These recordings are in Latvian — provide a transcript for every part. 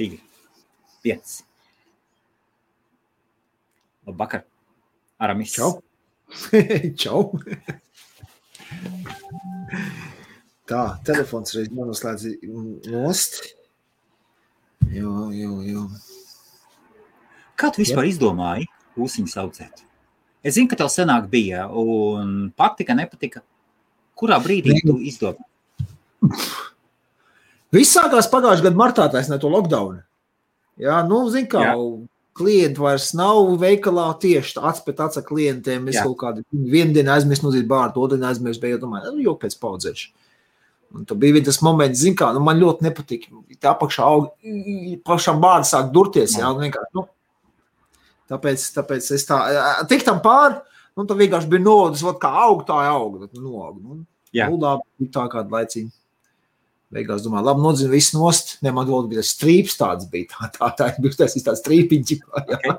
divi, pieci. Labvakar, Aramis. Čau. Čau. Tā, telefons reiz noslēdz nost. Jo, jo, jo. Kā tu vispār izdomāji ūsiņu saucēt? Es zinu, ka tev senāk bija, un patika, nepatika. Kurā brīdī Ne. tu izdomāji? Viss sākās pagājušajā gadā martā, taisnē to lockdown. Jā, nu, zin kā, Jā. klienti vairs nav veikalā tieši tāds pēc aca klientiem. Es Jā. kaut kādu vienu dienu aizmirsu nozīt bārdu, otru dienu aizmirsu, bet domāju, nu, jau pēc paudzēšu. Un tad bija tas moments, zin kā, nu, man ļoti nepatika. Tā apakšā aug, pašam bārdu sāk durties, jā, un vienkārši, nu, tāpēc, tāpēc es tā, tik tam pāri, un tad vienkārši bija nodas, vot kā aug, tā aug, tad noaug. Nu, Jā. Luldā bija tā kāda laicīga. Beigās domāju, labi, nodzinu visu nost. Ne, man vēl bija strīps tāds bija. Tā, tā, tā bija tas tāds strīpiņķi. Okay.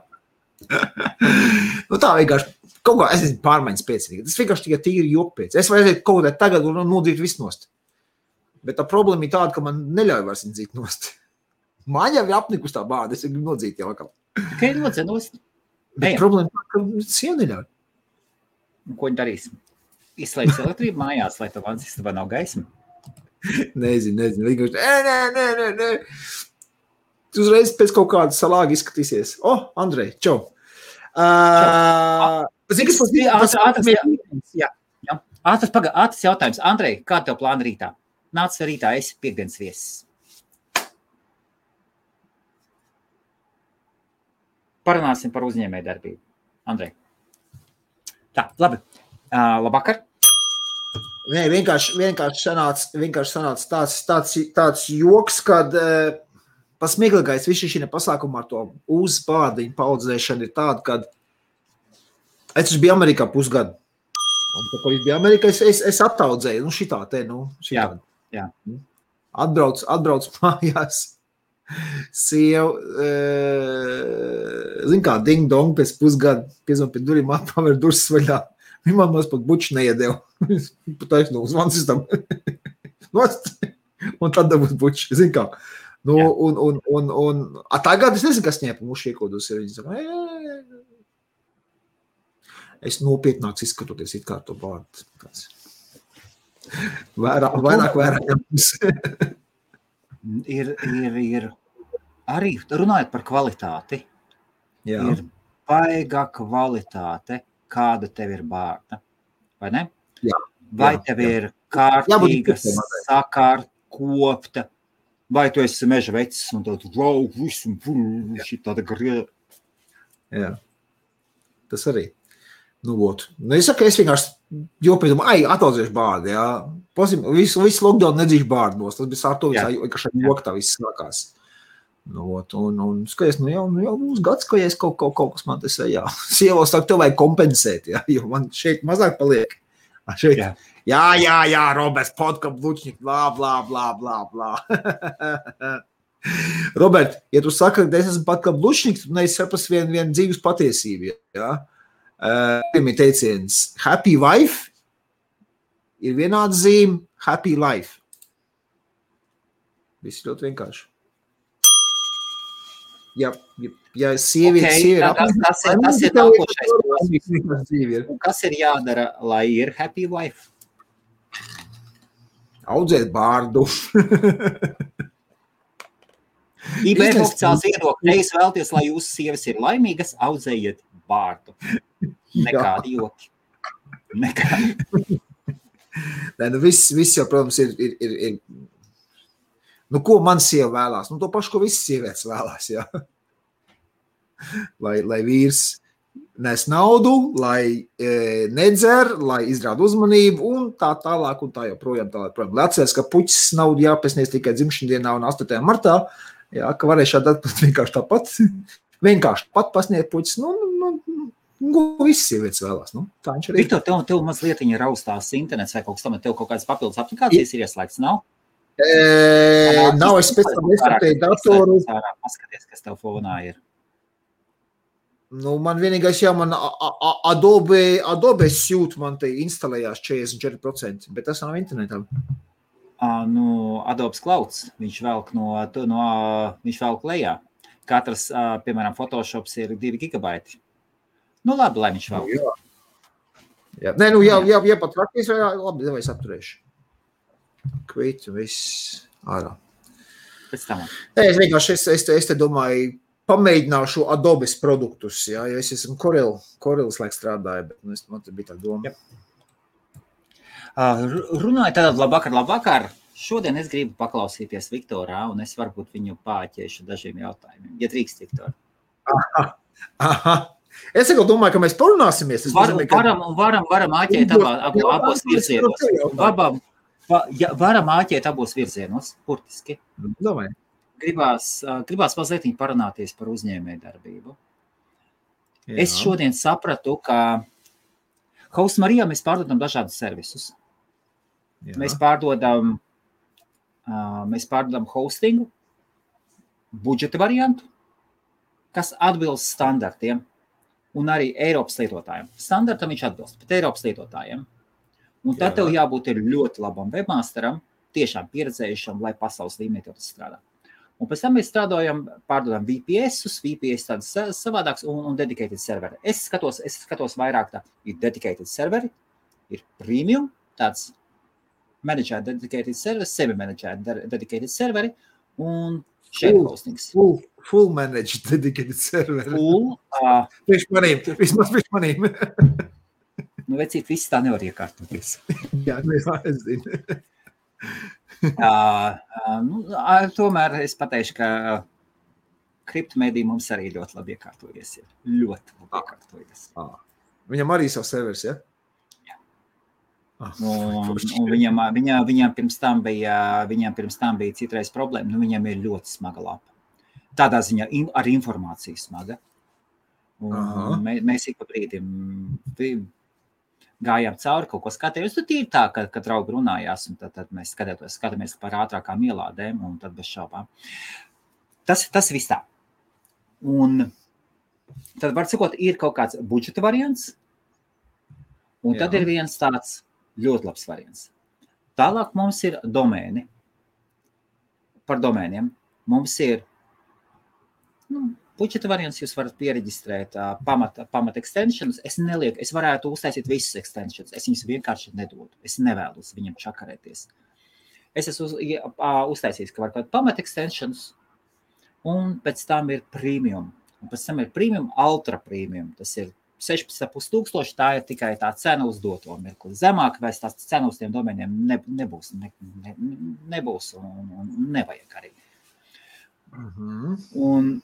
nu, tā vienkārši kaut kā, es nezinu, pārmaiņas pēc. Tas vienkārši tikai tīri joku pēc. Es vajadzēja kaut kā tagad un nodīt visu nost. Bet tā problēma ir tāda, ka man neļauj vairs dzīt nost. Man jau ir apnikus tā bāda, es gribu nodzīt jau atkal. Tikai nodzenos. Bet Ejam. problēma ir tā, ka sieva neļauj. Ko viņi darīs? Izslēgs elektrību mājās, lai tev vans istabā nav gaisma. Nezinu, nezinu. Vienkārši, nē, nē, nē, nē, uzreiz pēc kaut kāda salāga izskatīsies. O, oh, Andrej, čau! Uh, Zini, kas tas ātrs, ātrs, jā, jā. Ātrs, paga, ātrs jautājums. Andrej, kā tev plāna rītā? Nāc rītā, esi piekdienas viesis. Parunāsim par uzņēmēju darbību. Andrej. Tā, labi. Uh, labvakar. Nē, vienkārši, vienkārši sanāca, vienkārši sanāca tāds, tāds, tāds joks, kad uh, pasmieklīgais viss šī pasākumā ar to uzbādiņu paudzēšanu ir tāda, ka es biju Amerikā pusgadu. Un, tā, kad es biju Amerikā, es, es, es aptaudzēju, nu šitā te, nu, šitā. Jā, jā. Atbrauc, atbrauc mājās. Sieva, uh, zin kā, ding dong, pēc pusgada piezvan pie durvīm, atpavēr durvis vaļā. Viņa man maz pat buču neiedēva. Pat aiznu uz manas istam. Nost. Un tad dabūs buču, zin kā. Nu, Jā. un, un, un, un, a tagad es nezinu, kas ņēpa muši iekodus. ir. Viņa saka, "Ē, Es nopietnāk izskatoties it kā to. Vērā, vairāk vērā ņemts. Ir, ir, ir arī runājot par kvalitāti. Jā. ir baigā kvalitāte, kāda tev ir bārta. Vai ne? Jā, Vai jā, tev jā. ir kārtīga, kopta, vai tu esi meža vecs un tur raugs, visu, šī tāda grieza. Jā. Tas arī. Nu, ot. nu, es saku, es vienkārši joprojām ai, ataudzēšu bārdu. Visu, visu lockdown nedzīšu bārdos. Tas bija sārto Jā. visā, vienkārši jokta viss sākās. Nu, ot, un, un skaties, nu jau, nu jau būs gads, ka es kaut, kaut, kaut kas man tas ir, jā. Sievos saka, tev vajag kompensēt, jā, jo man šeit mazāk paliek. Šeit, jā. Jā. jā, jā, Roberts, podkāpst, Lučņik, blā, blā, blā, blā, blā. Robert, ja tu saki, ka es esmu pat kā blušņiks, tad es saprotu vienu vien dzīves patiesību. Ja? Uh, ir teiciens, happy wife ir vienāda zīme, happy life. Viss ļoti vienkārši. Ja, ja, ja sieviete, Ok, sieviete tas- tas ir- tas ir nākošais Kas ir jādara, lai ir happy wife? Audzēt bārdu. Biznesa- oficiāls viedoklis, ja jūs vēlaties, lai jūsu sievas ir laimīgas, audzējiet bārdu. Nekādi joki. Nekādi. Nē, nu viss, viss jau, protams, ir. ir, ir, ir nu, ko man sieva vēlās? Nu, to pašu, ko visas sievietes vēlās. Jā. Lai, lai vīrs nes naudu, lai e, nedzer, lai izrāda uzmanību, un tā tālāk, un tā joprojām. Tā joprojām. Lai atcerās, ka puķis naudu jāpēsniedz tikai dzimšanas dienā un 8. martā. Jā, ka varēja šādi atpūt vienkārši tāpat. Vienkārši pat pasniegt puķis. Nu, nu, nu, nu, ko visas sievietes vēlās. Nu, tā viņš arī ir. Viktor, tev, tev mazliet raustās internets vai kaut kas tams, tev kaut kādas papildus aplikācijas ir ieslēgts. Nav? E, nav es pēc tam nestartēju datoru. Paskaties, kas tev fonā ir. Nu, man vienīgais, jā, man Adobe, Adobe Suite man te instalējās 44%, bet tas nav internetā. no Adobe Clouds. Viņš velk no, no viņš velk lejā. Katrs, piemēram, Photoshops ir 2 gigabaiti. Nu, labi, lai viņš vēl. Jā. Jā. Nē, nu, jā, jā, jā pat rakstīs, vai labi, vai es apturēšu. Kvīt, viss ārā. Nē, es vienkārši, es, es, es te domāju, pamēģināšu Adobes produktus, jā, jo es esmu Korel, Korelis laik strādāju, bet nu, es, man te bija tā doma. Jā. Runājot tādā labvakar, labvakar. Šodien es gribu paklausīties Viktorā, un es varbūt viņu pāķēšu dažiem jautājumiem. Ja drīkst, Viktor. Aha, aha. Es domāju, ka mēs parunāsimies. Es varam, ka... varam, varam, varam āķēt abā, abā, abos virzienos. Varam, va, ja, varam āķēt abos virzienos, burtiski. Domāju. Gribās, gribās mazliet parunāties par uzņēmēju darbību. Jā. Es šodien sapratu, ka House Marijā mēs pārdodam dažādus servisus. Jā. Mēs pārdodam, mēs pārdodam hostingu, budžeta variantu, kas atbilst standartiem un arī Eiropas lietotājiem. Standartam viņš atbilst, bet Eiropas lietotājiem. Un tad tev jābūt ļoti labam webmasteram, tiešām pieredzējušam, lai pasaules līmenī tas strādā. Un pēc tam mēs strādājam, pārdodam VPS, VPS tādas savādākas un, un dedicated serveri. Es skatos, es skatos vairāk tā, ir dedicated serveri, ir premium, tāds managēt dedicated serveri, sevi managēt dedicated serveri un full, hostings. Full, full managed dedicated serveri. Full. Uh, priekš manīm, vismaz priekš manīm. Nu, vecīt, viss tā nevar iekārtoties. Jā, nu, jā, es zinu. uh, nu, tomēr es pateikšu, ka kriptomēdija mums arī ļoti labi iekārtojies. Ir. Ļoti labi iekārtojies. Ah. Viņam arī savs serveris, ja? Ah, un, un viņam, viņa, viņam, pirms tam bija, viņam pirms tam bija citreiz problēma. Nu, viņam ir ļoti smaga lapa. Tādā ziņā in, ar informāciju smaga. Un mē, mēs ik pa brīdim gājām cauri kaut ko skatījāmies. Tur ir tā, ka, ka draugi runājās, un tad, tad mēs skatāmies, skatāmies par ātrākām ielādēm, un tad bez šaubām. Tas, tas viss tā. Un tad, var sakot, ir kaut kāds budžeta variants, un Jā. tad ir viens tāds Ļoti labs variants. Tālāk mums ir domēni. Par domēniem mums ir nu, budžeta variants. Jūs varat pieregistrēt uh, pamata, pamata extensions. Es nelieku, es varētu uztaisīt visus extensions. Es viņus vienkārši nedodu. Es nevēlos viņam čakarēties. Es esmu uz, uh, uztaisījis, ka var kaut kādā pamata extensions, un pēc tam ir premium. Un pēc tam ir premium, ultra premium. Tas ir 16,5 tūkstoši. Tā ir tikai tā cena uz doto mirkli. Zemāk vai tās cena uz tiem domeniem ne, nebūs, ne, ne, nebūs un, un nevajag arī. Mhm. -huh. Un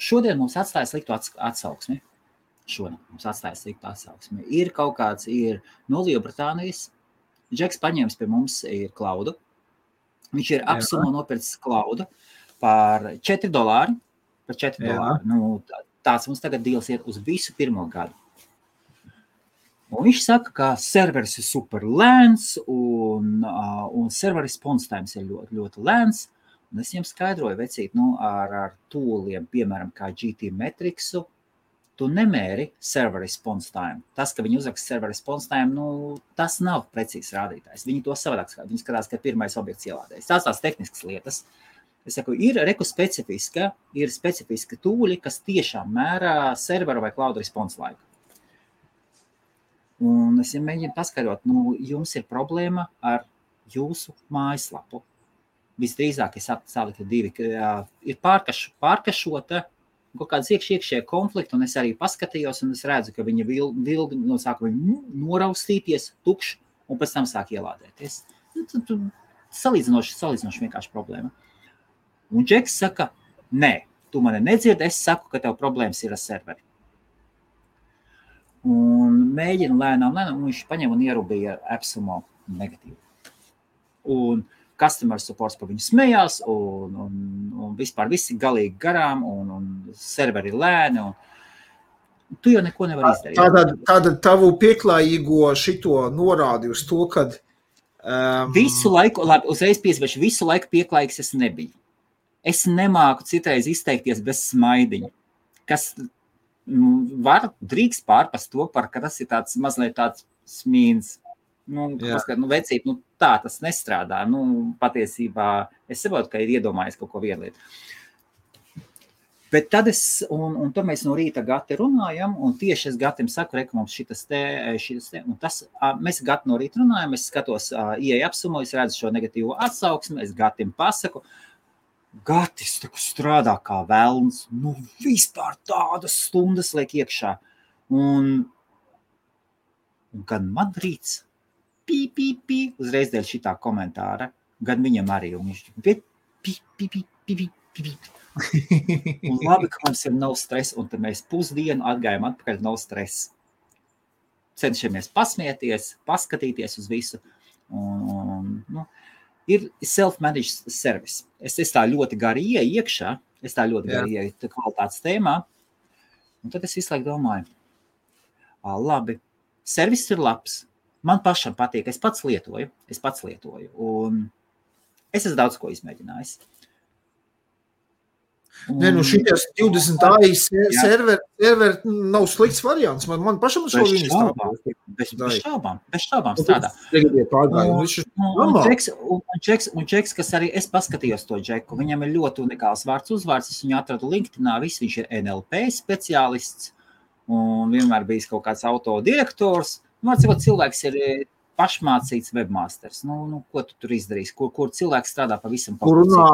šodien mums atstāja sliktu atsauksmi. Šodien mums atstāja sliktu atsauksmi. Ir kaut kāds, ir no Lielbritānijas. Džeks paņēmis pie mums ir klaudu. Viņš ir apsumo nopircis klaudu par 4 dolāru. Par 4 Jā. dolāru. Nu, tā, tāds mums tagad dīls iet uz visu pirmo gadu. Un viņš saka, ka serveris ir super lēns un, uh, un server response times ir ļoti, ļoti lēns. Un es viņam skaidroju, vecīt, nu, ar, ar tūliem, piemēram, kā GT metriksu, tu nemēri server response time. Tas, ka viņi uzraksta server response time, nu, tas nav precīzs rādītājs. Viņi to savādāk skatās. Viņi skatās, ka pirmais objekts ielādējas. Tās tās tehniskas lietas. Es saku, ir reku specifiska, ir specifiska tūļi, kas tiešām mērā serveru vai cloud response laiku. Un es mēģinu paskaidrot, nu, jums ir problēma ar jūsu mājaslapu. Visdrīzāk es saliktu divi, ir pārkaš, pārkašota, kaut kāds iekš, iekšējā konflikta, un es arī paskatījos, un es redzu, ka viņa vilgi, vilgi no sākuma noraustīties, tukšs, un pēc tam sāk ielādēties. Nu, tu, tu, salīdzinoši, salīdzinoši vienkārši problēma. Un Džeks saka, nē, tu mani nedzirdi, es saku, ka tev problēmas ir ar serveri. Un mēģina lēnām, lēnām, un viņš paņem un ierūpēja apsumo negatīvu. Un customer supports par viņu smējās, un, un, un vispār viss ir galīgi garām, un, un serveri lēni. Un, tu jau neko nevari izdarīt. Tāda, tāda tavu pieklājīgo šito norādi uz to, ka. Um... Visu laiku, labi, uzreiz piesvēršu, visu laiku pieklājīgs es nebiju es nemāku citreiz izteikties bez smaidiņa, kas var drīkst pārpast to, par, ka tas ir tāds mazliet tāds smīns. Nu, paskat, nu, vecīt, nu, tā tas nestrādā. Nu, patiesībā es saprotu, ka ir iedomājies kaut ko vienu lietu. Bet tad es, un, un tad mēs no rīta gati runājam, un tieši es gatim saku, reka mums šitas te, šitas te, un tas, mēs gati no rīta runājam, es skatos, ieeja apsumo, es redzu šo negatīvo atsauksmi, es gatim pasaku, gatis strādā kā velns, nu vispār tādas stundas liek iekšā. Un, un gan man rīts, pī, pī, pī, uzreiz dēļ šitā komentāra, gan viņam arī, un viņš pī, pī, pī, pī, pī, pī, pī, un labi, ka mums ir nav stresa, un tad mēs pusdienu atgājām atpakaļ, nav stresa. Cenšamies pasmieties, paskatīties uz visu. Un, un, nu, ir self-managed service. Es, es tā ļoti gari ieeju iekšā, es tā ļoti gari ieeju kvalitātes tēmā, un tad es visu laiku domāju, labi, servis ir labs, man pašam patīk, es pats lietoju, es pats lietoju, un es esmu daudz ko izmēģinājis. Nē, nu šīs 20 AI serveri server nav slikts variants. Man, man pašam šo viņu stāvā. Bez, bez šaubām, bez šaubām strādā. Un Džeks, un, Džeks, un Džeks, kas arī es paskatījos to Džeku, viņam ir ļoti unikāls vārds uzvārds. Es viņu atradu LinkedInā, viss viņš ir NLP speciālists un vienmēr bijis kaut kāds autodirektors. Vārds nu, cilvēks ir pašmācīts webmasters. Nu, nu, ko tu tur izdarīsi? Kur, kur cilvēks strādā pavisam runā,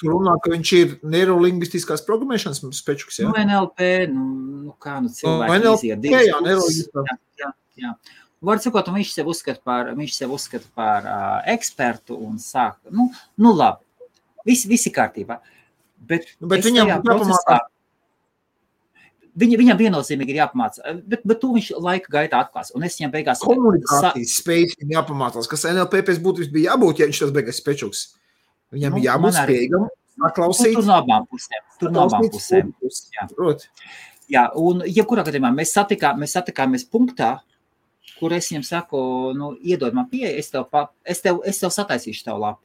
tur runā, ka viņš ir neirolingvistiskās programmēšanas spečuks. Ja? Nu, NLP, nu, nu kā nu cilvēki nu, NLP, iziet divas. Jā, neirolingvistiskā. Jā, jā, jā. Var sakot, viņš sev uzskata par, viņš sev uzskata par uh, ekspertu un sāk, nu, nu labi, visi, visi kārtībā. Bet, nu, bet viņam jāpamācās Viņa, viņam viennozīmīgi ir jāpamācās, bet, bet to viņš laika gaitā atklās. Un es viņam beigās komunikācijas sa... spējas viņam jāpamācās, kas NLP pēc būtības bija jābūt, ja viņš tas beigas spečuks. Viņam nu, jābūt spējīgam paklausīt. Tur no abām pusēm. Tur no abām pusēm. Jā. Jā, un jebkurā gadījumā mēs, satikā, mēs satikāmies punktā, kur es viņam saku, nu, iedod man pieeja, es tev, pa, es tev, es tev sataisīšu tavu lapu,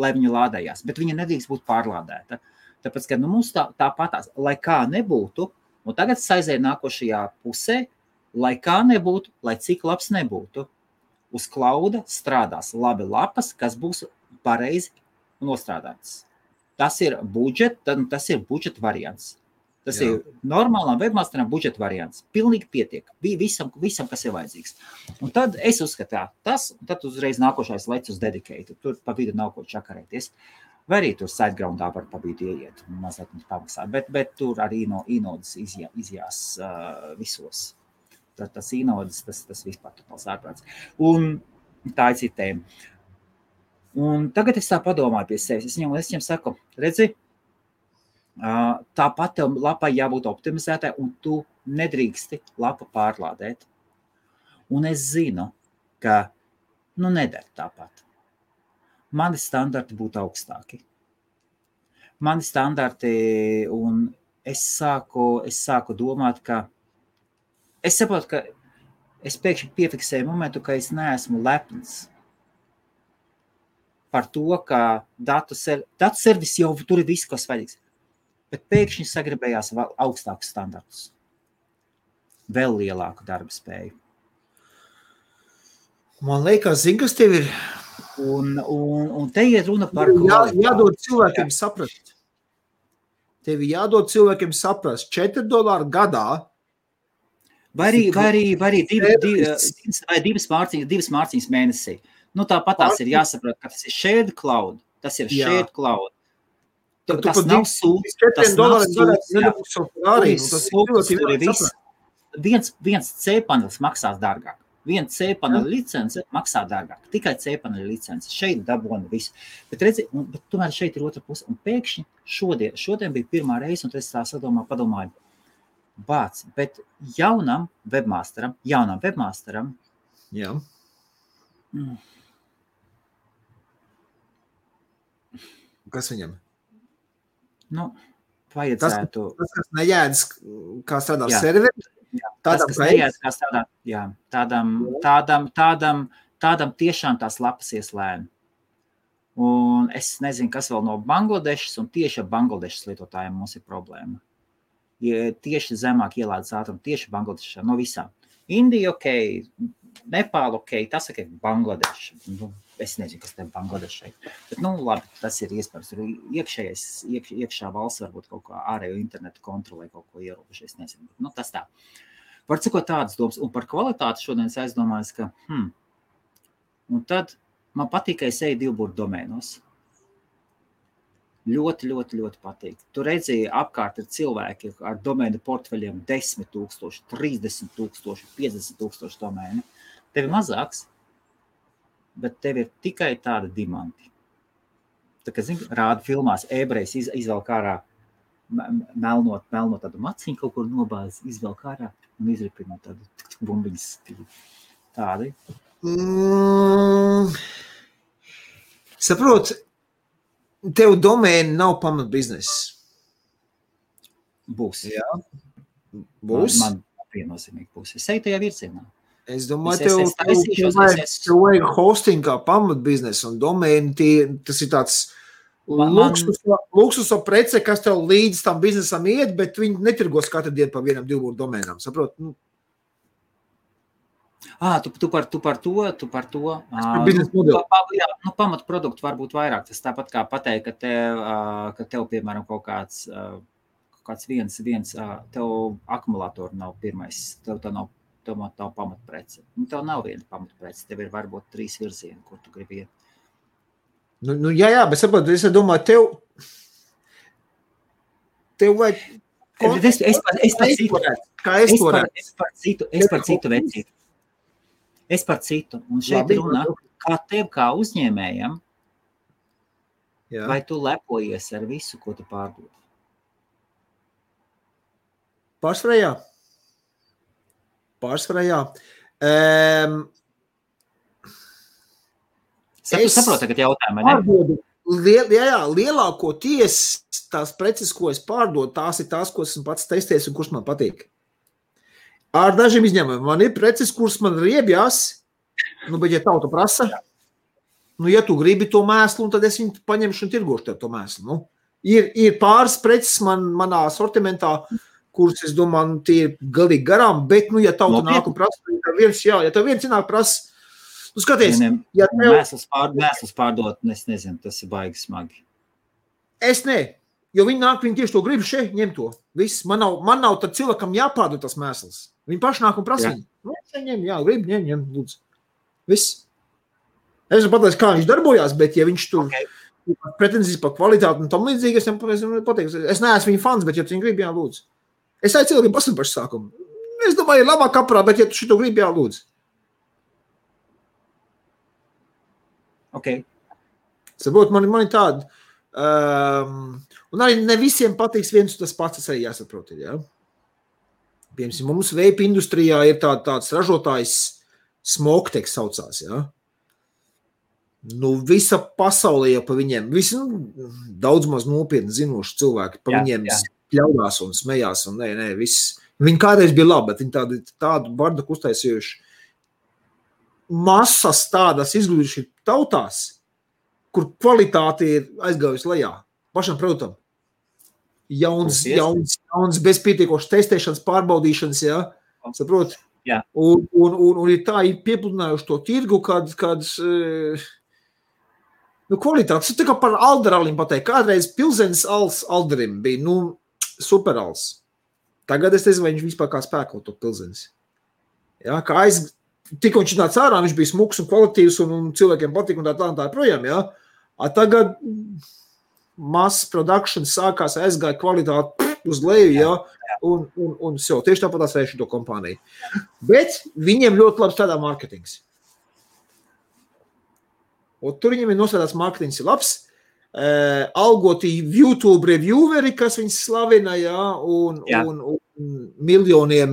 lai viņa lādējās, bet viņa nedrīkst būt pārlādēta. Tāpēc, ka nu, mums tā, tāpatās, lai kā nebūtu, Un tagad es aizēju nākošajā pusē, lai kā nebūtu, lai cik labs nebūtu. Uz klauda strādās labi lapas, kas būs pareizi nostrādātas. Tas ir budžeta, tas ir budžeta variants. Tas Jā. ir normālam webmasteram budžeta variants. Pilnīgi pietiek. Bija visam, visam, kas ir vajadzīgs. Un tad es uzskatu, tas, un tad uzreiz nākošais lec uz dedikētu. Tur pa vidu nav ko čakarēties. Uh, Vai arī tur sidegroundā var pabīt ieiet, mazliet mums pamaksā, bet, bet tur arī no īnodas izjā, izjās uh, visos. Tad tas īnodas, tas, tas vispār totals ārprāts. Un tā ir cita tēma. Un tagad es tā padomāju pie sevis. Es viņam, es viņam saku, redzi, uh, tāpat tev lapai jābūt optimizētai, un tu nedrīksti lapu pārlādēt. Un es zinu, ka nu nedara tāpat mani standarti būtu augstāki. Mani standarti, un es sāku, es sāku domāt, ka es saprotu, ka es pēkšņi piefiksēju momentu, ka es neesmu lepns par to, ka datu, ser, datu servis jau tur ir viss, kas vajadzīgs. Bet pēkšņi sagribējās augstākus standartus, vēl lielāku darba spēju. Man liekas, zin, kas tev ir Un, un, un te ir runa par jā, jādod cilvēkiem jā. saprast. Tev jādod cilvēkiem saprast, 4 dolāri gadā. Vai arī, vai arī, vai arī divi, divi, vai divas, mārciņas, divas mārciņas mēnesī. Nu, tāpat tās ir jāsaprot, ka tas ir shared cloud. Tas ir jā. shared cloud. Tu, tas nav sūds. Tas nav sūds. Nu, viens, viens C panelis maksās dārgāk. Viena C-paneļa licence maksā dārgāk. Tikai C-paneļa licence. Šeit dabūna visu. Bet, redzi, un, bet tomēr šeit ir otra puse. Un pēkšņi šodien, šodien bija pirmā reize, un es tā sadomā, padomāju, bāc, bet jaunam webmasteram, jaunam webmasteram, Jā. Mm. Kas viņam? Nu, vajadzētu. Tas, tas kas nejēdz, kā strādā serveri, Tādam, tas, kas neiet, kā strādāt, jā, tādam, tādam, tādam, tādam tiešām tās lapas ies lēni. Un es nezinu, kas vēl no Bangladešas, un tieši ar Bangladešas lietotājiem mums ir problēma. Ja tieši zemāk ielādes ātrumu, tieši Bangladešā, no visām. Indija, ok, Nepālu, ok, tas ir Bangladeša. Nu, es nezinu, kas tam Bangladešai. Bet, nu, labi, tas ir iespējams. Tur iekšējais, iekš, iekšā valsts varbūt kaut kā ārējo internetu kontrolē kaut ko ierobežo. Es nezinu. Nu, tas tā. Var cikot tādas domas. Un par kvalitāti šodien es aizdomājos, ka, hmm, un tad man patīk, ka es eju divburtu domēnos. Ļoti, ļoti, ļoti patīk. Tur redzēja, apkārt ir cilvēki ar domēnu portfeļiem 10, 000, 30, 000, 50 tūkstoši domēnu. Tev ir mazāks, bet tev ir tikai tādi diamanti. Tā kā zini, rāda filmās, ebrejs iz, izvelk ārā melnot, melnot tādu maciņu, kaut kur nobāz, izvelk ārā un izripina tādu bumbiņas tādi. Mm, saprot, tev domēna nav pamat biznesa. Būs. Jā. Būs. Man, man viennozīmīgi būs. Es eju tajā virzienā. Es domāju, Es- tev, es- es taisīšos, tev vajag, es- es- tev vajag hosting kā pamat biznesa un domēni. Tie, tas ir tāds luksusa, luksusa prece, kas tev līdz tam biznesam iet, bet viņi netirgos katru dienu pa vienam, divām domēnām. Saprot? Nu, Ah, tu, tu, par, tu par to, tu par to. par nu, pa- jā, nu, pamatproduktu var būt vairāk. Tas tāpat kā pateikt, ka tev, ka tev piemēram, kaut kāds, kaut kāds viens, viens tev akumulators nav pirmais, tev tā nav, nav tā pamatprece. Nu, tev nav viena pamatprece, tev ir varbūt trīs virzieni, kur tu gribi iet. nu, nu, jā, jā, bet saprot, es domāju, tev, tev vajag. Bet Es, es, par, es par citu, Kā es par, es par citu, es par citu vecītu. Es par citu. Un šeit Labi, runā, kā tev kā uzņēmējam, Jā. vai tu lepojies ar visu, ko tu pārdod. Pārsvarā jā. Pārsvarā jā. Um, Es- saprotu tagad jautājumu, pārdodu. Liel, jā, jā, lielākoties tās preces, ko es pārdodu, tās ir tās, ko esmu pats testējis un kuras man patīk. Ar dažiem izņēmumiem. Man ir preces, kuras man riebjās, nu, bet, ja tauta prasa, nu, ja tu gribi to mēslu, tad es viņu paņemšu un tirgošu to mēslu. Nu, ir, ir pāris preces man, manā sortimentā, kuras, es domāju, nu, tie ir galīgi garām, bet, nu, ja tauta Nopietni? nāk un prasa, tad viens, jā, ja tev viens nāk prasa, nu, skaties, Vieniem ja tev, Mēsls pār, mēsls pārdot, es nezinu, tas ir baigi smagi. Es nē, jo viņi nāk, viņi tieši to grib šeit, ņem to. Viss. Man nav, man nav tad cilvēkam jāpārdod tas mēsls. Viņi paši nāk un prasa. Jā. Nu, ņem, jā, grib, ņem, ņem, lūdzu. Viss. Es pateikt, kā viņš darbojās, bet ja viņš tur Okay. pretenzijas par kvalitāti un tam līdzīgi, es viņam pateiktu, es neesmu viņa fans, bet ja tu viņu gribi, jā, lūdzu. Es aicinu cilvēkiem pasaka pašu sākumu. Es domāju, ir labāk aprā, bet ja tu šito gribi, jā, lūdzu. Okay. Saprot, man, man ir tāda. Um, un arī ne visiem patiks viens un tas pats. Tas arī jāsaprot. Ir, ja? Piemēram, mums veipa industrijā ir tā, tāds ražotājs, Smokteks saucās. Ja? Nu, visa pasaulē jau par viņiem, visi nu, daudz maz nopietni zinoši cilvēki par Jā, viņiem jā. Ļaudās un smējās. Un, nē, nē, viss. Viņi kādreiz bija labi, bet viņi tādu, tādu bardu uztaisījuši. Masas tādas izglītojušas tautās, kur kvalitāte ir aizgājusi lejā. Pašam, protams, jauns, jauns, jauns bez pietiekošas testēšanas, pārbaudīšanas, jā, saprot? Jā. Un, un, un, un ir tā, ir piepludinājuši to tirgu, kad, kad eh, nu, kvalitāte, tas tā kā par alderālim pateikt, kādreiz pilzenis alderim bija, nu, superals. Tagad es nezinu, vai viņš vispār kā spēko to pilzenis. Jā, kā aiz, tikko viņš nāca ārā, viņš bija smuks un kvalitīvs un, un cilvēkiem patika un tā tā un tā projām, jā. A tagad mass production sākās, aizgāja kvalitāte uz leju, jā, un, un, un jau tieši tāpat vēršu to kompāniju. Bet viņiem ļoti labi strādā mārketings. Un tur viņiem ir nostrādāts mārketings, labs. Uh, algoti YouTube revieweri, kas viņus slavina, jā, un, Jā. un, un miljoniem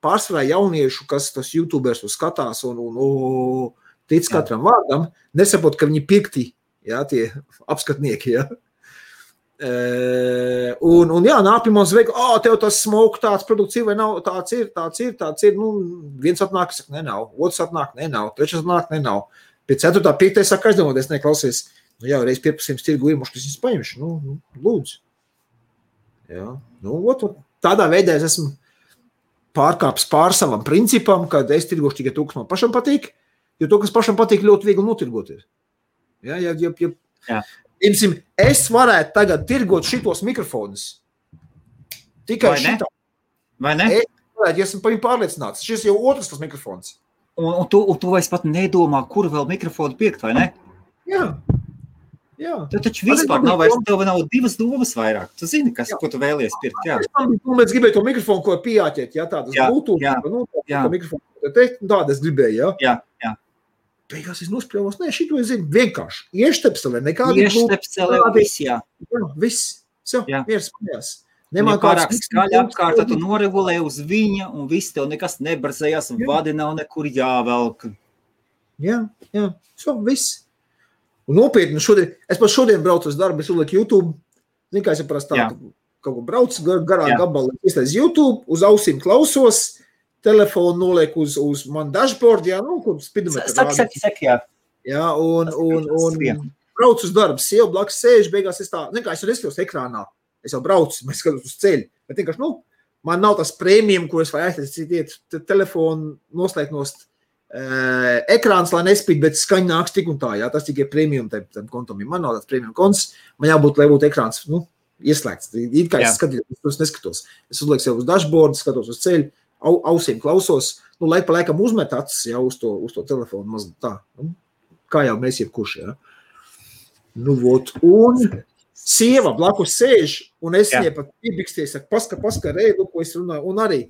pārsvarā jauniešu, kas tos YouTubers skatās un, un, un tic Jā. katram vārdam, nesaprot, ka viņi pikti, jā, tie apskatnieki, jā. Uh, un, un jā, nāk pie mums veikt, oh, tev tas smoke tāds produkts ir vai nav, tāds ir, tāds ir, tāds ir, nu, viens atnāk, saka, ne nav, otrs atnāk, ne nav, trešais atnāk, ne nav. Pie ceturtā, piektais saka, aizdomāties, neklausies, nu jā, reiz 15 tirgu ir, mums tas paņemšu, nu, nu, lūdzu. Jā, nu, ot, ot, tādā veidā es esmu pārkāps pār savam principam, ka es tirgošu tikai to, kas man pašam patīk, jo to, kas pašam patīk, ļoti viegli notirgot. Ir. Ja, ja, ja, ja, Jā. Imsim, es varētu tagad tirgot šitos mikrofonus. Tikai Vai ne? šitā. Vai ne? Es varētu, ja esmu par viņu pārliecināts. Šis jau otrs tas mikrofons. Un, un, tu, un tu vairs pat nedomā, kur vēl mikrofonu pirkt, vai ne? Jā. Jā. Tad taču vispār nav vairs tev nav divas domas vairāk. Tu zini, kas, Jā. ko tu vēlies pirkt. Jā, Es man domāju, gribēju to mikrofonu, ko pieķert, ja tādas Jā, Bluetooth, jā, nu, jā. mikrofonu. Te, tāda es gribēju, ja. jā, jā. Beigās es nospļāvos, nē, šito es zinu, vienkārši. Ieštepselē, nekādi Ieštepselē, Kādi- viss, jā. Jā, viss. Jau, Jā. mieras mājās. Ja Nemā pārāk skaļi apkārt, tad tu noregulē uz viņa, un viss tev nekas nebarzējās, un Jā. vadi nav nekur jāvelk. Jā, jā, so, viss. Un nopietni, šodien, es pat šodien braucu uz darbu, es uzliku YouTube. Zinu, kā es parasti Jā. tā, kaut ko braucu gar, garā Jā. gabalā. Es teicu, YouTube, uz ausīm klausos, telefonu nolieku uz, uz manu dashboard, jā, nu, kur spidometru Saki, saki, saki, jā. Jā, un, un, jā. un braucu uz darbu, sieva blakus sēž, beigās es tā, nekā es jau neskatos ekrānā. Es jau braucu, mēs skatāmies uz ceļu. Bet vienkārši, nu, man nav tas prēmijums, ko es vajag aiztaisīt, te- telefonu noslēgt no uh, ekrāns, lai nespīd, bet skaņa nāks tik un tā. Jā, tas tikai prēmijum tam, tam kontam. Ja Man nav tāds prēmijum konts, man jābūt, lai būtu ekrāns. Nu, Ieslēgts. It kā Jā. es skatos, es neskatos. Es uzlieku sev uz dashboard, skatos uz ceļu, au, ausīm klausos. Nu, laik pa laikam uzmet acis jau uz to, uz to telefonu. Mazliet tā. Nu, kā jau mēs jebkurš. Ja? Nu, vot, un sieva blakus sēž, un es Jā. viņai pat piebiksties, saku, paska, paska, reidu, ko es runāju. Un arī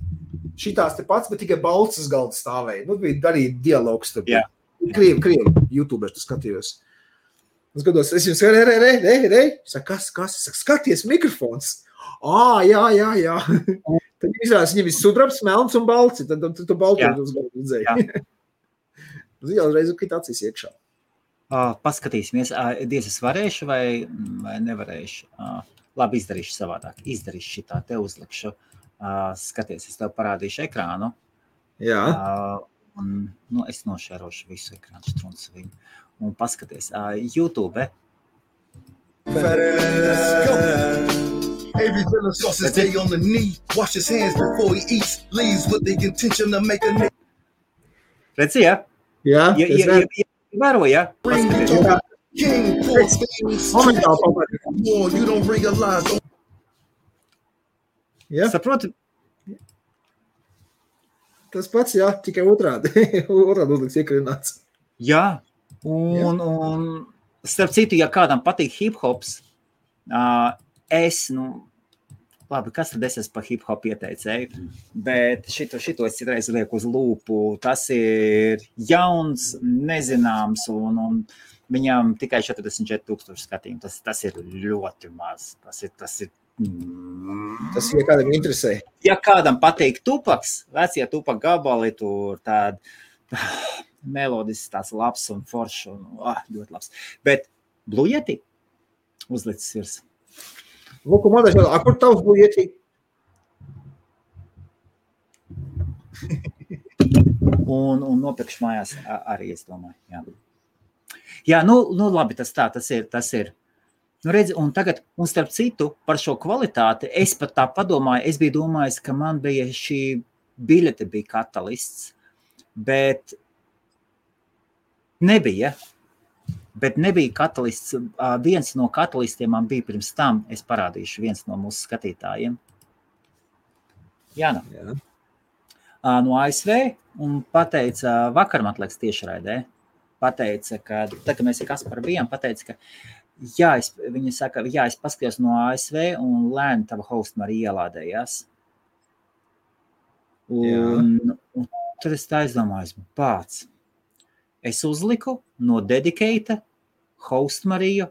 šitās te pats, bet tikai balts uz galda stāvēja. Nu, bija arī dialogs. Jā. Krievi, krievi, YouTube tu skatījos. Es skatos, es jums skatos, re, re, re, re. Saka, kas, kas? Saka, skaties, mikrofons. Ā, jā, jā, jā. Tad izrādās, viņam ir sudrabs, melns un balts. Tad tad tu baltu Jā. uz galda redzēji. Jā. Zinu, uzreiz krīt acīs iekšā. Uh, paskatīsimies, uh, Dievs, es varēšu vai, vai nevarēšu. Uh, labi, izdarīšu savādāk. Izdarīšu šitā, te uzlikšu. Uh, skaties, es tev parādīšu ekrānu. Jā, Uh, un, nu, es nošērošu visu ekrānu strunci viņu. Un paskaties, uh, YouTube. Every villain sauce is stay on the knee. Wash his hands before he eats. Leaves with the intention to make a nigga Redzi, ja? jā. Ja, ja, ja, vēro, ja? Paskaties. king. Poor things. You don't realize. Don't Jā, Saproti, tas pats, jā, tikai otrādi. otrādi uzliks iekrināts. Jā, un, un starp citu, ja kādam patīk hip hops, uh, es, nu, labi, kas tad es esmu par hip hop ieteicēju, bet šito, šito es citreiz lieku uz lūpu. Tas ir jauns, nezināms, un, un viņam tikai 44,000 skatījumu. Tas, tas ir ļoti maz. Tas ir, tas ir Tas ir, ja kādam interesē. ja kādam patīk tupaks, vecie tupak gabali, tur tāda melodijas, tāds labs un foršs un ah, ļoti labs. Bet blūjeti uzlicis virs. Lūk, man liekas, a, kur tavs būtu ietī? Un, un nopirkšu mājās arī, es domāju. Jā, jā nu, nu labi, tas tā, tas ir. Tas ir. Nu, redzi, un tagad, un starp citu, par šo kvalitāti, es pat tā padomāju, es biju domājis, ka man bija šī biļete bija katalists, bet nebija. Bet nebija katalists. Viens no katalistiem man bija pirms tam. Es parādīšu, viens no mūsu skatītājiem. Jā, nu. Jā. no ASV un pateica, vakar man liekas, tiešraidē, pateica, ka, tā, ka mēs ar Kasparu bijām, pateica, ka jā, es, viņa saka, jā, es paskatījos no ASV un lēni tava hosta arī ielādējās. Un, un tur es tā aizdomājos, pats. Es uzliku no dedikēta host Mariju.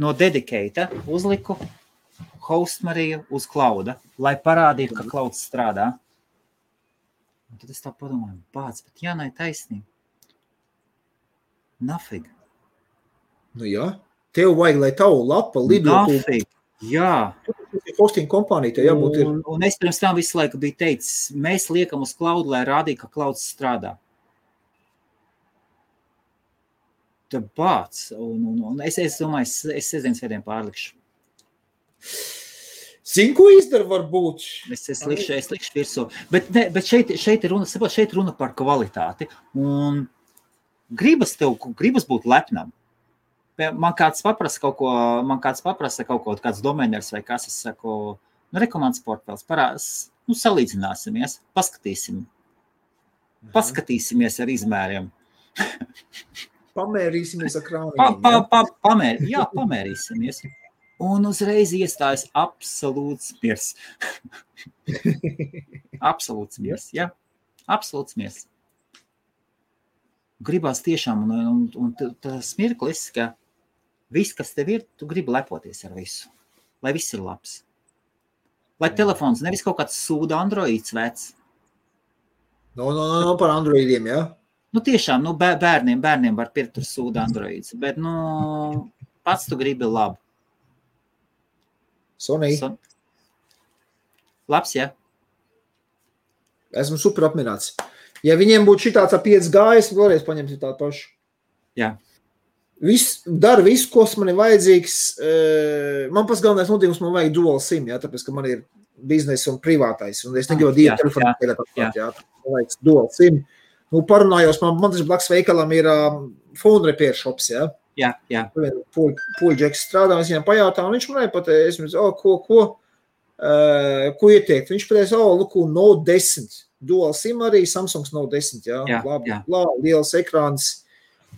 No dedikēta uzliku host Mariju uz klauda, lai parādītu, ka klauds strādā. Un tad es tā padomāju, pats, bet Jānai taisnība. Nafig. Nu, jā. Tev vajag, lai tavu lapa lidotu. Nafig. Jā. Hosting kompānija tev jābūt ir. Un, un es pirms tam visu laiku biju teicis, mēs liekam uz klaudu, lai rādītu, ka klauds strādā. Tad bāc, un, un, un es, es domāju, es, es sestdienas svētdien pārlikšu. Zinu, ko izdara varbūt. Es, es likšu, es likšu virsū. Bet, ne, bet šeit, šeit, ir runa, šeit runa par kvalitāti. Un gribas tev, gribas būt lepnam. Man kāds paprasa kaut ko, man kāds paprasa kaut ko, kāds domenieris vai kas, es saku, nu, rekomandas portfels, parās, nu, salīdzināsimies, paskatīsim, paskatīsimies ar izmēriem. Pamērīsimies ar krānu. Pa, pa, pa, pamēr, jā, pamērīsimies. Un uzreiz iestājas absolūts miers. absolūts miers, jā. Absolūts miers. Gribās tiešām, un, un, un tas mirklis, ka viss, kas tev ir, tu gribi lepoties ar visu. Lai viss ir labs. Lai telefons nevis kaut kāds sūda androīds vecs. No, no, no, no par androidiem, jā. Nu, tiešām, nu, bē- bērniem, bērniem var pirkt tur sūda androīds, bet, nu, pats tu gribi labu. Sonija, So- Labs, jā. esmu super apmierināts. Ja viņiem būtu šī tāds 5G, es vēlreiz paņemtu tādu pašu. Jā. Viss dara visu, kas man ir vajadzīgs. Eh, Man pats galvenais notīkums, man vajag dual sim, jā, tāpēc, ka man ir biznesa un privātais. Un es negribu Jā, divu telefonu jā. Man vajag dual sim. Nu, parunājos, man, man tas blakus veikalam ir um, phone repair shops, jā. Jā, jā. Puļģeks strādā, es viņam pajautāju, un viņš man nepateica, es viņam, oh, ko, ko, uh, ko ieteikt. Viņš pateica, oh, lūk, Note 10. Dual SIM arī Samsungs Note 10, jā, Jā, labi, jā. labi, liels ekrāns. Uh,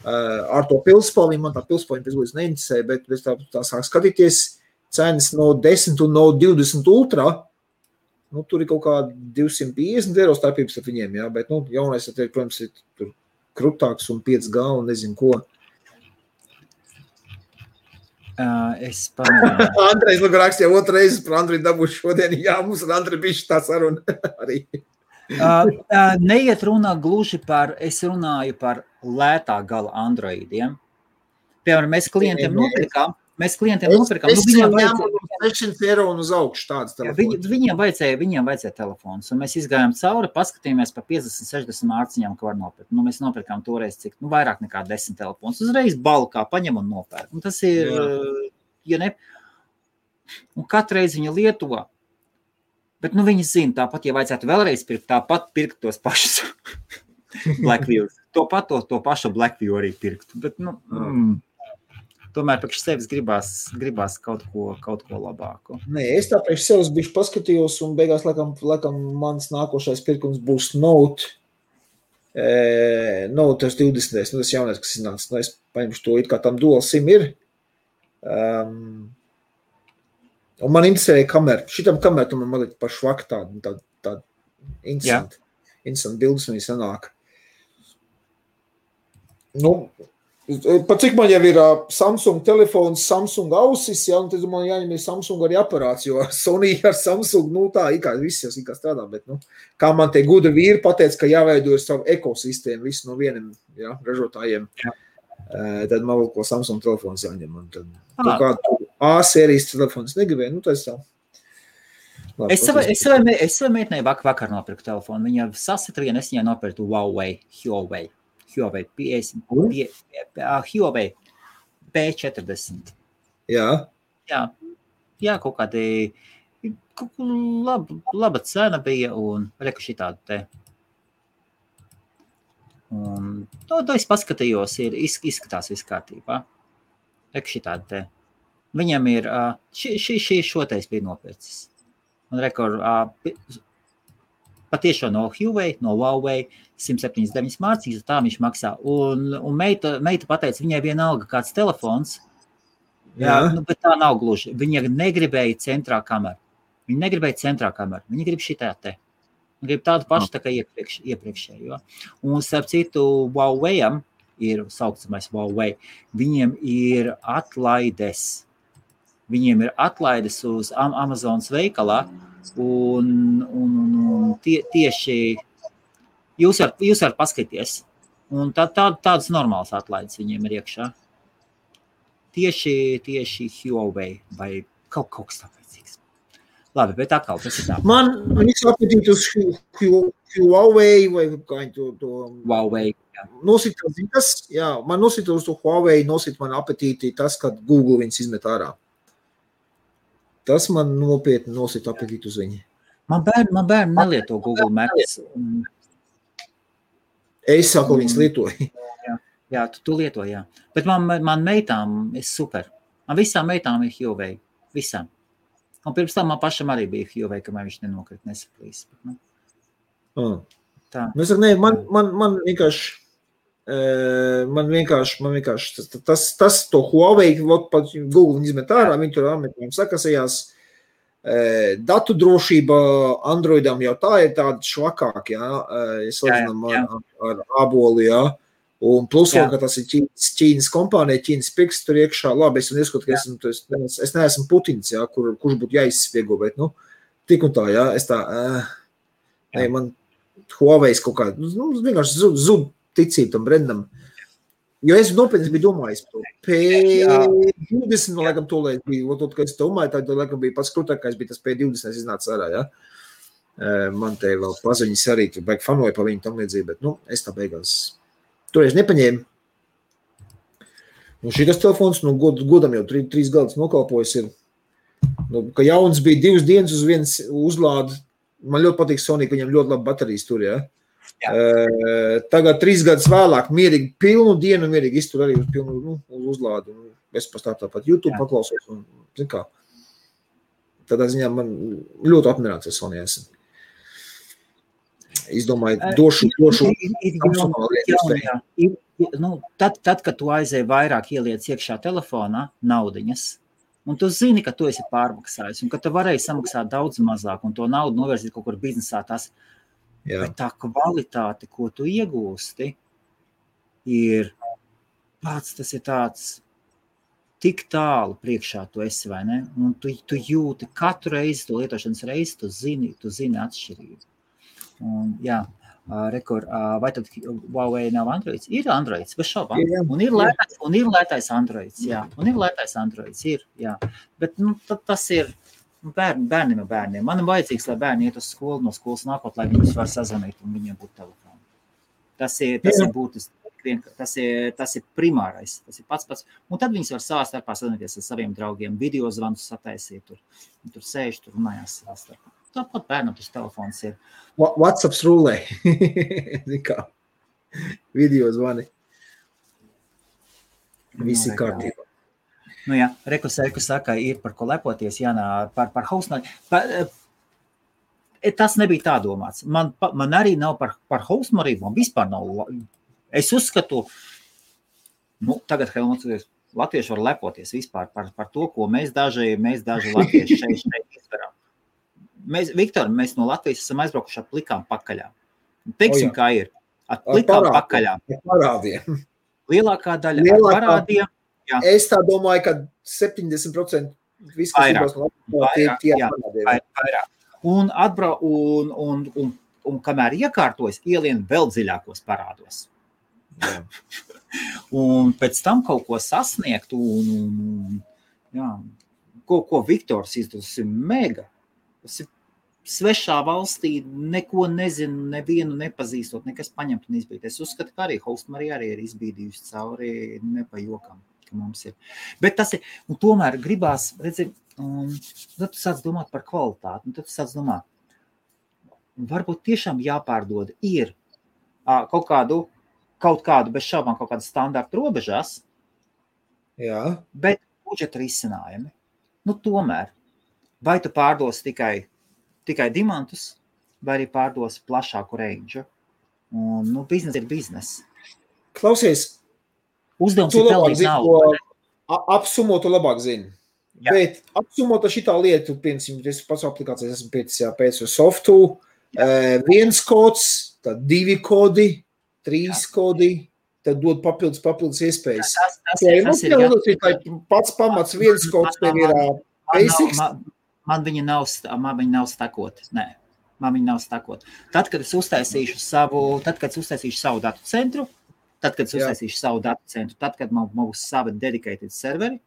ar to pilspalvi man tā pilspalvi pēc būtības neinteresē, bet es tā, tā sāk skatīties cenas no 10 un no 20 ultra. Nu, tur ir kaut kā 250 eiro starpības ar viņiem, jā, bet, nu, jaunais, tad, protams, ir tur kruptāks un 5G un nezinu ko. Uh, es pamēģināju. Andrejs Lūk rakstīja otru reizi par Andreju dabūšu šodien. Jā, mums ar Andreju bija tā saruna arī. Uh, uh, neiet runa gluži par, es runāju par lētā gala androidiem. Piemēram, mēs klientiem nopirkām, mēs klientiem nopirkām, nu, viņiem vajadzēja, 600 eiro un uz augšu Jā, Viņi, telefonas. viņiem, vajadzēja, viņiem vajadzēja telefons, un mēs gājām cauri, paskatījāmies par 50, 60 mārciņām, ko var nopirkt. Nu, mēs nopirkām toreiz, cik nu, vairāk nekā 10 telefonus. Uzreiz balkā paņem un nopērk. Un tas ir, Jā. ja ne, un katru reizi viņa lieto. Bet nu, viņi zina, tāpat, ja vajadzētu vēlreiz pirkt, tāpat pirkt tos pašus Blackview. To, pat, to, to pašu Blackview arī pirkt. Bet, nu, mm, tomēr priekš sevis gribās, gribās kaut, ko, kaut ko labāku. Nē, es tā priekš sevis biju paskatījos, un beigās, laikam, laikam mans nākošais pirkums būs Note. E, Note tas 20. Nu, tas jaunais, kas iznāca. Nu, es paņemšu to, it kā tam dual sim ir. Um, un man interesēja kamera. Šitam kameram man mazliet par švaku tādu, tādu, tādu interesantu, interesantu bildus viņa sanāk. Nu, Pat cik man jau ir ā, Samsung telefons, Samsung ausis, ja, un tad man jāņem Samsung arī aparāts, jo Sony ar Samsung, nu tā, it kā viss jau it kā strādā, bet, nu, kā man te gudri vīri pateica, ka jāveido savu ekosistēmu, visu no vieniem, ja, ražotājiem, Jā. Eh, tad man vēl ko Samsung telefons jāņem, un tad Ah. kaut kādu A-sērijas telefons negribēju, nu, tas tā. Labi, Es savai, es savai, es savai meitenei vak, vakar nopirku telefonu. Viņa sasitrīja, es viņai nopirku Huawei, Huawei, Huawei, 50, Un? pie, pie, Huawei P40. Jā, Jā, jā kaut kādi, kā laba, cena bija un reku šī tāda te. Un to, to es paskatījos, ir iz- izskatās viss kārtībā. Reku šī tāda te. Viņam ir, šī, šī, šī šotais bija nopircis. Un rekord, patiešām no Huawei, no Huawei 179 mārciņas, tā viņš maksā. Un, un meita, meita pateica, viņai vienalga kāds telefons, Jā, nu, bet tā nav gluži. Viņa negribēja centrā kameru. Viņa negribēja centrā kameru. Viņa grib šī te. Viņa grib tādu pašu tā kā iepriekš, iepriekšējo. Un, starp citu, Huawei ir saucamais Huawei. Viņiem ir atlaides. Viņiem ir atlaides uz Am- Amazonas veikalā. Un, un, un tie, tieši jūs varat, varat paskatīties. Un tā, tā, tādas normālas atlaides viņiem ir iekšā tieši, tieši Huawei vai kaut, kaut kas tamlīdzīgs. Labi, bet atkal tas ir tā. man visu apetīti uz Hu- Hu- Huawei vai kā to, to Huawei. jā. nosita tas, jā, man nosita uz to Huawei, nosita man apetīti tas, kad Google viņus izmet ārā. tas man nopietni nosita apetītu uz viņu. Man bērni, man bērni nelieto Google Maps. un- Es saku, viņas lietoju. Jā, tu, tu lieto, jā. Bet man, man meitām ir super. Man visām meitām ir Huawei. Visām. Un pirms tam man pašam arī bija Huawei, kamēr viņš nenokrita nesaplīs. Bet, nu, Ah. tā. Nu, saku, nē, man, man, man vienkārši. eh, Man vienkārši, man vienkārši tas, tas, tas to Huawei, pat Google izmet ārā, viņi tur ametiem sakasījās. Eh, Datu drošība Androidam jau tā ir tāda švakāka, eh, ja salīdzinām ar, ar aboli, jā. Un plus vēl, Jā. ka tas ir Ķīnas, Ķīnas kompānija, Ķīnas pirksts tur iekšā. Labi, es neskatu, ka esmu, es, es, es neesmu Putins, jā, kur, kurš būtu jāizspiego, bet, nu, tik un tā, jā, es tā, uh, Jā. nē, man Huawei kaut kā, nu, vienkārši zud, zud ticība tam brendam. Jo es nopietni biju domājis par to. P20, man liekas, to bija, un tad, kad es domāju, tad, laikam, bija pats krūtākais, bija tas P20, iznāca ārā. Eh, Man te vēl paziņas arī, tur baigi fanoja pa viņu tam līdzīgi, bet, nu, es tā beigās toreiz nepaņēmu. Nu, šis telefons, nu, god, godam jau trī, trīs gadus nokalpojis ir. Nu, ka jauns bija divas dienas uz vienas uzlādi. Man ļoti patīk Sony, ka viņam ļoti labi baterijas tur, ja. Jā. Uh, tagad trīs gadus vēlāk mierīgi pilnu dienu mierīgi iztur arī uz pilnu nu, uz uzlādi. Un Es pastāvu tāpat YouTube Jā. paklausos un, kā, tādā ziņā man ļoti apmierināts ar Sony esmu. Izdomāju, Eh, došu, došu Ir- ir. Ir- ir- nu, tad, tad, kad tu aizēji vairāk ieliec iekšā telefonā naudiņas, un tu zini, ka tu esi pārmaksājis, un ka tu varēji samaksāt daudz mazāk, un to naudu novirzīt kaut kur biznesā, tas Jā. Bet tā kvalitāte, ko tu iegūsti, ir pats tas ir tāds. Tik tālu priekšā tu esi, vai ne? Un tu, tu jūti katru reizi, to lietošanas reizi, tu zini, tu zini atšķirību. Un, jā, ā, rekur, ā, vai tad Huawei nav Androids? Ir Androids, bez šaubām. Un ir lētais, un ir lētais Androids, jā. Un ir lētais Androids, ir, jā. Bet nu, ta- tas ir bērni, bērniem ir bērniem. Man ir vajadzīgs, lai bērni iet uz skolu, no skolas nākot, lai viņus var sazvanīt un viņiem būtu telefoni. Tas ir, tas Jā. ir būtiski. Tas ir, tas ir primārais. Tas ir pats pats. Un tad viņas var savā starpā sazināties ar saviem draugiem, video zvanus sataisīt. Tur, Viņi tur sēž, tur runājās savā starpā. Tāpat bērnam tas telefons ir. Wha- WhatsApp rulē. Video zvani. Visi Nu, kārtībā. Nu, jā, Rekus, Rekus saka, ir par ko lepoties, Jānā, par, par Hausnari. Eh, tas nebija tā domāts. Man, pa- man arī nav par, par Hausmarību, man vispār nav. Es uzskatu, nu, tagad Helmuts, Latvieši var lepoties vispār par, par to, ko mēs daži, mēs daži latvieši šeit, šeit izdarām. Mēs, Viktor, mēs no Latvijas esam aizbraukuši ar plikām pakaļām. Teiksim, O, jā. kā ir. Ar Ar plikām parādiem. pakaļām. Parādiem. Lielākā daļa Lielākā- ar parādiem. Es tā domāju, ka 70% viss, kas izbrauc no Latvijas, tie jā. vai- vairāk. Un, atbra, un, un, un, un kamēr iekārtojas, ielien vēl dziļākos parādos. Jā. Un pēc tam kaut ko sasniegt, un, un jā, ko, ko Viktors izdarīja, tas ir mega. Tas ir svešā valstī, neko nezinu, nevienu nepazīstot, nekas paņemt un izbīdīt. Es uzskatu, ka arī Haustmarija arī ir izbīdījusi cauri nepajokam, ka mums ir. Bet tas ir, un tomēr gribās, redzi, un tad tu sāc domāt par kvalitāti, un tad tu sāc domāt, varbūt tiešām jāpārdod ir ā, kaut kādu, kaut kādu bez šaubām, kaut kādu standartu robežās, Jā. bet budžeta risinājumi. Nu, tomēr, vai tu pārdos tikai, tikai diamantus, vai arī pārdos plašāku rangu? Un, nu, biznesa ir biznesa. Klausies, Uzdevums ir pelnīt naudu. ko a- apsumot, tu labāk zini. Jā. Bet apsumot šī lieta, piemēram, es pats aplikācijas esmu jā, pēc softu, eh, viens kods, tad divi kodi, trīs kodi, tad dod papildus, papildus iespējas. Tas, tas, Jā, ir, nu, tas ir jā, jā- nu, tas ir tā pats pamats, viens kods tev ir Man nav- basics. Man, man viņa nav, man viņa nav stakot. Nē, man viņa nav stakot. Tad, kad es uztaisīšu savu, tad, kad es uztaisīšu savu datu centru, tad, kad es uztaisīšu savu datu centru, tad, kad man būs sava dedicated serveri,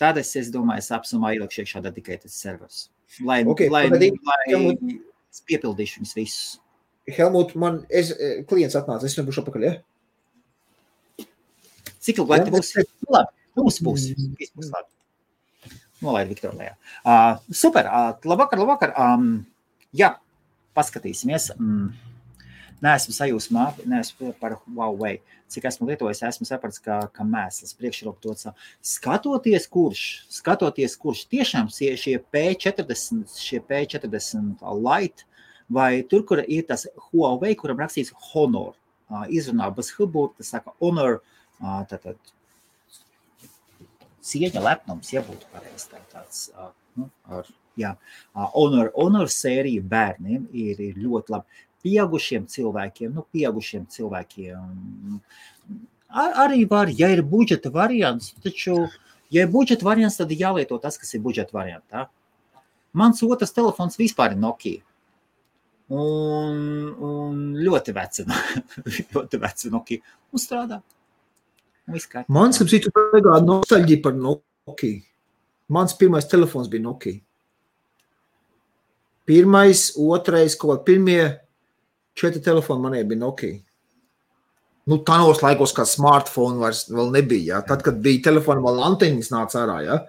tad es, es domāju, es apsumā ielikšu iekšā dedicated servers. Lai, Ok, lai, pagaidi, lai Helmut. es piepildīšu viņus visus. Helmut, man es, eh, klients atnāca, es nebūšu apakaļ, ja? Cik ilgi laika būs? Labi, būs, būs. Viss būs labi. Nolaid Viktoru lejā. Uh, super, uh, labvakar, labvakar. Um, jā, paskatīsimies. Mm. Neesmu sajūsmā, neesmu par Huawei. Cik esmu lietojis, esmu sapratis, ka, ka mēsls priekšroka skatoties, kurš, skatoties, kurš tiešām šie P40, šie P40 light, vai tur, kur ir tas Huawei, kuram rakstīts Honor, izrunā bez huburta, saka Honor, tātad cieņa, lepnums, ja būtu pareizi tā, tāds. Nu, ar, jā, honor, honor sērija bērniem ir, ir ļoti labi. Pieaugušiem cilvēkiem, nu, pieaugušiem cilvēkiem ar, arī var, ja ir budžeta variants, taču, ja ir budžeta variants, tad jālieto tas, kas ir budžeta variantā. Mans otrs telefons vispār ir Nokia. Un, un ļoti veca, ļoti veca Nokia. Un strādā. Man ir citu beigā nostalģija par Nokia. Mans pirmais telefons bija Nokia. Pirmais, otrais, kaut kā pirmie četri telefoni maniem bija Nokia. Nu, Tādos laikos, kad smartphone vairs nebija. Ja? Tad, kad bija telefona, vēl anteņas nāca ārā. Ja?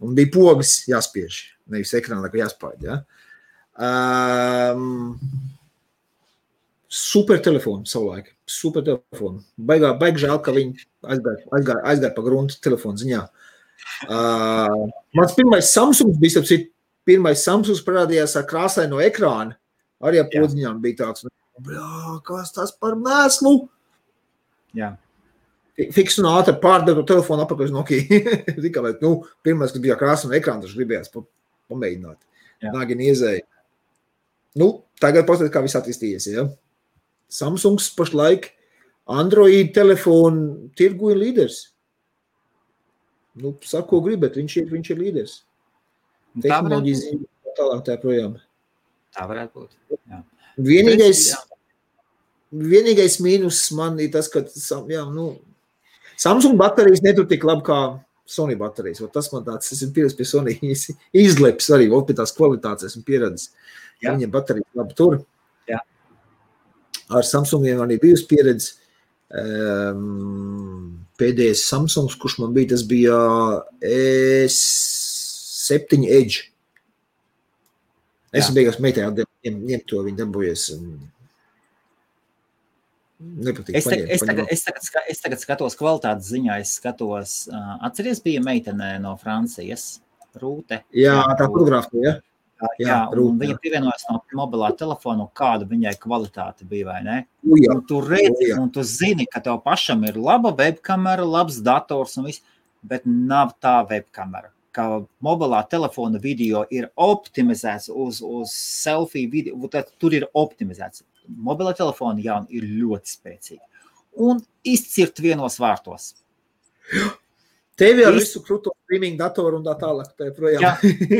Un bija pogas jāspiež. Nevis ekrānā, kā jāspēj. Ja? Um, super telefonu savulaik. Super telefonu. Baigā, baigi žēl, ka viņi aizgāja, aizgāja, aizgāja pa gruntu telefonu ziņā. Uh, mans pirmais Samsungs bija, apsit, pirmais Samsungs parādījās ar krāsaino ekrānu. Arī ar podziņām bija tāds, nu, kas tas par mēslu? Jā. Fiks un ātri pārdevu telefonu apakaļ uz Nokia. Tikai, nu, pirmais, kad bija krāsaino ekrānu, tas gribējās pamēģināt. Nāgi niezēja. Nu, tagad paskatās, kā viss attīstījies, ja? Samsungs pašlaik Android telefonu tirgu ir līderis. Nu, saku, ko gribat, viņš ir, viņš ir līderis. Tehnoloģijas ziņā tālāk tā projām. Tā varētu būt. Jā. Vienīgais, jā. vienīgais mīnus man ir tas, ka jā, nu, Samsung baterijas netur tik labi kā Sony baterijas. O tas man tāds, es esmu pieredzējis pie Sony izleps arī, o pie tās kvalitātes esmu pieredzējis. Viņam baterijas labi tur ar Samsungiem arī bijusi pieredze. Um, pēdējais Samsungs, kurš man bija, tas bija S7 Edge. Es beigās meitai ņem, ņem to, viņa dabūjies. Nepatīk, es, tagad, paņem, es, tagad, es, tagad, es tagad skatos kvalitātes ziņā, es skatos, atceries, bija meitene no Francijas, Rūte. Jā, tā fotografija, ja? Jā, jā un viņa pievienojas no mobilā telefona, kāda viņai kvalitāte bija. Jā, un tu redzi, un tu zini, ka tev pašam ir laba webkamera, labs dators un viss, bet nav tā webkamera. Kā mobilā telefona video ir optimizēts uz, uz selfiju video, tad tur ir optimizēts. Mobilā telefona jau ir ļoti spēcīga un izcirt vienos vārtos. Jā. Tev jau ir visu krūto streaming datoru un tā tālāk. Tā jā,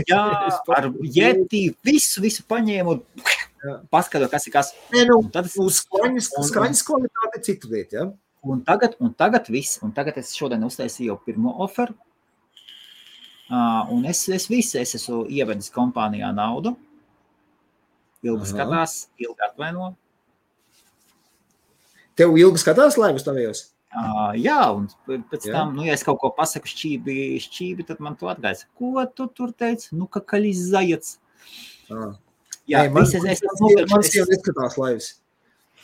jā ar Yeti visu, visu paņēmu un paskatot, kas ir kas. Nē, nu, tad es uz skaņas, skaņas kvalitāti citu lietu, ja? Un tagad, un tagad viss, un tagad es šodien uztaisīju pirmo oferu. Uh, un es, es visu, es esmu ievedis kompānijā naudu. Ilgi skatās, ilgi atvaino. Tev ilgi skatās laivas tavējos? Uh, jā, un pēc jā. tam, nu, ja es kaut ko pasaku šķībi, šķībi tad man to atgādās. Ko tu tur teici? Nu, ka kaļis zajats. Ah. Jā, Ei, man, es, es, es, es, man sieva neskatās laivas. Es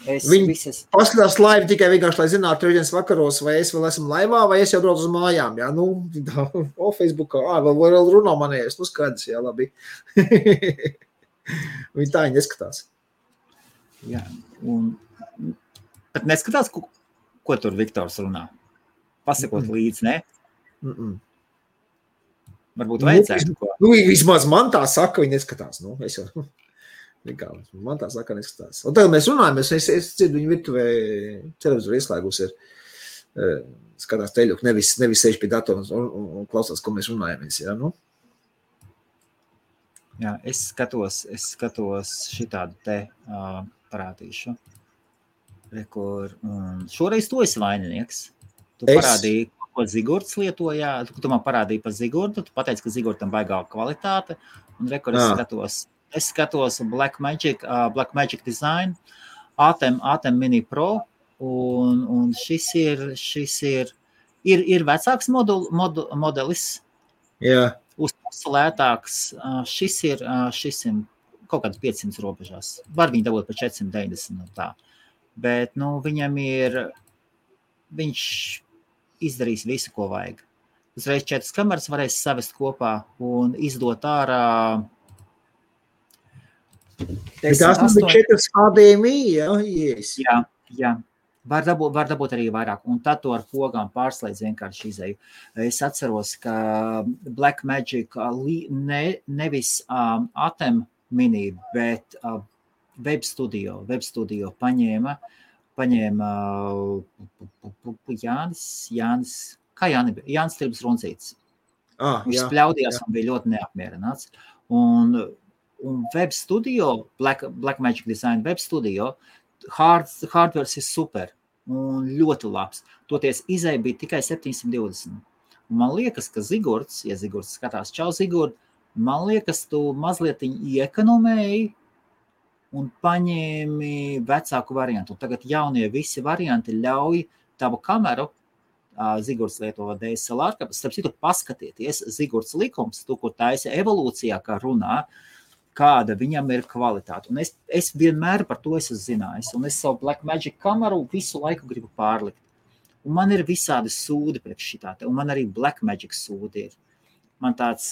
Viņi visas... paskatās laivu tikai vienkārši, lai zinātu, trešdienas vakaros, vai es vēl esmu laivā, vai es jau braucu uz mājām. Jā, nu, tā, o, Facebookā, ā, vēl, vēl runā manējais, nu, skaidrs, jā, labi. Viņi tā viņi neskatās. Jā, un pat neskatās, ko tur Viktors runā. Pasakot mm -mm. līdzi, ne? Mm -mm. Varbūt vajadzētu. Nu, nu, vismaz man tā saka, viņi neskatās. Nu, es jau, Kā, man tā saka, neskatās. Un tagad mēs runājam, es, es, es dzirdu, viņa virtuvē televizoru ieslēgus ir. Uh, skatās teļu, nevis, nevis sēž pie datora un, un, un klausās, ko mēs runājam. Ja, nu? Jā, es skatos, es skatos šitādu te uh, parādīšu. Rekur, šoreiz tu esi vaininieks. Tu es... parādīji, ko Zigorts lietoja. Tu, tu man parādīji par Zigortu. Tu pateici, ka Zigortam baigā kvalitāte. Un rekur, es skatos, es skatos Black Magic, uh, Black Magic Design, ATM, ATM Mini Pro. Un, un šis ir, šis ir, ir, ir vecāks modul, modul, modelis. Jā. Uztverts lētāks. Uh, šis ir, uh, šis ir kaut kāds 500 robežās. Var viņu dabūt par 490 un tā. Bet, nu, viņam ir, viņš izdarīs visu, ko vajag. Uzreiz četras kameras varēs savest kopā un izdot ārā. Bet mums bija četras HDMI, ja? yes. Jā, jā. Var dabūt, var dabūt arī vairāk, un tad to ar pogām pārslēdz vienkārši izēju. Es atceros, ka Black Magic ne, nevis um, Atem mini, bet uh, web studio, web studio paņēma, paņēma uh, Jānis, Jānis, kā Jāni, Jānis Tirbs Runcīts. Ah, Viņš jā, spļaudījās jā. un bija ļoti neapmierināts. Un, un web studio, Black, Black Magic Design web studio, hard, hardware ir super un ļoti labs. Toties izēja bija tikai 720. Un man liekas, ka Zigorts, ja Zigorts skatās čau Zigordu, man liekas, tu mazliet iekonomēji un paņēmi vecāku variantu. Un tagad jaunie visi varianti ļauj tavu kameru Zigorts lieto DSLR, starp citu, paskatieties, Zigorts likums, tu, kur taisa evolūcijā, kā runā, kāda viņam ir kvalitāte. Un es, es vienmēr par to esmu zinājis, un es savu Black Magic kameru visu laiku gribu pārlikt. Un man ir visādi sūdi priekš šitā, un man arī Black Magic sūdi ir. Man tāds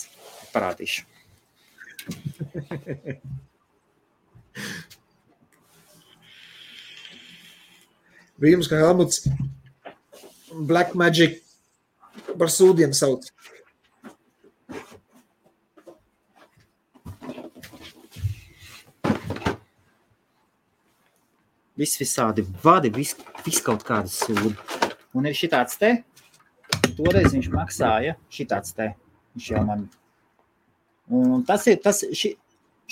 parādīšu. Vīms, kā Helmuts Black Magic par sūdiem sauc. Viss visādi vadi, vis, vis kaut kādas sūdi. Un ir šitāds te, toreiz viņš maksāja šitāds te. Viņš jau man. Un tas ir, tas, ši,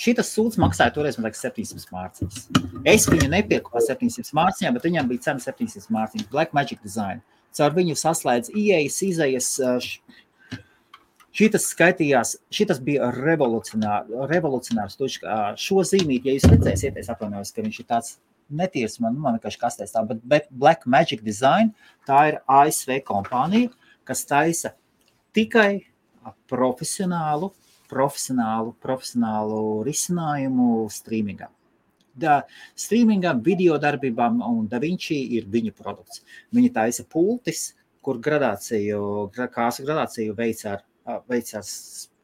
šitas sūds maksāja toreiz man liekas 700 mārciņas. Es viņu nepirku par 700 mārciņām, bet viņam bija cena 700 mārciņas. Black Magic Design. Caur viņu saslēdz ieejas, izējas. Šitas skaitījās, šitas bija revolucionārs. revolucionārs tuš, šo zīmīti, ja jūs redzēsiet, es atvainojos, ka viņš ir tāds netīrs, man, man vienkārši kastēs tā, bet, Black Magic Design, tā ir ASV kompānija, kas taisa tikai profesionālu, profesionālu, profesionālu risinājumu streamingam. Da, streamingam, video darbībām un DaVinci ir viņa produkts. Viņa taisa pultis, kur gradāciju, kāsu gradāciju veic ar, veic ar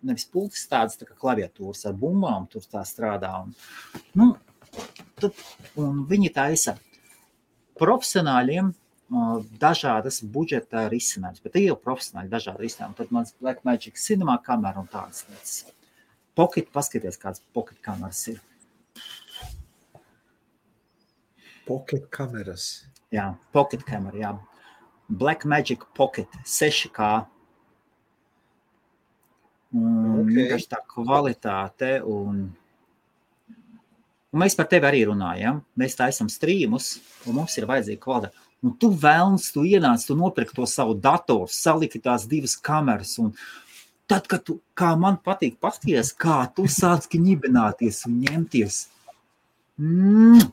nevis pultis tādas tā kā klaviatūras ar bumbām, tur tā strādā. Un, nu, tad, viņi taisa profesionāļiem dažādas budžeta risinājumus, bet ir jau profesionāli dažādi risinājumi. Tad mans Black Magic cinema kamera un tādas lietas. Pocket, paskaties, kāds pocket kameras ir. Pocket kameras. Jā, pocket kamera, jā. Black Magic Pocket 6K. Un Ok. vienkārši tā kvalitāte un Un mēs par tevi arī runājam. Mēs taisām strīmus, un mums ir vajadzīga kvalitāte. Un tu vēlams, tu ienāc, tu nopirki to savu datoru, saliki tās divas kameras. Un tad, kad tu, kā man patīk paskatīties, kā tu sāc ņibināties un ņemties. Mm,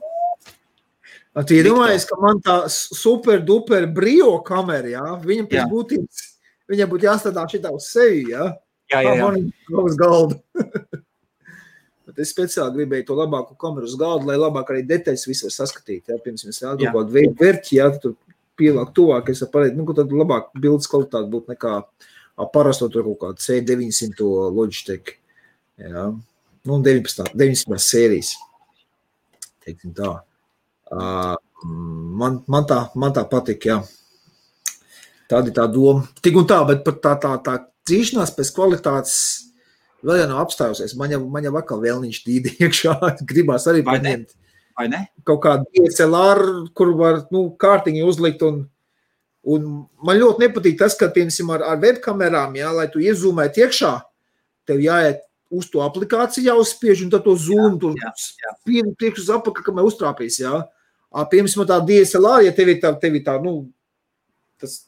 Tu iedomājies, ka man tā super duper brio kamera, jā, viņam pēc Jā. būtības, viņam būtu jāstrādā šitā uz sevi, jā. jā, jā, jā. Man ir uz galda. Bet es speciāli gribēju to labāko kameru uz galda, lai labāk arī detaļas visu var saskatīt. Jā, pirms mēs Jā. kaut kādu jā, tad tur pielāk tuvāk, es pareizi, nu, tad labāk bildes kvalitāte būtu nekā parasto tur kaut kādu C900 Logitech. Jā, nu, 19. 19. sērijas. Teiksim tā. Ā, Man, man, tā, man tā patīk, jā. Tāda ir tā doma. Tik un tā, bet par tā, tā, tā dzīšanās pēc kvalitātes vēl jau nav apstājusies. Man jau, man jau atkal vēlniņš dīdi iekšā. Gribās arī Vai ne? paņemt Vai ne? kaut kādu DSLR, kur var nu, kārtiņu uzlikt. Un, un man ļoti nepatīk tas, ka, piemēram, ar, ar webkamerām, jā, lai tu iezūmētu iekšā, tev jāiet uz to aplikāciju, jāuzspiež, un tad to zūmu tur pienu priekš uz apakšu, kamēr uztrāpīs. Ā, Piemēram, tā DSLR, ja tev ir tā, tev ir tā nu, tas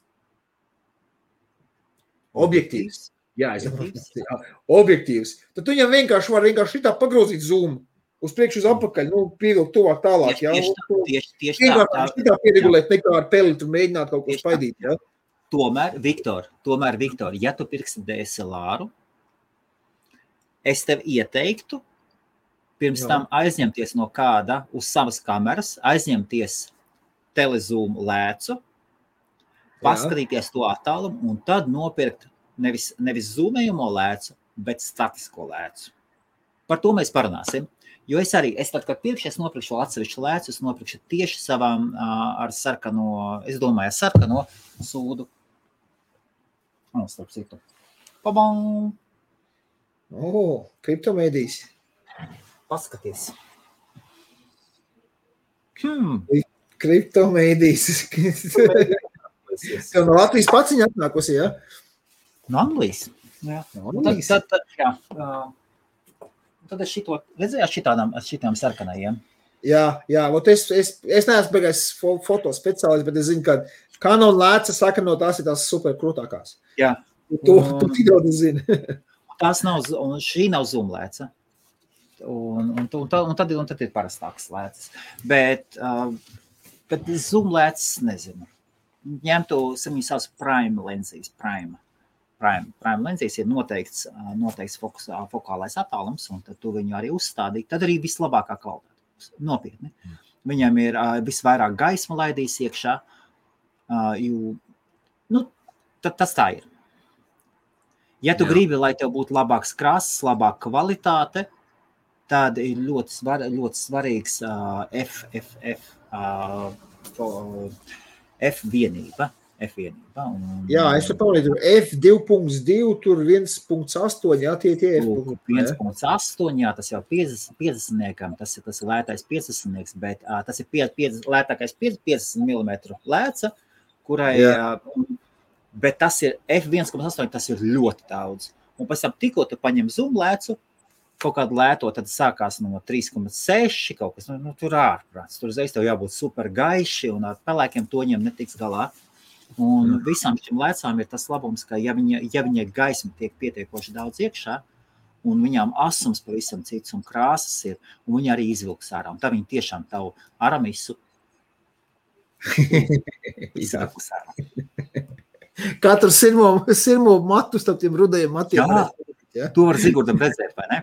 objektīvs. Jā, Objektīvs. jā, objektīvs. Tad tu viņam vienkārši vari vienkārši tā pagrozīt zūmu. Uz priekšu, uz apakaļ, nu, pievilkt tuvāk tālāk. Jā, Tieši, Un tā, to tieši, tieši tā, tā. tā pieregulēt, nekā ar peli tur mēģināt kaut ko spaidīt. Jā. Tomēr, Viktor, tomēr, Viktor, ja tu pirksi DSLR, es tev ieteiktu pirms Jā. tam aizņemties no kāda uz savas kameras, aizņemties telezūmu lēcu, paskatīties to attālumu un tad nopirkt nevis, nevis zūmējumu lēcu, bet statisko lēcu. Par to mēs parunāsim. Jo es arī, es tad, kad pirkšu, es nopirkšu atsevišķu lēcu, es nopirkšu tieši savām ar sarkano, es domāju, ar sarkano sūdu. O, starp citu. Pabam! O, kriptomēdijas. Paskaties. Hmm. Kriptomēdijas. Tev no Latvijas pats viņa atnākusi, ja? No Anglijas. Jā. No Tad, Anglijas. tad, tad, jā, ā, tad es šito, redzēju šitādām, šitām sarkanajiem. Jā, jā, vot es, es, es neesmu beigās fo- fotospeciālists, bet es zinu, ka kanon lēca saka, no tās ir tās super krūtākās. Jā. To, to tik daudz zinu. Tās nav, un šī nav zumlēca. Un, un, un, tad- un, tad, un tad ir parastāks lēcas. Bet, uh, bet zumlēcas, nezinu. Ņemtu, sauc prime lensīs, prime. Prime, prime lensīs ir noteikts, noteikts fokus, fokālais attālums, un tad tu viņu arī uzstādīji. Tad arī vislabākā kvalitāte. Nopietni. Viņam ir uh, visvairāk gaisma laidīs iekšā. Uh, jo, nu, tad, tas tā ir. Ja tu Jā. Gribi, lai tev būtu labāks krāsas, labāka kvalitāte, tad ir ļoti, svar, ļoti svarīgs uh, F, F, F, uh, F vienība. F vienība un, Jā, es tur palīdzu. F2.2, tur 1.8, jā, tie tie ir. Lūk, 1,8. Jā, tas jau 50, 50 tas ir tas lētais 50, bet uh, tas ir 5, 5, lētākais 5, 50 mm lēca, kurai. Uh, bet tas ir F1,8, tas ir ļoti daudz. Un pēc tam tikko tu paņem zoom lēcu, kaut kādu lēto, tad sākās no 3,6 kaut kas, nu, nu tur ārprāts. Tur uzreiz tev jābūt super gaiši un ar pelēkiem toņiem netiks galā. Un visām šīm lēcām ir tas labums, ka ja viņa, ja viņa gaisma tiek pietiekoši daudz iekšā, un viņām asums pavisam cits un krāsas ir, un viņi arī izvilks ārā. Un tā viņi tiešām tavu aramisu izvilks ārā. Katru sirmo, sirmo matu starp tiem rudajiem matiem. Jā. Ja? To var Zigurdam redzēt, vai ne?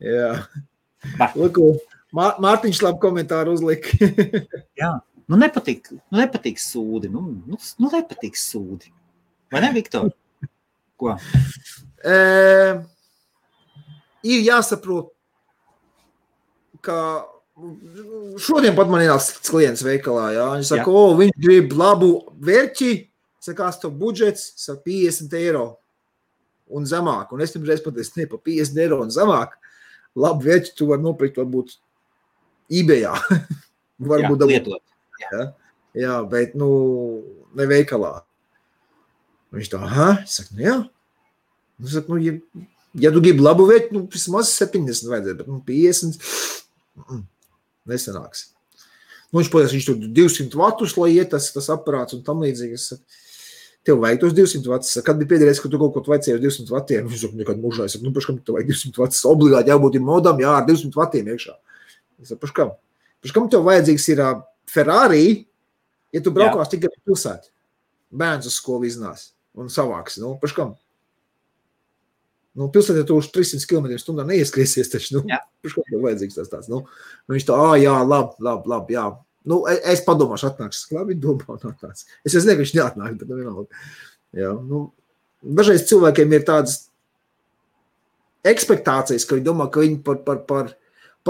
Jā. Mā- Mārtiņš labi komentāru uzlika. Nu, nepatīk, nu, nepatīk sūdi. Nu, nu, nu, nepatīk sūdi. Vai ne, Viktor? Ko? E, ir jāsaprot, ka šodien pat man ienāca klients veikalā. Jā. Viņš saka, o, viņš grib labu vērķi, sakās, to budžets saka, 50 eiro un zemāk. Un es tam reiz pateicu, ne pa 50 eiro un zemāk. Labu vērķi tu vari nopirkt varbūt eBayā. varbūt dabūt lietot. Jā, bet nu, ne veikalā. Viņš tā, ah, saka, nu, jā. Nu, saka, nu, ja, ja tu gribi labu vietu, nu, vismaz 70 vajadzētu, bet nu, 50 mm, nesanāks. Nu, viņš pateica, viņš tur 200 vatus, lai iet tas, tas aparāts un tam līdzīgi. Es saku, Tev vajag tos 200 vatus. Kad bija pēdējais, kad tu kaut ko vajadzēji ar 200 vatiem, viņš saka, nekad mūžā. Es saku, nu, paškam tev vajag 200 vatus. Obligāti jābūt modam, jā, ar 200 vatiem iekšā. Es saku, paškam. Paškam tev vajadzīgs ir ā, Ferrari, ja tu braukās tikai pa pilsētu. Bērns uz skolu iznās un savāks. Nu, paškam. Nu, pilsētā tu uz 300 km/h neieskriesies. Taču, nu, Jā. paškam tev vajadzīgs tas tāds. Nu, nu, viņš tā, ah, jā, labi, labi, labi, jā. Nu, e- es padomāšu, atnāks. Es labi domā, un atnāks. Es jau zinu, ka viņš neatnāk, bet nu, vienalga. Jā, nu, dažreiz cilvēkiem ir tādas ekspektācijas, ka viņi domā, ka viņi par, par, par, par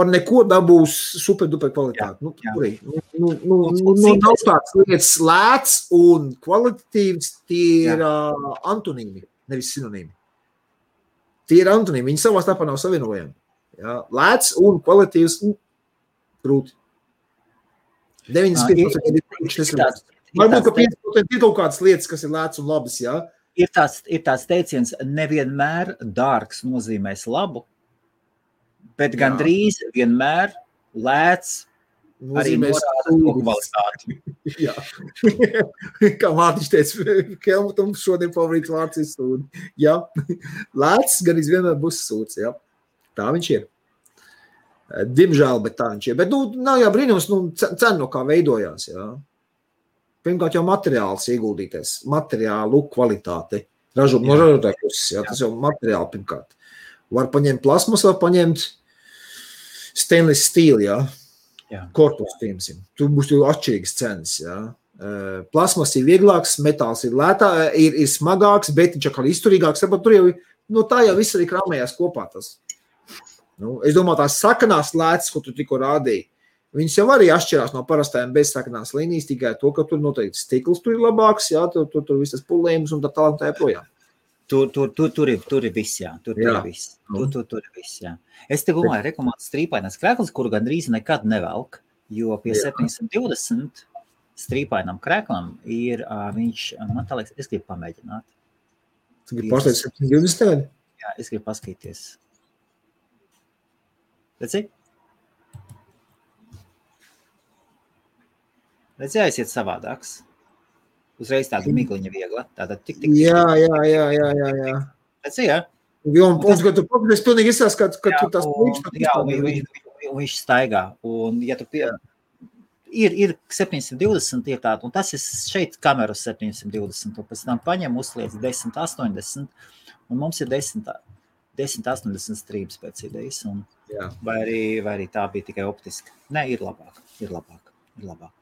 neko dabūs superduper kvalitāti. Nu, jā. Nu, nu, nu, nu, nu, nav tāds lietas lēts un kvalitatīvs, tie ir uh, antonīmi, nevis sinonīmi. Tie ir antonīmi, viņi savā starpā nav savienojami. Jā, lēts un kvalitīvs nu, grūti. 95% ir nesaprotams. Varbūt, ka 5% ir kaut kādas lietas, kas ir lētas un labas, jā. ir tāds, ir tāds teiciens, nevienmēr dārgs nozīmēs labu, bet Jā. gandrīz vienmēr lēts arī to sūdi. kvalitāti. Jā. Kā Mārtiņš teica, Helmutam šodien favorīts vārds ir sūdi. Jā, lēts gan vienmēr būs sūds, jā. Tā viņš ir. Diemžēl, bet tā viņš ir. Bet, nu, nav jau brīnums, nu, ce- cena no kā veidojās, jā. Pirmkārt jau materiāls ieguldīties, materiālu kvalitāte. Ražot, no Jā. ražotāja puses, jā, Jā. tas jau materiāli pirmkārt. Var paņemt plasmas, var paņemt stainless steel, jā. Jā. Korpus, piemēram. Tur būs atšķirīgas cenas, jā. Plasmas ir vieglāks, metāls ir lētā, ir, ir smagāks, bet viņš atkal izturīgāks. Saprot, Tur jau no tā jau viss arī krāmējās kopā. Tas. Nu, es domāju, tās sakanās lētas, ko tu tikko rādīji, viņas jau arī atšķirās no parastajām bezsakanās līnijas, tikai to, ka tur noteikti stikls tur ir labāks, jā, tur, tur, tur viss tas pulējums un tā tālāk tā joprojām. Tur, tur, tur, tur, ir, tur ir viss, jā. Tur, tur Jā. ir viss. Tur, tur, tur ir viss, jā. Es te domāju, rekomendācijas strīpainās krēkls, kuru gandrīz nekad nevelk, jo pie Jā. 720 strīpainam krēklam ir, viņš, man tā liekas, es gribu pamēģināt. Tu gribi pārsteigt 720 tagad? Jā, es gribu paskatīties. Redzi? Redzi, aiziet savādāks. Uzreiz tāda migliņa viegla. Tāda tik, tik, tik. Jā, jā, jā, jā, jā, jā. Redzi, jā? Jo, un, un, kad tu paskaties, pilnīgi izsās, ka, ka tu tās un, plīks, tad jā, un, viņš, viņš staigā. Un, ja tu pie, ir, ir 720, ir tāda, un tas ir šeit kameras 720, un pēc tam paņem uzliec 10, 80, un mums ir 10, 10 80 strīps pēc idejas, un, Jā. vai, arī, vai arī tā bija tikai optiska. Nē, ir labāk, ir labāk, ir labāk.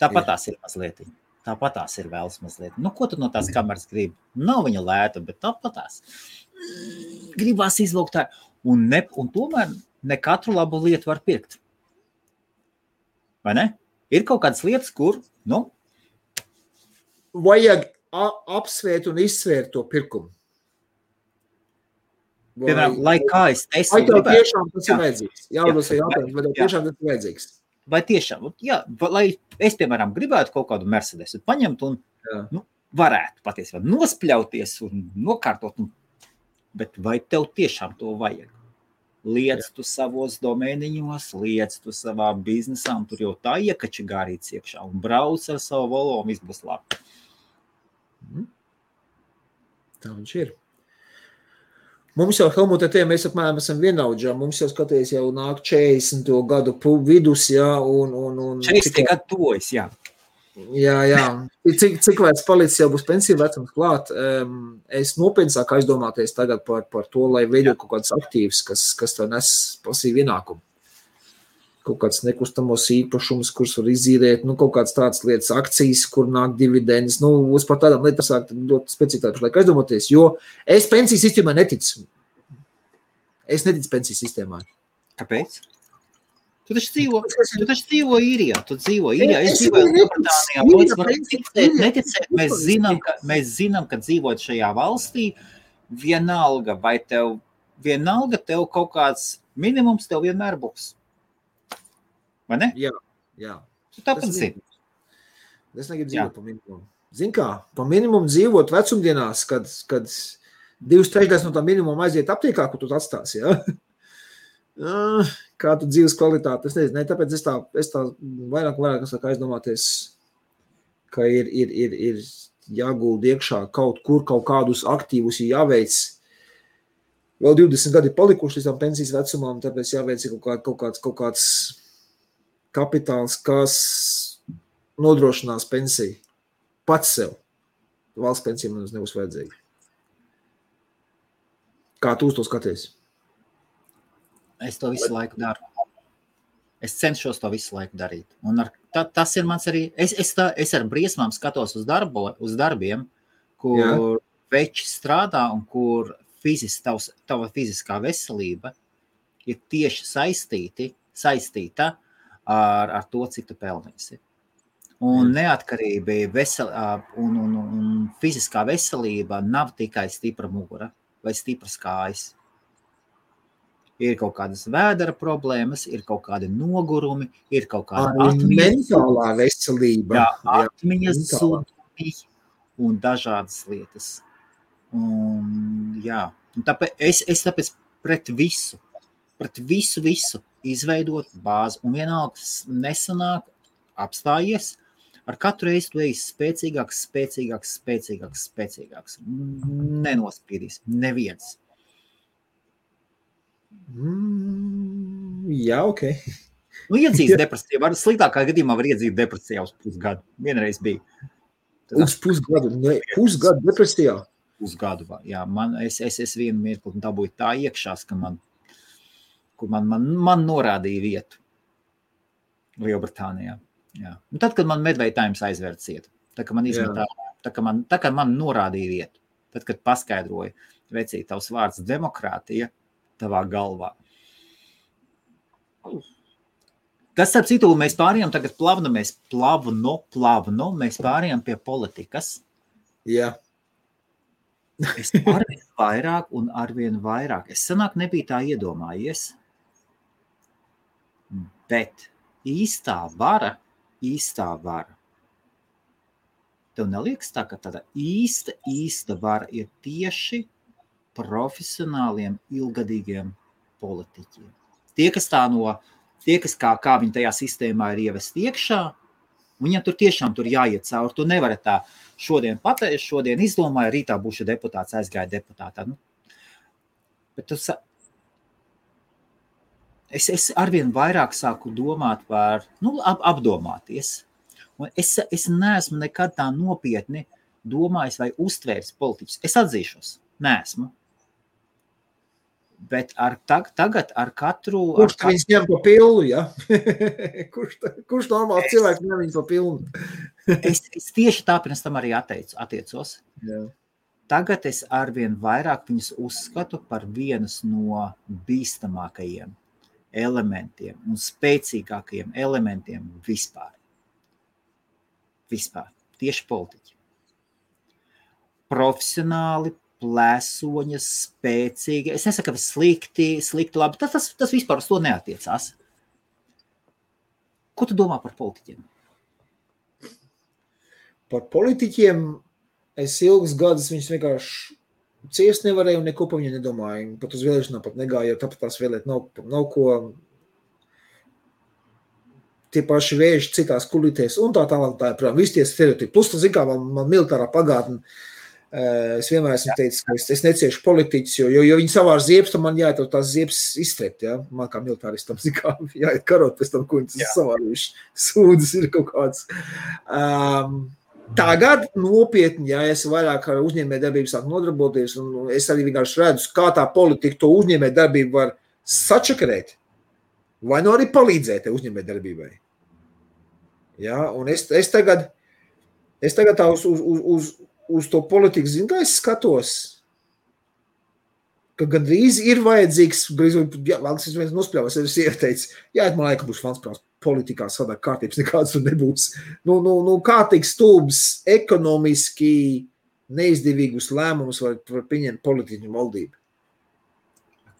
Tāpat Ir. tās ir mazliet. Tāpat tās ir vēls mazliet. Nu, ko tu no tās kameras gribi? Nav viņa lēta, bet tāpat tās. Gribās izlūgt tā. Un, ne, un tomēr ne katru labu lietu var pirkt. Vai ne? Ir kaut kādas lietas, kur, nu, Vajag apsvērt un izsvērt to pirkumu. Vai- piemēram, lai kā es Vai esmu tev tiešām tas Jā. ir vajadzīgs? Jā, Jā. tas ir jautājums, vai tev tiešām tas ir vajadzīgs? Vai tiešām, nu, jā, lai es, piemēram, gribētu kaut kādu Mercedes paņemt un Jā. nu, varētu patiesībā nospļauties un nokārtot, un, bet vai tev tiešām to vajag? Liec tu savos domēniņos, liec tu savā biznesā, un tur jau tā iekači gārīts iekšā un brauc ar savu valomu, viss būs labi. Tā viņš ir. Mums jau, Helmut, tie mēs apmēram esam vienaudžā. Mums jau skaties, jau nāk 40. gadu vidus, jā, un, un, un Šeit cik- tikai tojas, jā. Jā, jā. Cik, cik vērts palicis, jau būs pensiju vecums klāt. Um, es nopietni sāku aizdomāties tagad par, par to, lai veidot kaut kādas aktīvas, kas, kas tev nes pasīvu ienākumu. Kaut kāds nekustamos īpašums, kurus var izīrēt, nu, kaut kādas tādas lietas, akcijas, kur nāk dividendes. Nu, uz par tādām lietām sākt ļoti specifiski pašlaik aizdomāties, jo es pensiju sistēmai neticu. Es neticu pensiju sistēmai. Kāpēc? Tu taču dzīvo, tu taču dzīvo īrijā, tu dzīvo īrijā. Es Es dzīvoju. Lielbritānijā. Īrijā Protams, var pensija- ticēt, neticēt. Mēs zinām, ka, mēs zinām, ka dzīvot šajā valstī, vienalga, vai tev, vienalga tev kaut kāds minimums tev vienmēr būs. Vai ne? Jā, jā. Tu tāpat zini. Es negribu Jā. dzīvot par minimumu. Zini, kā par minimumu dzīvot vecumdienās, kad, kad divas trešdaļas no tā minimuma aiziet aptiekā, kur tu atstāsi. Ja? Ah, Kā tu dzīves kvalitāte? Es nezinu, ne, tāpēc es tā, es tā vairāk, vairāk sāku aizdomāties, ka ir, ir, ir, ir jāgulda iekšā kaut kur, kaut kādus aktīvus ir jāveic. Vēl 20 gadi palikuši līdz tam pensijas vecumam, tāpēc jāveic kaut, kā, kaut, kāds, kaut kāds kapitāls, kas nodrošinās pensiju pats sev. Valsts pensija man nebūs vajadzīga. Kā tu uz to skaties? Es to visu laiku daru. Es cenšos to visu laiku darīt. Un ar, ta, tas ir mans arī. Es, es, tā, es ar briesmām skatos uz, darbo, uz darbiem, kur Jā. veči strādā un kur fizis, tavs, tava fiziskā veselība ir tieši saistīti, saistīta ar, ar to, cik tu pelnīsi. Un neatkarība vesel, un, un, un fiziskā veselība nav tikai stipra mugura vai stipras kājas. Ir kaut kādas vēdera problēmas, ir kaut kādi nogurumi, ir kaut kāda Arī atmiņas, mentālā veselība. jā, atmiņas zudumi un dažādas lietas. Un, jā, un tāpēc es, es tāpēc pret visu, pret visu, visu izveidot bāzi. Un vienalga nesanāk, apstājies. Ar katru reizi tu ej spēcīgāks, spēcīgāks, spēcīgāks, spēcīgāks. Nenospīdīs neviens. Mm, jā, ok. Nu, iedzīt depresiju. Var sliktākā gadījumā var iedzīt depresijā uz pusgadu. Vienreiz bija. Uz pusgadu, ne, pusgadu depresijā. pusgadu. Jā, man, es, es, es vienu mirkli dabūju tā iekšā, ka man, kur man, man, man norādīja vietu Lielbritānijā. Jā. Un tad, kad man medveidājums aizvērts ciet, tā kā man izmetā, tā kā man, tā kā man norādīja vietu, tad, kad paskaidroja, vecīt, tavs vārds demokrātija tavā galvā. Kas, starp citu, mēs pārējām tagad plavnamies, plavnu, plavnu, mēs pārējām pie politikas. Jā, Es arvien vairāk un arvien vairāk. Es senāk nebiju tā iedomājies. Bet īstā vara, īstā vara. Tev neliekas tā, ka tāda īsta, īsta vara ir tieši profesionāliem, ilgadīgiem politiķiem. Tie, kas tā no, tie, kas kā, kā viņi tajā sistēmā ir ievest iekšā, viņam tur tiešām tur jāiet cauri. Tu nevari tā šodien pateikt, šodien izdomāju, rītā būšu deputāts, aizgāju deputātā. Nu, bet tu. Es, es arvien vairāk sāku domāt par, nu, ap, apdomāties. Un es, es neesmu nekad tā nopietni domājis vai uztvēris politiķus. Es atzīšos, neesmu. Bet ar, tag, tagad ar katru. kurš ar viņus ņem pa pilnu? Ja? kurš, kurš normāls cilvēks ņem pa pilnu? es, es tieši tāpēc tam arī atteicu, attiecos. Jā. Tagad es arvien vairāk viņus uzskatu par vienas no bīstamākajiem elementiem un spēcīgākajiem elementiem vispār. Vispār. Tieši politiķi. Profesionāli, plēsoņi, spēcīgi. Es nesaku, ka slikti, slikti, labi. Tas, tas, tas vispār uz to neatiecās. Ko tu domā par politiķiem? Par politiķiem es ilgus gadus viņus vienkārši ciest nevarēju un neko par viņu nedomāju. Pat uz vēlēšanām pat negāju, jo tāpat tās vēlēt nav, nav ko. Tie paši vēži citās kulītēs un tā tālāk. Tā joprojām visi tie stereotipi. Plus, tas, zin kā, man, man militārā pagātne. Es vienmēr esmu teicis, ka es, es neciešu politiķus, jo, jo, jo viņi savā ziepes, tad man jāiet tās ziepes izstrept. Ja? Man kā militāristam, kā, jāiet karot pēc tam, ko viņi Jā. savārījuši. Sūdzes ir kaut kāds. Um, Tagad nopietni, ja es vairāk ar uzņēmējdarbību sāku nodarboties, un es arī vienkārši redzu, kā tā politika to uzņēmējdarbību var sačakarēt, vai nu arī palīdzēt uzņēmējdarbībai. Ja, un es, es tagad, es tagad uz, uz, uz, uz, uz to politiku, zinu, kā es skatos, ka gandrīz ir vajadzīgs, ja vēl tas viens nospļāvās, es ieteicu, jā, man laika būs prās politikā sadā kārtības nekāds tur nebūs. Nu, nu, nu kā tik stūbs ekonomiski neizdevīgus lēmumus var, var pieņemt politiķu valdību.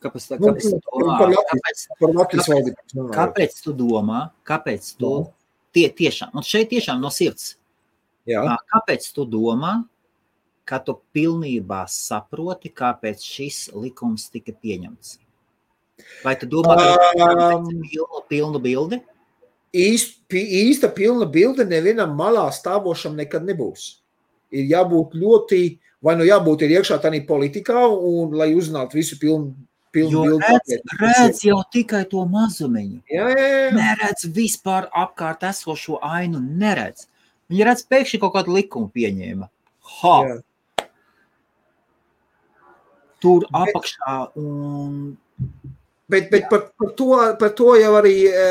Kāpēc, tā, Nu, kāpēc, nu, domā, par Latvijas- kāpēc, Par Latvijas Kāpēc- valdību. kāpēc tu domā, kāpēc tu Nu. tie, tiešām, un šeit tiešām no sirds, Jā, kāpēc tu domā, ka tu pilnībā saproti, kāpēc šis likums tika pieņemts? Vai tu domā, ka Um, tas ir pilnu bildi? Īst, īsta pilna bilde nevienam malā stāvošam nekad nebūs. Ir jābūt ļoti, vai nu jābūt ir iekšā tādā politikā, un lai uzzinātu visu pilnu, pilnu Jo redz, redz jau tikai to mazumiņu. Jā, jā, jā. Neredz vispār apkārt esošo ainu, neredz. Viņi redz pēkšņi kaut kādu likumu pieņēma. Ha! jā. Tur apakšā un Bet, bet par, par, to, par to jau arī e,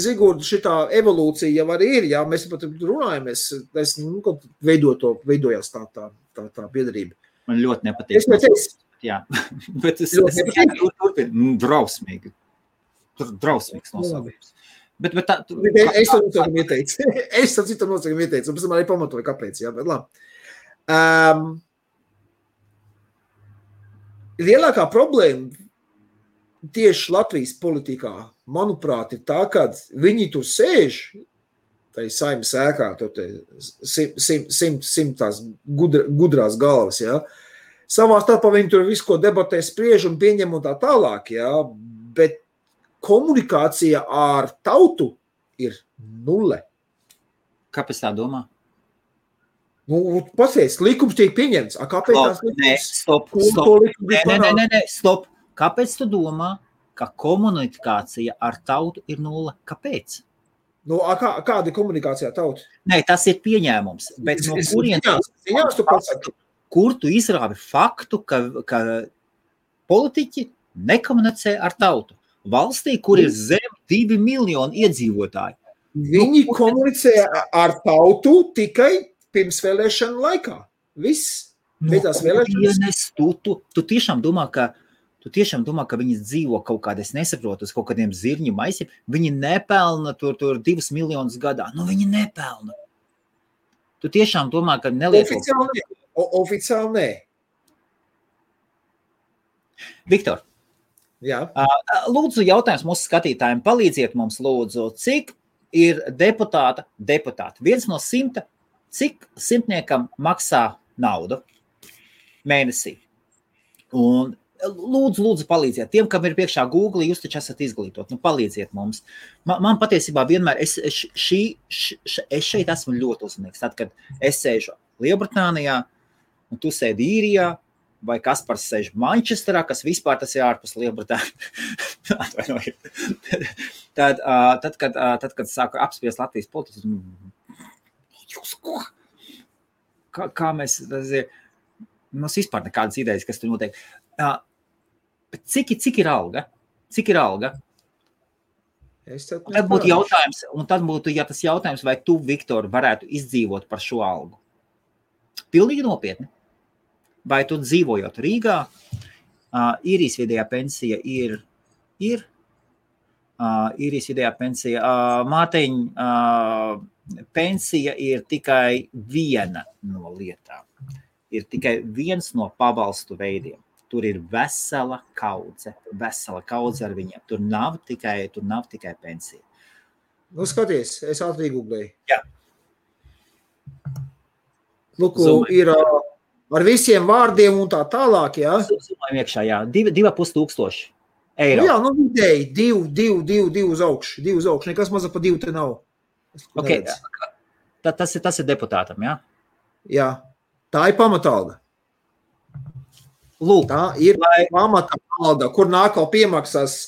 Zigorda šitā evolūcija jau arī ir. Jā, mēs pat runājam, es, es nu, veido to, veidojās tā, tā, tā, tā piedarība. man ļoti Es nepatīk. neteicu, Jā, bet es es- nepatīk. jā, tur- turpin. Mm, Drausmīgi. Tur drausmīgs nosaukums. Bet, bet tā, tu, Bet Es tam nosaukumu ieteicu. Es tam citam nosaukumu ieteicu. Pēc tam arī pamatoju, kāpēc. Jā, bet labi. Um, lielākā problēma tieši Latvijas politikā, manuprāt, ir tā, ka viņi tur sēž. Tā ir saimnes ēkā, tur simt sim, sim, simtās gudra, gudrās galvas. Ja? Savā starpā viņi tur visu, ko debatē, spriež un pieņem un tā tālāk. Ja? Bet komunikācija ar tautu ir nulle. kāpēc tā domā? Nu, Pasies, likums tiek pieņemts. A, kāpēc Stop, nē, likums? stop, stop. to likumu Nē, nē, nē, nē, stop. Kāpēc tu domā, ka komunikācija ar tautu ir nulle? Kāpēc? Nu, a, kā, kāda ir komunikācija ar tautu? Nē, tas ir pieņēmums. Bet no Es- kurienes ziņās- ziņās tu pasaku. kur tu izrāvi faktu, ka, ka politiķi nekomunicē ar tautu. Valstī, kur ir zem divi miljoni iedzīvotāji. Viņi nu, komunicē ar tautu tikai pirms vēlēšanu laikā. Viss. Beidzās no. Tu, tu, tiešām domā, ka Tu tiešām domā, ka viņi dzīvo kaut kādā, es nesaprotu, uz kaut kādiem zirņu maisiem. Viņi nepelna tur, tur divus miljonus gadā. Nu, viņi nepelna. Tu tiešām domā, ka neliek Oficiāli oficiāli nē. Viktor, Jā. lūdzu, jautājums mūsu skatītājiem. Palīdziet mums, lūdzu, cik ir deputāta, deputāti. Viens no simta, cik simtniekam maksā naudu mēnesī? Un Lūdzu, lūdzu, palīdziet. Tiem, kam ir priekšā Google, jūs taču esat izglītoti. Nu, palīdziet mums. Man, man patiesībā vienmēr, es, šī, š, es šeit esmu ļoti uzmanīgs. Tad, kad es sēžu Lielbritānijā, un tu sēdi īrijā, vai kas par sēž Manchesterā, kas vispār tas ir ārpus Lielbritānijas. tad, tad, kad, tad, kad sāku apspriest Latvijas politiku, jūs ko? Kā, kā mēs, tas ir, mums vispār nekādas idejas, kas tur notiek. Bet cik, cik ir alga? Cik ir alga? Tad būtu jautājums, un tad būtu, ja tas jautājums, vai tu, Viktor, varētu izdzīvot par šo algu? Pilnīgi nopietni. Vai tu dzīvojot Rīgā, uh, īrijas vidējā pensija ir, ir uh, īrijas vidējā pensija, uh, māteņa uh, pensija ir tikai viena no lietām. Ir tikai viens no pabalstu veidiem. Tur ir vesela kaudze, vesela kaudze ar viņiem. Tur nav tikai, tur nav tikai pensija. Nu, skaties, es ātri googlēju. Jā. Lūk, ir ar visiem vārdiem un tā tālāk. Jā, Zumājam iekšā, jā. Divi, divi pus tūkstoši eiro. Nu, jā, nu vidēji divi, divi, divi, divi uz augšu. Divi uz augšu. Nekas mazāk pa divu te nav. Okay. Tā, tas, ir, tas ir deputātam, jā? Jā. Tā ir pamatalga. Lūk, tā ir lai... pamata alga, kur nāk vēl piemaksas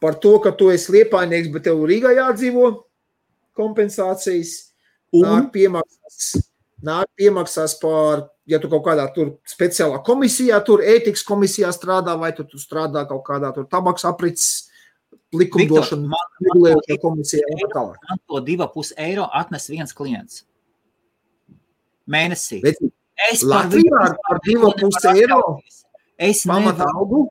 par to, ka tu esi liepainieks, bet tev Rīgā jādzīvo kompensācijas. Un nāk piemaksas, nāk piemaksas par, ja tu kaut kādā tur speciālā komisijā, tur ētikas komisijā strādā, vai tu, tu strādā kaut kādā tur tabaks aprits likumdošana, regulējošā komisijā. Man to divu pus eiro atnes viens klients. Mēnesī. Bet es Latvijā ar, divu pus eiro. Atļauties. Es nevaru,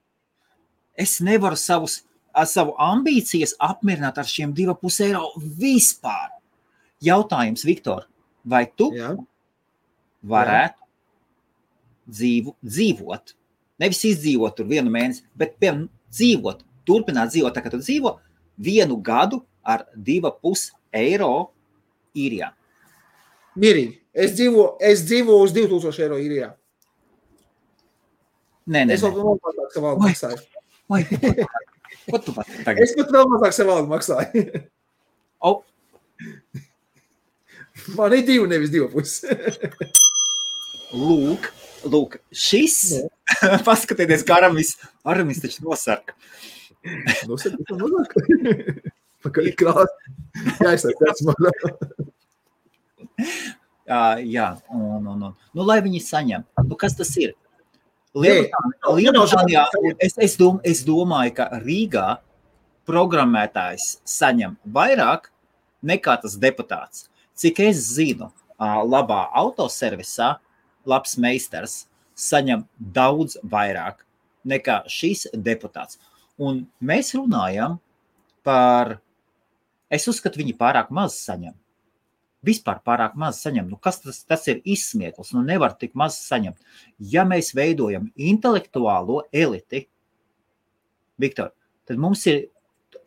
es nevaru savus, savu ambīcijas apmierināt ar šiem divu pus eiro vispār. Jautājums, Viktor, vai tu Jā. varētu Jā. Dzīvu, dzīvot, nevis izdzīvot tur vienu mēnesi, bet piemēram, dzīvot, turpināt dzīvot tā, kā tu dzīvo, vienu gadu ar divu pus eiro īrijā? Mierīgi. Es dzīvoju es dzīvo uz 2000 eiro īrijā. Nē, nē, es vēl mazāk savu algu maksāju. Vai, ko tu pat tagad? Es pat vēl mazāk savu algu maksāju. oh. Man ir divi, nevis divi puses. lūk, lūk, šis. Paskatieties, kā Aramis, Aramis taču nosarka. Nosarka, tā mazāk. Pakaļ krās. Jā, es esmu. Jā, un, un, un. Nu, lai viņi saņem. Nu, kas tas ir? Lielbritānijā es, es, dom, es domāju, ka Rīgā programmētājs saņem vairāk nekā tas deputāts. Cik es zinu, labā autoservisā labs meistars saņem daudz vairāk nekā šis deputāts. Un mēs runājam par, es uzskatu, viņi pārāk maz saņem vispār pārāk maz saņem. Nu, kas tas, tas ir izsmieklis? Nu, nevar tik maz saņemt. Ja mēs veidojam intelektuālo eliti, Viktor, tad mums ir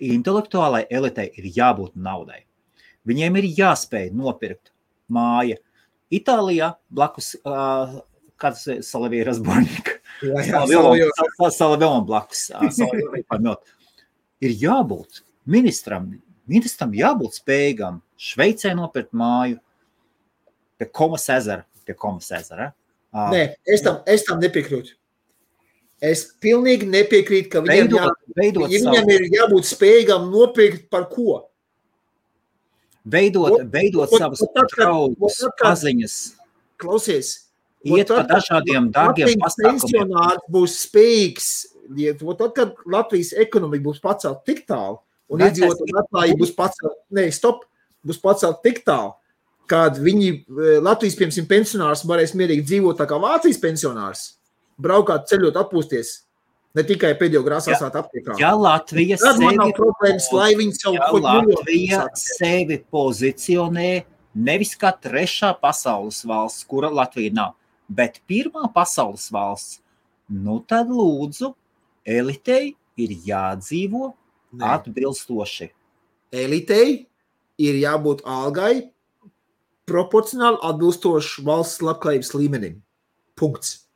intelektuālai elitei ir jābūt naudai. Viņiem ir jāspēj nopirkt māju. Itālijā blakus uh, kāds ir Salavijas Borņika. Salavēlam blakus. Ir jābūt ministram, ministram jābūt spējīgam Šveicē nopirkt māju pie Komas ezera. Pie Komas ezera. Uh, Nē, es tam, es tam nepiekrītu. Es pilnīgi nepiekrītu, ka viņam, veidot, jā, veidot viņam savu... ir jābūt spējīgam nopirkt par ko. Veidot, veidot o, savus draugus, paziņas. Klausies, iet pa dažādiem dārgiem pasākumiem. pensionārs būs spējīgs, ja, tad, kad Latvijas ekonomika būs pacelt tik tālu, un iedzīvotāji Latvijā būs pacelt, ne, stop, būs pacelt tik tālu, kad viņi, eh, Latvijas, piemēram, pensionārs varēs mierīgi dzīvot tā kā Vācijas pensionārs, braukāt, ceļot, atpūsties, ne tikai pēdējo grāsā aptiekā. Ja Latvija Tad sevi, problēmas, lai viņi savu ja Latvija sevi pozicionē nevis kā trešā pasaules valsts, kura Latvija nav, bet pirmā pasaules valsts, nu tad lūdzu, elitei ir jādzīvo Nē. atbilstoši. elitei ir jābūt algai proporcionāli atbilstoši valsts labklājības līmenim. Punkts.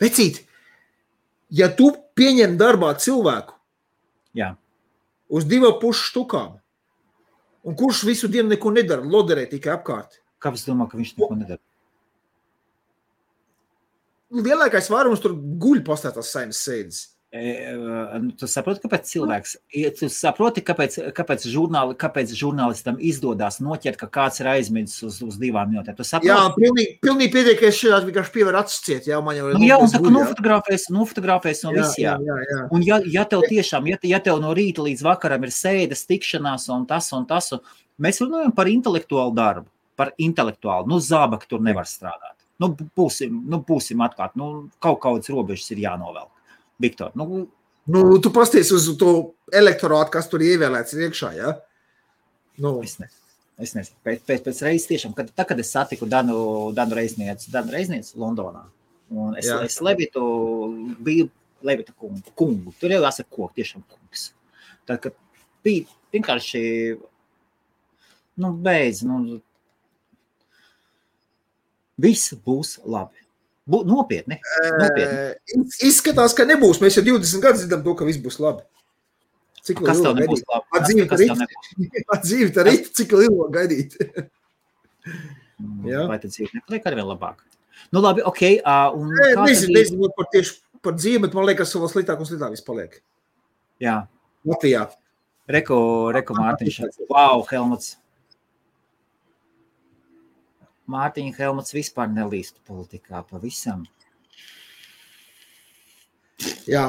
Vecīt, ja tu pieņem darbā cilvēku Jā. uz divām pušu štukām, un kurš visu dienu neko nedara, loderē tikai apkārt, Kāpēc domā, ka viņš neko nedara? lielākais vairums tur guļ pastētās saimnes sēdes. Nu, Tu saproti, kāpēc cilvēks, tu saproti, kāpēc, kāpēc, žurnāli, kāpēc žurnālistam izdodas noķert, ka kāds ir aizmidzis uz, uz divām minūtēm. Jā, pilnīgi, pilnīgi pietiek, ka es šeit vienkārši pievaru acis ciet. Jā, man jau ir nu, jā, un tā kā nofotografēs, nofotografēs no visiem. jā, jā, jā. Un, ja, ja tev tiešām, ja, ja tev no rīta līdz vakaram ir sēdes, tikšanās un tas un tas, un mēs runājam par intelektuālu darbu, par intelektuālu, nu, zābaki tur nevar strādāt. Nu, būsim, nu, būsim atklāti, nu, kaut kādas robežas ir jānovelk. Viktor, nu, Nu, tu pasties uz to elektorātu, kas tur ievēlēts iekšā. Ja? Nu, es nezinu. Es nezinu, pēc, pēc, pēc reizes tiešām, kad, tā, kad es satiku Danu, Danu Reiznieci, Danu Reiznieci Londonā, un es, Jā. es Levitu biju Levita kungu, kungu. Tur jau jāsaka koks, tiešām kungs. Tad, kad bija vienkārši, nu, beidz, nu, viss būs labi. Bū, nopietni, nopietni. Eh, Izskatās, ka nebūs. Mēs jau 20 gadus zinām, to, ka viss būs labi. Cik ilgi nebūs gaidīt? labi? Ar Kas- dzīvi kas rīt? tev nebūs? Ar dzīvi tā rīt, cik ilgi gaidīt. Vai tad dzīve nepaliek ar vien labāk? Nu, labi, ok. Uh, un Nē, Nezinu, nezinu par tieši par dzīvi, bet man liekas, ka vēl sliktāk un sliktāk viss paliek. Jā, Latvijā. Reko, Reko Mārtiņš. Wow, Helmuts. Mārtiņa Helmuts vispār nelīst politikā pavisam. Jā.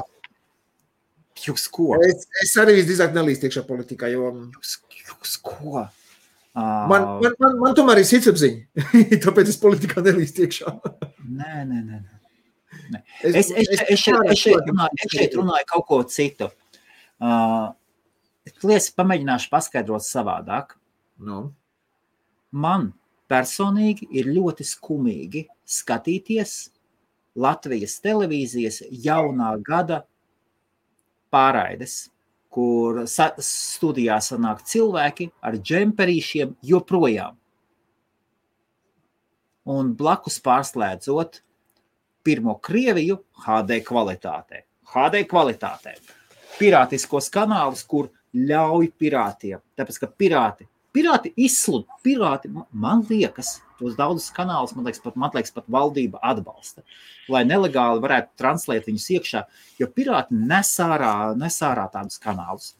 Jūs ko? Es, es arī visdrīzāk nelīstu iekšā politikā, jo Jūs, jūs ko? Man, man, man, man tomēr ir sirdsapziņa. Tāpēc es politikā nelīstu iekšā. Nē, nē, nē. nē. Es, es, es, es, šeit, es, šeit runāju, es šeit runāju kaut ko citu. Uh, es pamēģināšu paskaidrot savādāk. Nu, Man personīgi ir ļoti skumīgi skatīties Latvijas televīzijas jaunā gada pārraides, kur studijā sanāk cilvēki ar džemperīšiem joprojām. Un blakus pārslēdzot pirmo Krieviju HD kvalitātē. HD kvalitātē. Pirātiskos kanālus, kur ļauj pirātiem. Tāpēc, ka pirāti, pirāti izsludina, pirāti, ma- man liekas, tos daudzus kanālus, man liekas, pat, man liekas, pat valdība atbalsta. Lai nelegāli varētu translēt viņus iekšā, jo pirāti nes ārā, nes ārā tādus kanālus.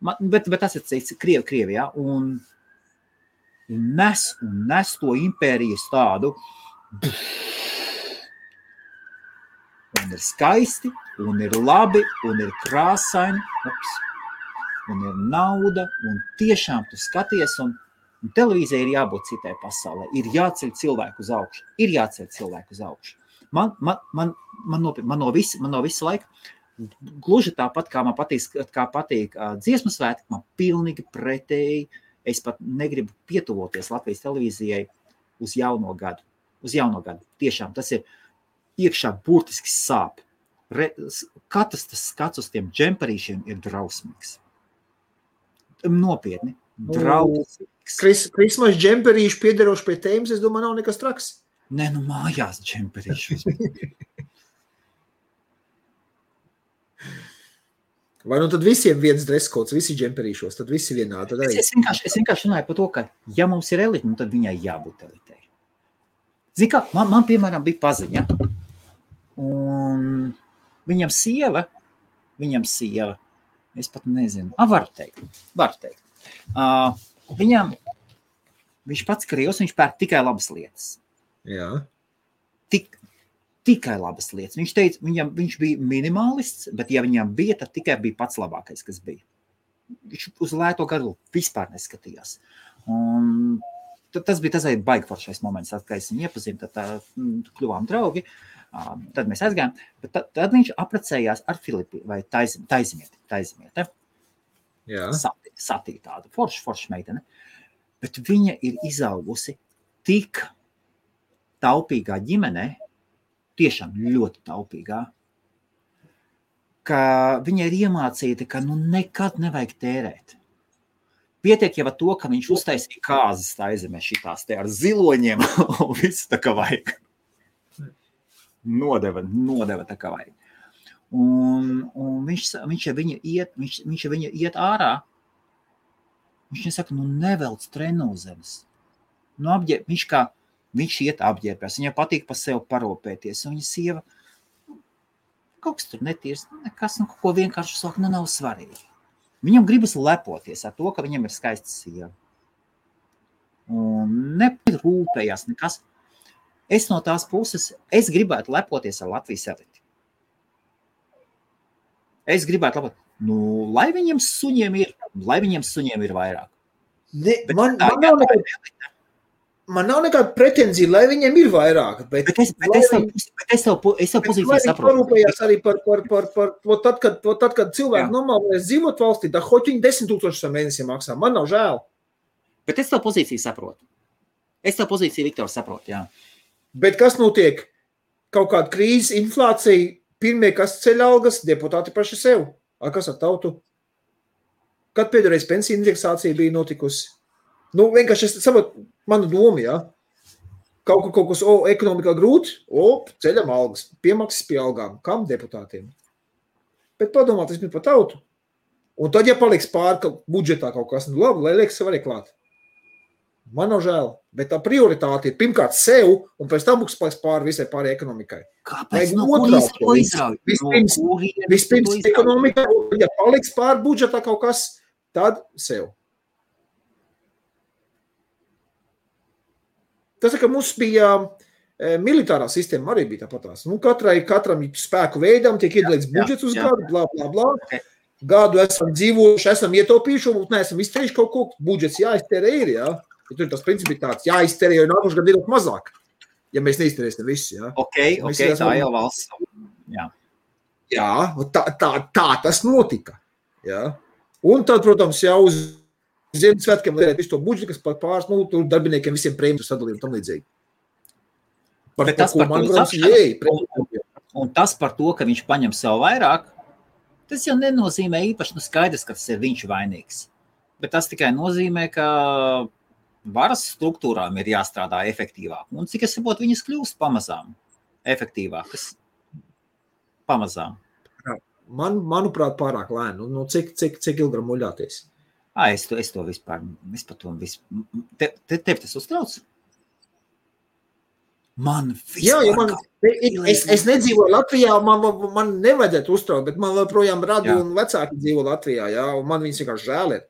Man, bet, bet tas ir cits, Krievi, Krievijā. Un nes, un nes to impērijas tādu. Un ir skaisti, un ir labi, un ir krāsaini, ups, un ir nauda. Un tiešām tu skaties, un, un televīzijai ir jābūt citai pasaulē. Ir jāceļ cilvēku uz augšu. Ir jāceļ cilvēku uz augšu. Man, man, man, man, no, man, no visa, man no visa laika, gluži tāpat kā man patīk, kā patīk uh, dziesmu svētki, man pilnīgi pretēji. Es pat negribu pietuvoties Latvijas televīzijai uz jauno gadu. Uz jauno gadu. Tiešām tas ir iekšā burtiski sāp. Re, katrs tas skats uz tiem džemperīšiem ir drausmīgs. Nopietni. Kris, Krismas džemperīši piederoši pie tēmas, es domāju, nav nekas traks. Nē, nu mājās džemperīšus. Vai nu tad visiem viens dreskots, visi džemperīšos, tad visi vienādi. Tad Es, arī. es, vienkārši, es vienkārši runāju par to, ka, ja mums ir elite, nu, tad viņai jābūt elitei. Zini, kā man, man, piemēram, bija paziņa, un viņam sieva, viņam sieva, es pat nezinu, ah, var teikt, var teikt. Uh, viņam, viņš pats krievs, viņš pērk tikai labas lietas. Jā. Tik, tikai labas lietas. Viņš teica, viņam, viņš bija minimalists, bet, ja viņam bija, tad tikai bija pats labākais, kas bija. Viņš uz lēto gadu vispār neskatījās. Un tas bija tas baigforšais moments, kad es viņu iepazinu, tad tā, mm, kļuvām draugi. Tad mēs aizgājām, bet tad, tad viņš apprecējās ar Filipu vai Taizimieti. taizimieti. Satī, satī tāda forša, forša meitene. Bet viņa ir izaugusi tik taupīgā ģimenē, tiešām ļoti taupīgā, ka viņa ir iemācīta, ka nu nekad nevajag tērēt. Pietiek jau ar to, ka viņš uztaisīja kāzas tā aizemē šitās te ar ziloņiem un viss tā kā vajag. Nodeva, nodeva tā kā vajag. Un, un viņš, viņš, ja viņa iet, viņš, viņš ja viņa iet ārā, viņš nesaka, nu nevelc trenozemes. Nu, apģēr, viņš kā, viņš iet apģērbēs, viņai patīk pa sevi parūpēties, un viņa sieva, kaut kas tur netīrs, nekas, nu, ko vienkārši saka, nu nav svarīgi. Viņam gribas lepoties ar to, ka viņam ir skaista sieva. Un nerūpējās nekas. Es no tās puses, es gribētu lepoties ar Latvijas eliti. Es gribētu labot, nu, lai viņiem suņiem ir, lai viņiem suņiem ir vairāk. Ne, man, man, nav nekāda, man nav nekāda pretenzija, lai viņiem ir vairāk. Bet, bet es, bet es, tev, bet es, tev, es tev pozīciju saprotu. Parūpējās arī par, par, par, par, par tad, kad, tad, kad cilvēki normāli varēs dzīvot valstī, tā hoķi viņi 10 tūkstošus mēnesī maksā. Man nav žēl. Bet es tev pozīciju saprotu. Es tev pozīciju, Viktor, saprotu, jā. Bet kas notiek? Kaut kāda krīze, inflācija, pirmie, kas ceļ algas, deputāti paši sev. Ar kas ar tautu? Kad pēdējais pensiju indeksācija bija notikusi? Nu, vienkārši es saprotu, manu domu, ja? Kaut, kaut kas, o, ekonomikā grūti, o, ceļam algas, piemaksas pie algām. Kam deputātiem? Bet padomāt, tas ir par tautu. Un tad, ja paliks pāri budžetā kaut kas, nu labi, lai liekas sev arī klāt. Man nav žēl, bet tā prioritāte ir pirmkārt sev, un pēc tam būs pāri visai pārējai ekonomikai. Kāpēc? No kurienes vispirms, no vispirms ekonomika, ja paliks pāri budžetā kaut kas, tad sev. Tas, ka mums bija e, militārā sistēma, arī bija tāpatās. Nu, katrai, katram spēku veidam tiek iedalīts budžets uz gadu, bla, bla, bla. Okay. Gadu esam dzīvojuši, esam ietaupījuši, un neesam iztērējuši kaut ko. Budžets jāiztērē ir, jā. Ja tur tas princips ir tāds, jāiztērē, jo nākošais gads ir mazāk. Ja mēs neiztērēsim visu, jā. Ok, ok, tā jau valsts. Jā, jā tā, tā, tā tas notika. Jā. Un tad, protams, jau uz Ziemassvētkiem lietēt visu to budžetu, kas pāris nu, darbiniekiem visiem prēmiju sadalījumu un tam līdzīgi. Par, Bet tas, ko, par man, protams, jēja, un tas par to, ka viņš paņem sev vairāk, tas jau nenozīmē īpaši nu, skaidrs, ka tas ir viņš vainīgs. Bet tas tikai nozīmē, ka varas struktūrām ir jāstrādā efektīvāk. Un cik es saprotu, viņas kļūst pamazām efektīvākas. Pamazām. Man, manuprāt, pārāk lēni. Nu, nu, cik, cik, cik ilgi muļāties? À, es, to, es to vispār, vispār. Te, te, tev tas uztrauc? Man Jā, ja man, es, es nedzīvoju Latvijā, man, man nevajadzētu uztraukt, bet man joprojām rada un vecāki dzīvo Latvijā, jā, un man viņus vienkārši žēl ir.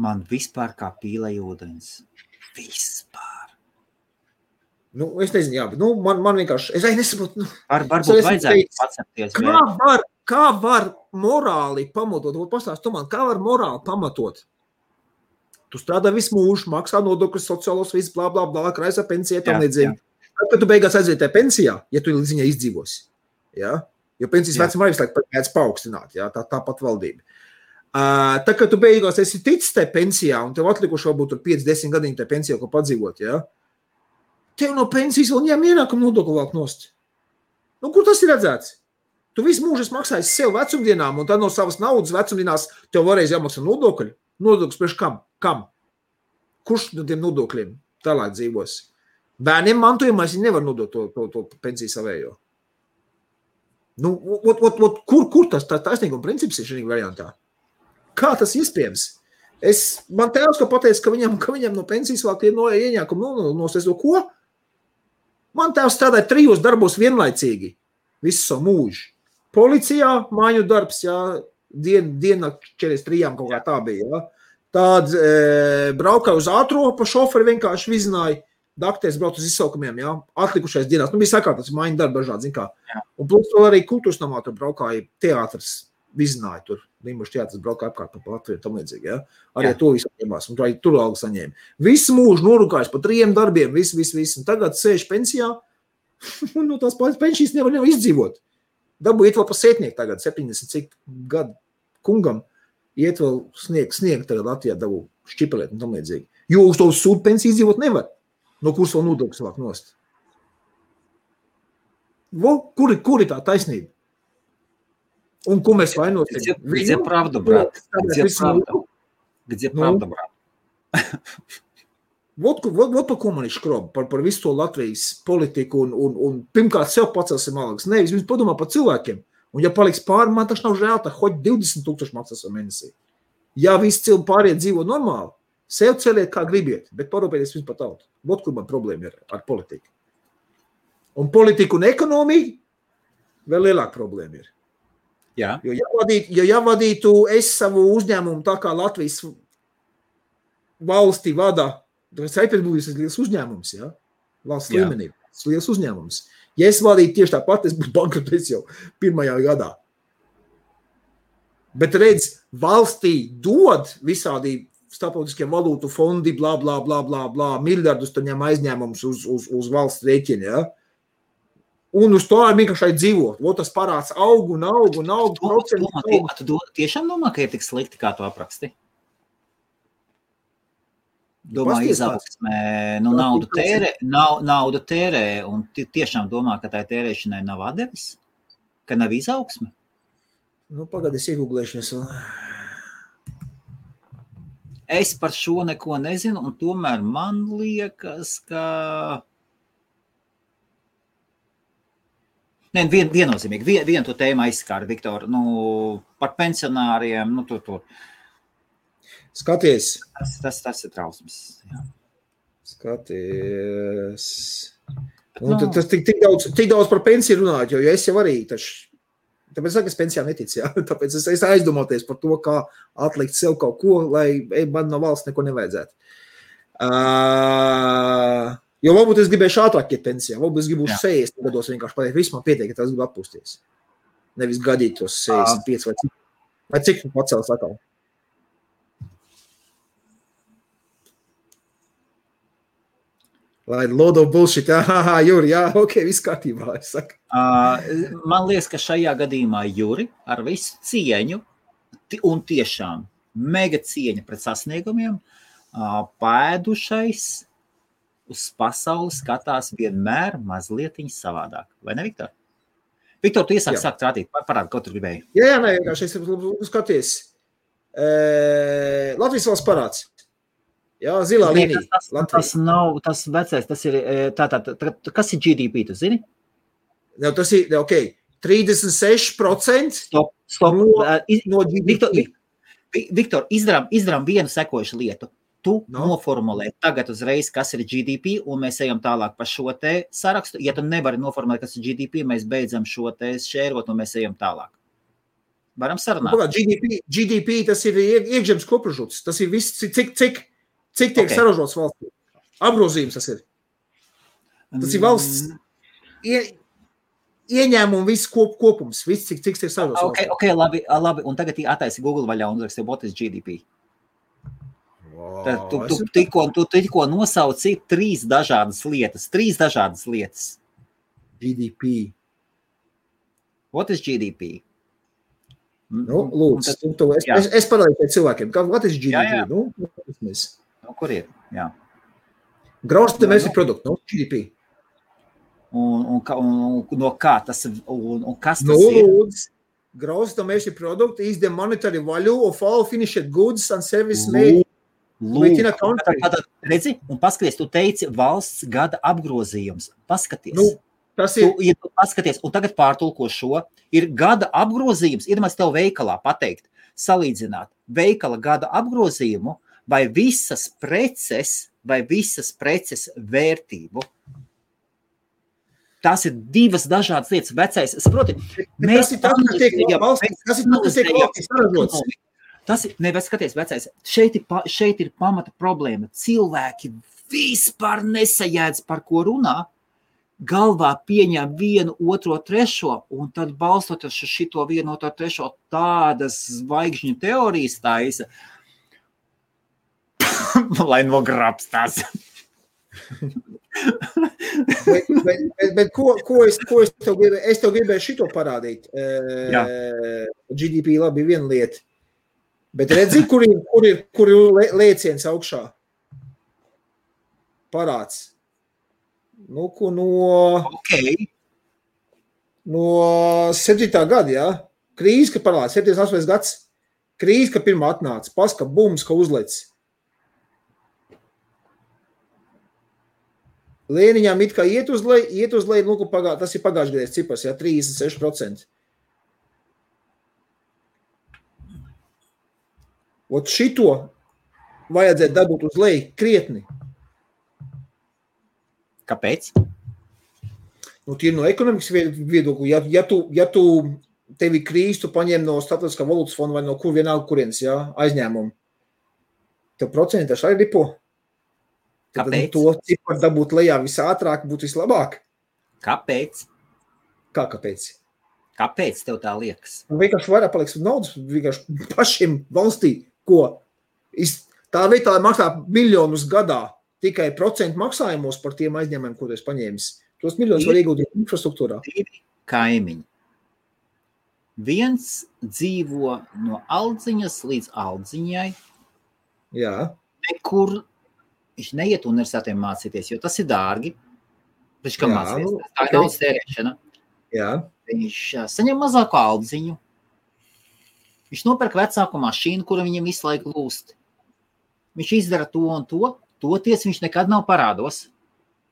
Man vispār kā pīlēja ūdens. Vispār. Nu, es nezinu, jā, bet nu, man, man vienkārši, es nesaprotu. Nu, Var, varbūt vajadzētu pacepties. Kā var, kā var morāli pamatot, pastāst man, kā var morāli pamatot? Tu strādā visu mūžu, maksā nodokļus, sociālos, visu, bla, bla, bla, kraisa pensija, tam līdzīgi. Tad, kad tu beigās aiziet tajā pensijā, ja tu līdz viņai izdzīvosi, ja? jo pensijas vecuma arī visu laiku mēdz paaugstināt, ja? tā, tāpat valdība. Uh, tā kā tu beigās esi ticis tajā pensijā, un tev atlikuši varbūt 5-10 gadiņi tajā pensijā, ko padzīvot, ja? tev no pensijas vēl ņem ienākumu nodokli vēl nost. Nu, kur tas ir redzēts? Tu visu mūžu esi maksājis sev vecumdienām, un tad no savas naudas vecumdienās tev varēs jāmaksā nodokļi. Nodokļus priekš kam? kam? Kurš no tiem nodokļiem tālāk dzīvos? Bērniem mantojumā viņi nevar nodot to, to, to pensiju savējo. Nu, ot, ot, ot, kur, kur tas tā, taisnīguma princips ir šajā variantā? Kā tas iespējams? Es, man tēvs pateica, ka viņam, ka viņam no pensijas vēl tie no ieņēmumi no, no, no, no, ko? Man tēvs strādāja trijos darbos vienlaicīgi visu savu mūžu. Policijā māju darbs, jā, dien, diena 43 kaut kā tā bija. Jā. Tad e, braukāju uz ātro, pa šoferi vienkārši vizināju. Dakteris brauc uz izsaukumiem, jā, atlikušais dienās. Nu, bija sakārtots, mājiņa darba dažādi, zin kā. Jā. Un plus vēl arī kultūras namā tur braukāja teātris, vizināja tur. Limbuši teātris braukāja apkārt pa Latviju, tam līdzīgi, jā. Arī Jā. to visu atņemās, un arī tur algu saņēma. Visu mūžu norūkājis pa trījiem darbiem, visu, visu, visu. Un tagad sēž pensijā, un no tās pats pensijas nevar, nevar izdzīvot. Dabū iet vēl pa sētnieku tagad, 70 cik gadu kungam, iet vēl sniegt, sniegt tagad Latvijā dabū šķipelēt un tam līdzīgi. Jo uz to sūdu pensiju izdzīvot nevar. No kuras vēl nodokļus vāk nost. Vo, kur, kur ir tā taisnība? Un ko mēs vainosim? Где, где правда, брат? Где Visu- правда? Где Ну. правда, брат? Vot, ko- vot, vot par ko man ir skroba, par, par visu to Latvijas politiku. Un, un, un pirmkārt, sev pacelsim algas. Nevis viņš padomā par cilvēkiem. Un, ja paliks pāri, man tas nav žēl, tad hoģi 20 tūkstoši maksās mēnesī. Ja visi cilvēki pārējie dzīvo normāli, sev celiet kā gribiet, bet parūpieties vispār par tautu. Vot, kur man problēma ir ar politiku. Un politika un ekonomija vēl lielāka problēma ir. Jā, Jo, ja, vadīt, jo, ja vadītu es savu uzņēmumu tā kā Latvijas valsti vada, tad Saipērbūvis ir liels uzņēmums, ja? valsts Jā. līmenī. Liels uzņēmums. Ja es vadītu tieši tāpat, es būtu bankrotējis jau pirmajā gadā. Bet redz, valstī dod visādi starptautiskie valūtu fondi, bla, bla, bla, bla, bla miljardus tur ņem aizņēmumus uz, uz, uz valsts rēķina. Ja? Un uz to arī vienkārši dzīvo. Vot tas parāds aug un aug un aug. tu, procenti domā, aug. tu do, tiešām domā, ka ir tik slikti, kā tu apraksti? Domā, pasties izaugsmē, nu, Jā, naudu tikpat. tērē, nav, naudu tērē, un ti- tiešām domā, ka tai tērēšanai nav atdevis, ka nav izaugsme. Nu, Pagaidiet, es iegūlēšu. Es par šo neko nezinu, un tomēr man liekas, ka. Nē, vien, viennozīmīgi. Vien, vienu to tēmu aizskāra Viktor. Nu, par pensionāriem. Nu, tur, tur. Skaties, Tas, tas, tas ir trausls. Jā. skaties. Nu. Un tad tas tik, tik, daudz, tik daudz par pensiju runāt, jo ja es jau arī taču. Tāpēc es saku, es pensijā neticu. Ja? Tāpēc es, es aizdomāties par to, kā atlikt sev kaut ko, lai man no valsts neko nevajadzētu. Uh, jo varbūt es gribēju ātrāk iet pensijā. Varbūt es gribu uz Jā. 60 gados vienkārši pateikt, viss man pietiek, tas grib atpūsties. Nevis gadīt tos 65 vai cik. Vai cik nu pacels atkal? Lai lodo bullshit, ah, Juri, jā, ok, viss kārtībā. Uh, man liekas, ka šajā gadījumā Juri ar visu cieņu un tiešām mega cieņa pret sasniegumiem, uh, pēdušais uz pasauli skatās vienmēr mazliet savādāk. Vai ne, Viktor? Viktor, tu iesāki sākt rādīt, parādi, ko tu gribēji. Jā, jā, nē, vienkārši es skaties. E, Latvijas valsts parāds. Jā, zilā Nē, līnija. tas, tas, tas nav tas vecais, tas ir eh, tātad, tā, tā, kas ir GDP, tu zini? Jā, tas ir, ok, 36% Stop, stop. No- uh, no Viktor, GDP. Vi- Viktor, izdarām, izdarām vienu sekojušu lietu. Tu No. no. noformulē tagad uzreiz, kas ir GDP, un mēs ejam tālāk pa šo te sarakstu. Ja tu nevari noformulēt, kas ir GDP, mēs beidzam šo te šērot, un mēs ejam tālāk. Varam Nu, sarunāt. pagād, GDP, GDP tas ir iek- iekšzemes koprodukts. Tas ir viss, cik, cik, cik, tiek Ok. okay. saražots valstī. Apgrozījums tas ir. Tas ir valsts ie, ieņēmumu viss kop, kopums. Viss, cik, cik tiek saražots. Ok, ok, labi, labi. Un tagad attaisi Google vaļā un uzraksti, what is GDP. Tad tu, tu, tikko, tu tikko nosauci trīs dažādas lietas. Trīs dažādas lietas. GDP. What is GDP? Nu, Un- un lūdzu, tad- tu, es, jā. es, es pēc cilvēkiem, kā what is GDP. Jā, jā. Nu, mēs. nu, kur ir? Jā. Gross Jā, domestic nu. product, nu, GDP. Un, un, un, un no kā tas, un, un kas tas Nu, ir? lūdzu. Gross domestic product is the monetary value of all finished goods and services made within a country. Tad, redzi, un paskaties, tu teici valsts gada apgrozījums. Paskaties. Nu, Tas Tu, ir ja tu paskaties, un tagad pārtulko šo, ir gada apgrozījums. Ir maz tev veikalā pateikt, salīdzināt veikala gada apgrozījumu vai visas preces, vai visas preces vērtību. Tās ir divas dažādas lietas. Vecais, saproti, tas, ir tas, kas tiek analizējam- valstī, tas ir tas, kas tiek ekonomiku. Tas ir nevis skaties, vecais. Šeit ir, pa, šeit ir pamata problēma. Cilvēki vispār nesajēdz, par ko runā. Galvā pieņem vienu, otru, trešo, un tad balstoties uz šo vienu, otru, trešo, tādas zvaigžņu teorijas taisa, lai nograbstās. bet, bet, bet, bet ko, ko, es, ko es, tev gribēju, es tev gribēju šito parādīt? Jā. GDP labi viena lieta. Bet redzi, kur ir, kur ir, kur ir lēciens augšā? Parāds. Nu, ko no, Okay. no 7. gada, jā. Krīze, ka parāds, 78 gads. Krīze, ka pirmā atnāca, paska bums, ka uzlec. Lēniņām it kā iet uz leju, iet uz leju, nu, pagā, tas ir pagājušajā gadā cipars, jā, 36%. Ot šito vajadzētu dabūt uz leju krietni. Kāpēc? Nu, tie ir no ekonomikas vied- viedokļa. Ja, ja, tu, ja tu tevi krīz, tu paņem no starptautiskā valūtas fonda vai no kur vienalga kurienes jā, aizņēmumu, tev procenti taču arī ripo. Tad Kāpēc? to ciparu dabūt lejā visātrāk būtu vislabāk. Kāpēc? Kā kāpēc? Kāpēc tev tā liekas? Nu, vienkārši vairāk paliks naudas vienkārši pašiem valstī, ko tā vietā, maksā miljonus gadā tikai procentu maksājumos par tiem aizņēmumiem, ko tu esi paņēmis. Tos miljonus var ieguldīt infrastruktūrā. kaimiņi. Viens dzīvo no aldziņas līdz aldziņai. Jā, Nekur viņš neiet universitātē mācīties, jo tas ir dārgi. Viņš kā mācīties, nu, tā ir naudas tērēšana. jā. Viņš saņem mazāku aldziņu. Viņš nopērk vecāku mašīnu, kura viņam visu laiku lūst. Viņš izdara to un to. Toties viņš nekad nav parādos.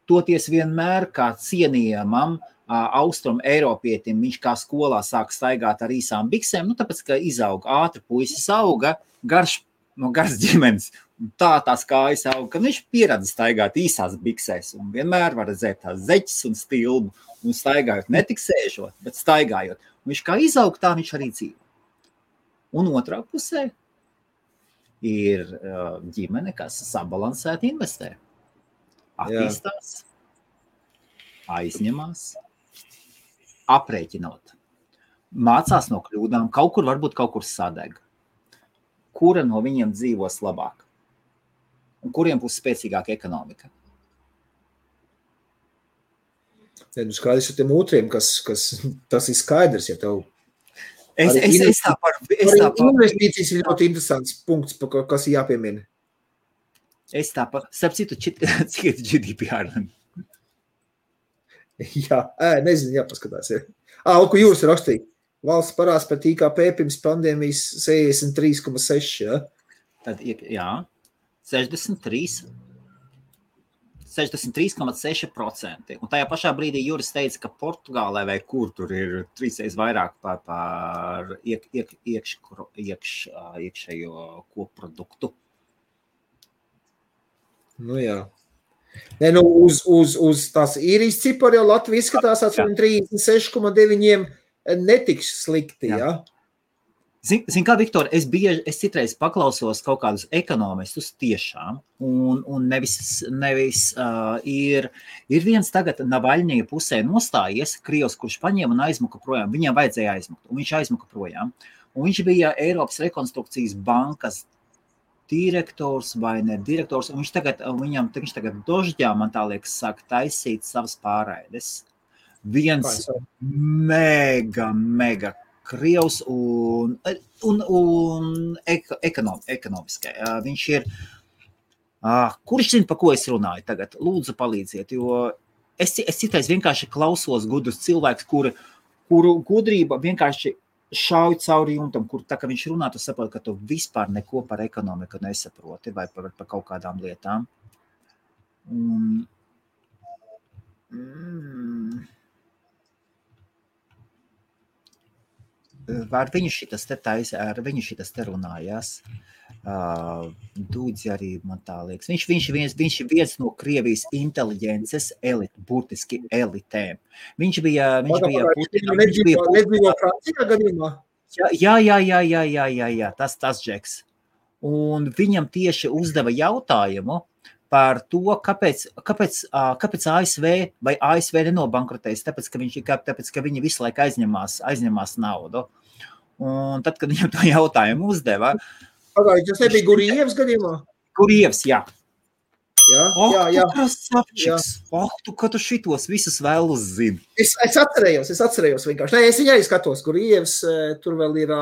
Toties vienmēr kā cienījamam austrumu Eiropietim, viņš kā skolā sāk staigāt ar īsām biksēm, nu, tāpēc, ka izauga ātri, puisis auga, garš, no garas ģimenes. Tā tās kājas auga, ka viņš pieradza staigāt īsās biksēs un vienmēr var redzēt tās zeķes un stilbu un staigājot, ne tik sēžot, bet staigājot. Un viņš kā izaug, tā viņš arī dzīvo. Un otrā pusē ir uh, ģimene, kas sabalansēti investē. Attīstās, aizņemās, aprēķinot. Mācās no kļūdām, kaut kur varbūt kaut kur sadeg. Kura no viņiem dzīvos labāk? Un kuriem būs spēcīgāka ekonomika? Nu skaidrs ar tiem otriem, kas, kas tas ir skaidrs, ja tev Es, es, es tā par, par, investīcijas ir ļoti interesants punkts, pa ko- kas jāpiemina. es tā par, starp citu, cik ir GDPR? Jā, nezinu, jāpaskatās. Ir. Ā, ko jūs rakstījāt? Valsts parāds par IKP pirms pandēmijas 63,6. Ja? Tad, ir- jā, 63. 63,6%. Un tajā pašā brīdī Juris teica, ka Portugālē vai kur tur ir trīsreiz vairāk par, par iek, iek, iekš, iekš, iekšējo koproduktu. Nu, jā. Nē, nu, uz, uz, uz tās īrijas ciparu jau Latvija izskatās ar Jā. 36,9 netiks slikti. Jā. Ja? Zini, zin, kā Viktor, es, bieži, es citreiz paklausos kaut kādus ekonomistus tiešām, un, un nevis, nevis uh, ir, ir viens tagad Navaļņija pusē nostājies, Krievs, kurš paņēma un aizmuka projām. Viņam vajadzēja aizmukt, un viņš aizmuka projām. Un viņš bija Eiropas rekonstrukcijas bankas direktors vai ne direktors, un viņš tagad, viņam, viņš tagad dožģā, man tā liekas, sāk taisīt savas pārraides. Viens mega, mega krievs un, un, un eko, ekonom, ekonomiskai. Viņš ir. Kurš zina, par ko es runāju tagad? Lūdzu, palīdziet, jo es, es citreiz vienkārši klausos gudrus cilvēkus, kuri, kuru gudrība vienkārši šauj cauri jumtam, kur tā kā viņš runā, tu saproti, ka tu vispār neko par ekonomiku nesaproti vai par, par kaut kādām lietām. Un, mm, ar viņu šitas te taisa, ar viņu šitas te runājās. Dūdzi arī man tā liekas. Viņš, viņš, viens, viņš ir viens no Krievijas inteliģences elit, burtiski elitēm. Viņš bija, viņš bija Putina, viņš bija Nedzīvo Francijā gadījumā. Jā, jā, jā, jā, jā, jā, jā. Tas, tas džeks. Un viņam tieši uzdeva jautājumu par to, kāpēc, kāpēc, kāpēc ASV vai ASV nenobankrotēs, tāpēc, ka, viņš, kā- tāpēc, ka viņi visu laiku aizņemās, aizņemās naudu. Un tad, kad viņam to jautājumu uzdeva, Pagaidiet, tas nebija Gurījevs gadījumā? kurievis, jā, Jā, oh, jā, jā. krasavčiks, oh, tu, ka tu šitos visus vēlus zini. Es, es atcerējos, es atcerējos vienkārši. Nē, es viņai skatos, kur Ievs tur vēl ir ā,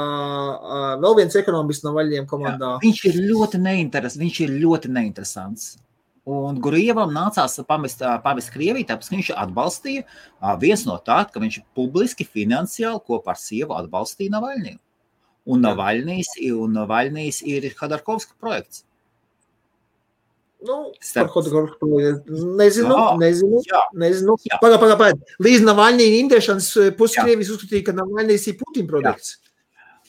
vēl viens ekonomists no vaļiem komandā. Viņš ir ļoti neinteresants. Viņš ir ļoti neinteresants. Un Gurievam nācās pamest, pamest Krieviju, tāpēc viņš atbalstīja viens no tā, ka viņš publiski finansiāli kopā ar sievu atbalstīja Navaļniju. Un Jā. Navaļnijas, un Navaļnijas ir Hadarkovska projekts. Nu, Starp- nezinu, Jā. nezinu. Jā. Nezinu. Jā. Pagaid, pagaid, pagaid. Līdz Navaļnija indēšanas puses Jā. Krievijas uzskatīja, ka Navaļnijas ir Putina projekts.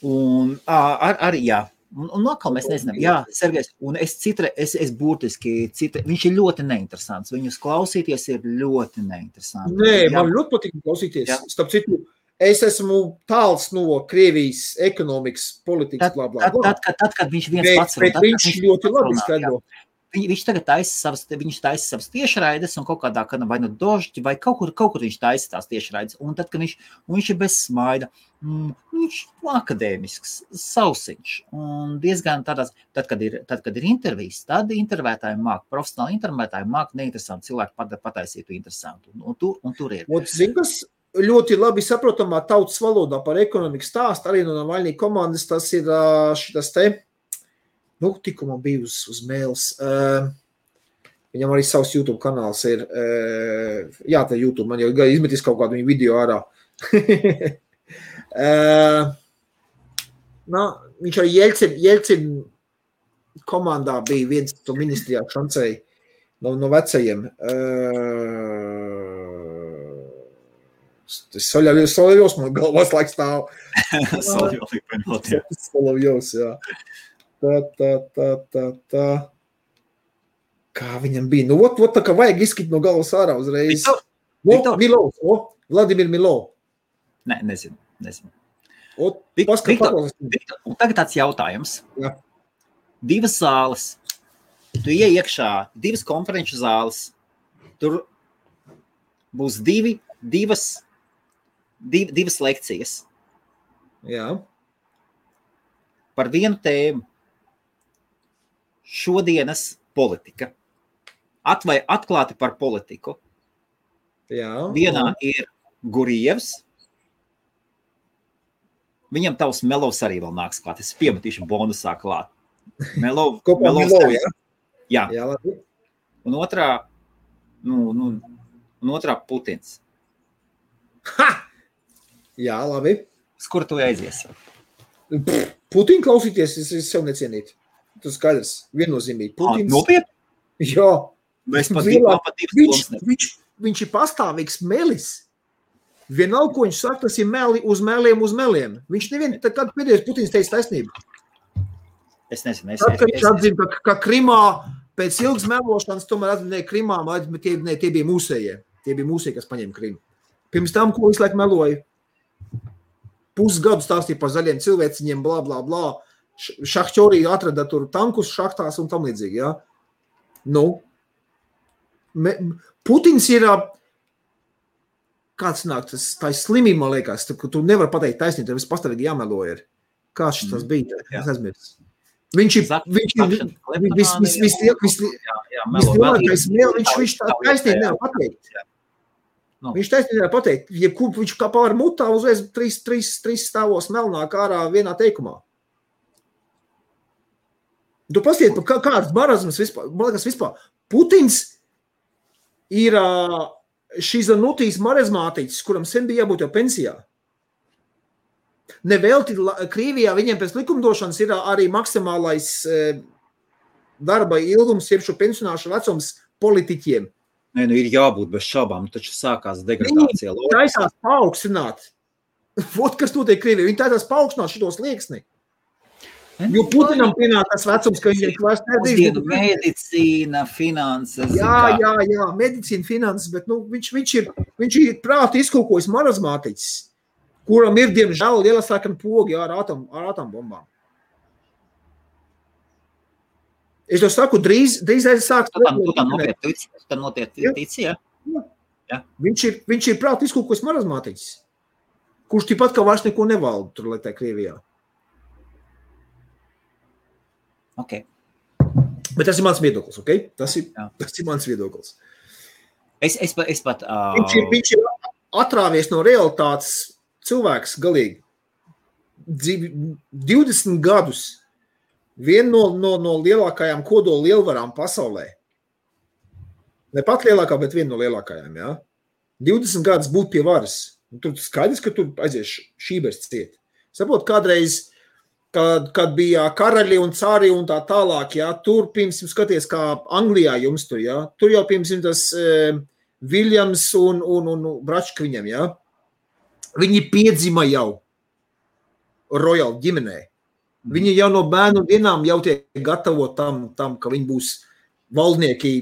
Un ā, ar, arī, jā. Un, un atkal mēs nezinām, jā, Sergejs, un es citre, es, es burtiski, citre, viņš ir ļoti neinteresants. Viņus klausīties ir ļoti neinteresanti. Nē, Jā. man ļoti patīk klausīties. Jā. Starp citu, es esmu tāls no Krievijas ekonomikas, politikas, Tad, bla, bla, tad, bla. tad, kad, tad, kad viņš viens Bet, pats bet tad, kad viņš viens ļoti labi runā, jā. Viņ, viņš tagad taisa savas, viņš taisa savas tiešraides, un kaut kādā kanā vai nu dožģi, vai kaut kur, kaut kur viņš taisa tās tiešraides. Un tad, kad viņš, viņš ir bez smaida, mm, viņš ir akadēmisks, sausiņš. Un diezgan tādās, tad, kad ir, tad, kad ir intervijas, tad intervētāji māk, profesionāli intervētāji māk neinteresanti cilvēki pat, pataisītu interesantu. Un, un, tur, un tur ir. Un, zini, kas ļoti labi saprotamā tautas valodā par ekonomiku stāst arī no Navaļnija komandas, tas ir ā, šitas te, nu, tikko man bija uz, uz mēles. ā, Viņam arī savs YouTube kanāls ir. ā, Jā, tā YouTube man jau izmetīs kaut kādu video ārā. Ā, Nā, viņš arī Jelcin, Jelcin komandā bija viens no ministrijā šancēji no, no vecajiem. Uh, tas soļaļos, soļaļos man galvās laiks stāv. Soļaļos, jā. Tā, tā, tā, tā, tā. Kā viņam bija? Nu, ot, ot, tā kā vajag izskit no galvas ārā uzreiz. Viktor? O, Viktor? Milo, o, Vladimir Milo. Nē, nezinu. nezinu. O, Viktor, paklausīsim. Viktor, un tagad tāds jautājums. Jā. Divas zāles. Tu ienāc iekšā, divas konferenču zāles. Tur būs divi, divas, div, divas lekcijas Jā, par vienu tēmu. Šodienas politika. Atvai atklāti par politiku. jā. Vienā ir Gurjevs. Viņam tavs melovs arī vēl nāks klāt. Es piemetīšu bonusā klāt. Melov, Kopā melovs arī- jā. Jā, Jā, labi. un otrā, nu, nu, un otrā Putins. Ha! Jā, labi. Uz kur tu aizies? Putina klausīties, es, es sev necienītu. Tas skaidrs, viennozīmīgi. Putins, Nopietni? jā, Mēs pat Lielā- viņš, viņš, viņš ir pastāvīgs melis. Vienalga, ko viņš saka, tas ir meli uz meliem, uz meliem. Viņš nevien, tad, kad pēdējais Putins teica taisnību. Es nezinu, es, Tad, kad viņš atzina, ka, ka Krimā pēc ilgas melošanas tomēr atzina, ka Krimā bet tie, ne, tie bija mūsējie. Tie bija mūsēji, kas paņēma Krimu. Pirms tam, ko visu laiku meloja, pusgadu stāstīja par zaļiem cilvēciņiem, bla, bla, bla. Š- Šahķorī atrada tur tankus šahtās un tam līdzīgi. Ja? Nu, me, Putins ir, kāds nāk, tas tā ir slimība, man liekas, tu, tu nevari pateikt taisnību, tev viss pastāvīgi jāmelo ir. Kāds tas Mm, bija? jā. Es aizmirsu. Viņš ir, Vislielākais mīl, viņš, tā jā, nevar pateikt. Nu. Viņš taisnība nevar pateikt. Ja kur viņš kā pār mutā uzreiz trīs, trīs, trīs stāvos melnāk ārā vienā teikumā. Tu pastiet, kā, kāds marazms vispār, man liekas, vispār. Putins ir šīs nutīs marazmātītis, kuram sen bija jābūt jau pensijā. Nevelti Krievijā viņiem pēc likumdošanas ir arī maksimālais darba ilgums, jeb šo pensionāšu vecums politiķiem. Nē, nu ir jābūt bez šaubām, taču sākās degradācija. Viņi taisās paaugstināt. Vot, kas notiek Krievijā? Viņi taisās paaugstināt šitos slieksni. Jo Putinam pienākās vecums, ka viņš vairs nedrīkst. medicīna, finanses. Jā, jā, jā, medicīna, finanses, bet nu, viņš, viņš, ir, viņš ir prāti izkūkojis marazmātiķis, kuram ir, diemžēl, liela sarkana pogi ar, atom, ar atombombām. Es to saku, drīz, drīz aizsāks. Tu tam, tu tam nopietni tici, tam nopietni tici, ja? Viņš ir, viņš ir prātīgi izkūkos marazmātiķis, kurš tikpat kā vairs neko nevalda tur lietā Krievijā. Okay. Bet tas ir mans viedoklis, ok? Tas ir, Jā. tas ir mans viedoklis. Es, es, pat- es pat. Uh, Viņš ir, viņš ir atrāvies no realitātes cilvēks galīgi. Dzīvi, 20 gadus viena no, no, no lielākajām kodola lielvarām pasaulē. Ne pat lielākā, bet viena no lielākajām. Ja? 20 gadus būt pie varas. Un Tur skaidrs, ka tur aizies šī bez ciet. Saprot, kādreiz, kad, kad bija karaļi un cāri un tā tālāk, ja, tur, piemēram, skaties, kā Anglijā jums tur, ja, tur jau, piemēram, tas e, Viljams un, un, un Bračka viņam, ja, viņi piedzima jau Royal ģimenē. Viņi jau no bērnu dienām jau tiek gatavot tam, tam ka viņi būs valdnieki,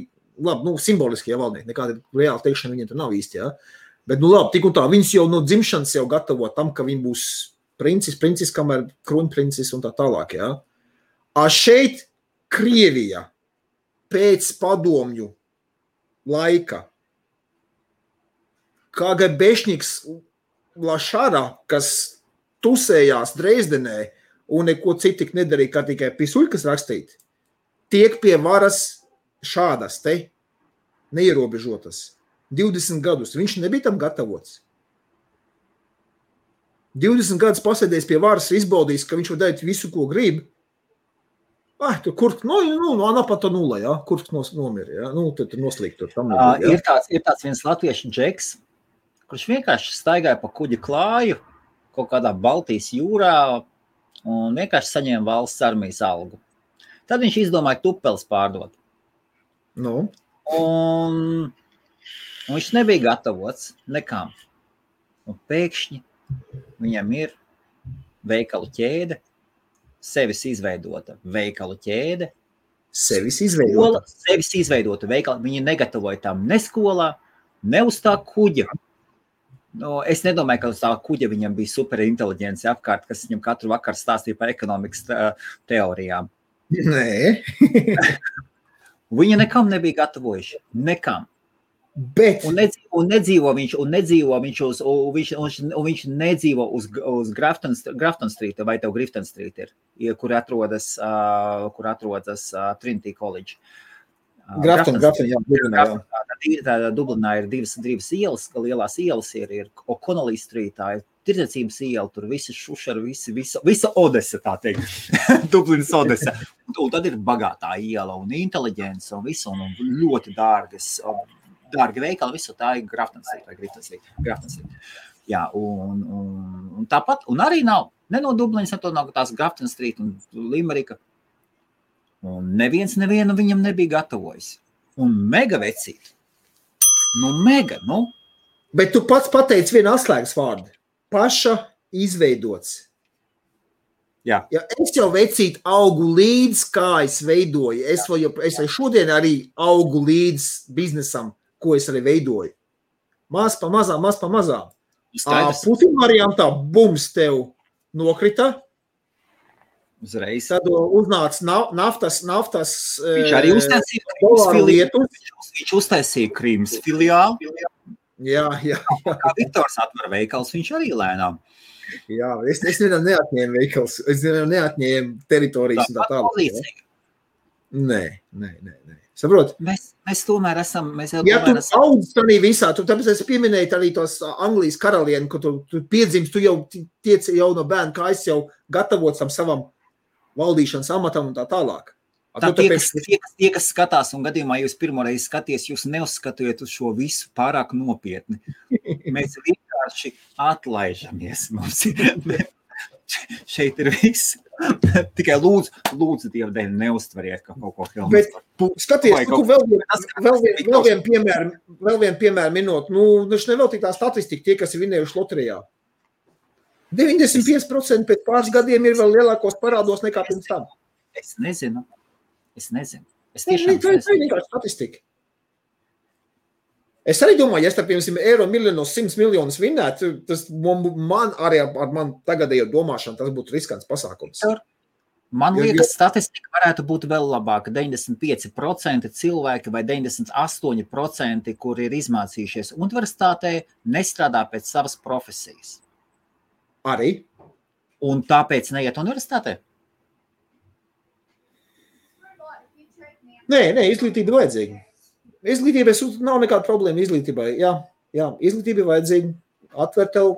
labi, nu, simboliskie valdnieki, nekāda reāla teikšana viņiem tur nav īsti, ja. Bet, nu, labi, tik un tā, viņus jau no dzimšanas jau gatavo tam, ka viņi būs princis, princis, kamēr kronprincis un tā tālāk, ja. A šeit Krievija pēc padomju laika KGBšņiks Lašara, kas tusējās Dresdenē un neko citu tik nedarīja, kā tikai pisuļkas rakstīt, tiek pie varas šādas te neierobežotas. 20 gadus. Viņš nebija tam gatavots. 20 gadus pasēdējis pie varas, izbaudījis, ka viņš var darīt visu, ko grib. Ah, tur kur nu, nu, no anapata nulē, ja? kur nos, nomira. Ja? Nu, tad tur noslīgt. Tur, tam, Uh, ir, tāds, ir tāds viens latviešu džeks, kurš vienkārši staigāja pa kuģa klāju kaut kādā Baltijas jūrā un vienkārši saņēma valsts armijas algu. Tad viņš izdomāja tupeles pārdot. Nu, Un, un viņš nebija gatavots nekam. Un pēkšņi viņam ir veikalu ķēde, sevis izveidota veikalu ķēde, sevis skola, izveidot. sevis izveidota veikala. Viņi negatavoja tam ne skolā, ne uz tā kuģa. Nu, es nedomāju, ka uz tā kuģa viņam bija superinteliģence apkārt, kas viņam katru vakaru stāstīja par ekonomikas te- teorijām. Nē, Viņi nekam nebija gatavojuši. Nekam. Bet Un, nedz, un nedzīvo viņš, un nedzīvo viņš uz, un viņš, un viņš, un viņš nedzīvo uz, uz Grafton, Grafton Street, vai tev Grifton Street ir, kur atrodas, uh, kur atrodas uh, Trinity College. Uh, Grafton, Grafton, jā, Dublinā, jā. Grafton, tā, tā, Dublinā ir divas, divas ielas, lielās ielas ir, ir O'Connelly Street, tā ir tirdzniecības iela, tur visi šušari, visi, visa, visa Odesa, tā teikt, Dublinas Odesa. Un, un tad ir bagātā iela un inteliģence un visu, un, un ļoti dārgas, um, dārgi veikali, visu tā ir Street. Jā, un, un, un tāpat, un arī nav, ne no Dublinas, ne no tās Grafton Street un Limerika. Un neviens nevienu viņam nebija gatavojis. Un mega vecīt. Nu, mega, nu, Bet tu pats pateici vienu atslēgas vārdu. Paša izveidots. Jā. Ja es jau vecīt augu līdz, kā es veidoju. Es vēl, es vēl šodien arī augu līdz biznesam, ko es arī veidoju. Maz pa mazām, maz pa mazām. skaidrs. Putina variantā bums tev nokrita. Uzreiz. Tad uznāca na- naftas, naftas Viņš arī uztaisīja Krīmas lietus. Viņš uztaisīja Krīmas filiāli. Jā, jā, Kā Viktors atver veikals, viņš arī lēnām. jā. Es, es nevienam neatņēmu veikals. Es nevienam neatņēmu teritorijas un tā tālāk. Nē, nē, nē. nē. Saprot? Mēs, mēs tomēr esam. Mēs jau Ja tu esam. audz tādā visā, tu, tāpēc es pieminēju arī tos Anglijas karalieni, ka tu, tu piedzimst, tu jau ti- tiec jau no bērna, kā es jau gatavots tam savam valdīšanas amatam un tā tālāk. A, Tā tie, kas, tie, kas, tie, kas skatās, un gadījumā jūs pirmo reizi skaties, jūs neuzskatiet uz šo visu pārāk nopietni. Mēs vienkārši atlaižamies. Mums šeit ir viss. Tikai lūdzu, lūdzu Dievu dēļ, neustveriet ka kaut ko filmu. Bet Skaties, Vai nu, kaut- vēl, vien, Tas, vēl, vien, vienu piemēru, vēl vienu piemēru minot. Nu, viņš nevēl tik tā statistika, tie, kas ir vinējuši loterijā. 95% pēc pāris gadiem ir vēl lielākos parādos nekā pirms tam. Es nezinu. Es nezinu. Es tiešām ir- tā ir nezinu. vienkārši statistika. Es arī domāju, ja es tam, piemēram, eiro miljonos, simts miljonus vinnētu, tas man, man arī ar, ar man tagadējo domāšanu tas būtu riskants pasākums. Man Jo- liekas, statistika varētu būt vēl labāka. 95% cilvēki vai 98%, kuri ir izmācījušies universitātē, nestrādā pēc savas profesijas. Arī. Un tāpēc neiet universitātē. Nē, nē, izglītība vajadzīga. Izglītībai nav nekāda problēma izglītībai. Jā, jā izglītība ir vajadzīga. Atver tev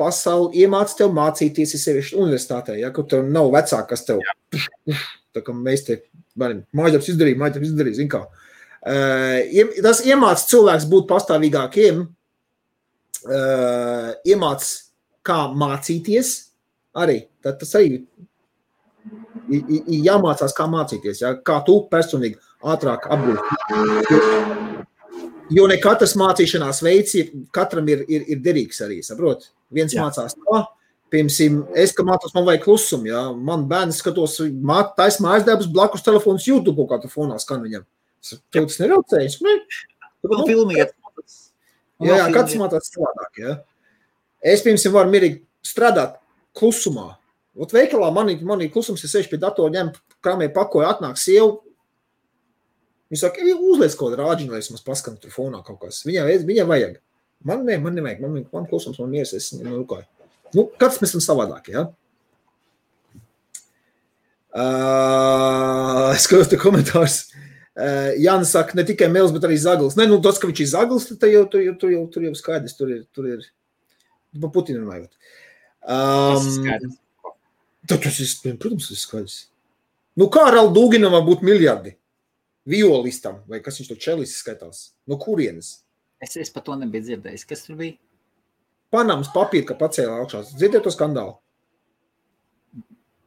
pasauli, iemācīt tev mācīties, ir sevišķi universitātē, ja, kur tev nav vecāki, kas tev tā kā mēs te mājasdarbs izdarīt, mājasdarbs izdarīt, zin kā. Uh, tas iemāc cilvēks būt pastāvīgākiem, uh, iemāc kā mācīties arī. Tad tas arī ir jāmācās, kā mācīties, ja? kā tu personīgi ātrāk apgūsi. Jo ne katrs mācīšanās veids, ir- katram ir, ir, ir derīgs arī. Saprot? Viens Jā. Jā. mācās tā, piemēram, es, ka mācos, man vajag klusumu. Ja? Man bērns skatos, taisa mājas darbus, blakus telefons YouTube, kaut kā tu fonā skan viņam. Tev tas neraucējas. Ne? Nu, filmiet. Jā, jā katrs mācās savādāk. Ja? Es, piemēram, varu mierīgi strādāt klusumā. Ot veikalā man ir, man ir klusums, es sēžu pie datora, ņem krāmē pakoju, atnāk sieva. Viņa saka, "Ej, uzliec kaut kādu rāģinu, lai es maz paskanu tur fonā kaut kas. Viņai, viņai vajag. Man, ne, man nevajag, man, man klusums, man mieras, es nu, kā. Nu, katrs mēs esam savādāk, ja? Uh, es skatos te komentārus. Uh, Jānis saka, ne tikai Mēls, bet arī Zaglis. Nē, nu tas, ka viņš ir Zaglis, tad jau, tur jau, tur jau, tur jau skaidrs. Tur ir, tur ir pa Putinu runājot. Tas ir Um, skaidrs. tas ir, protams, tas ir skaidrs. Nu, kā ar Aldūginam var būt miljardi? Violistam, vai kas viņš to čelists skaitās? No kurienes? Es, es par to nebiju dzirdējis. Kas tur bija? Panamas papīra, ka pacēla augšā. Dzirdiet to skandālu?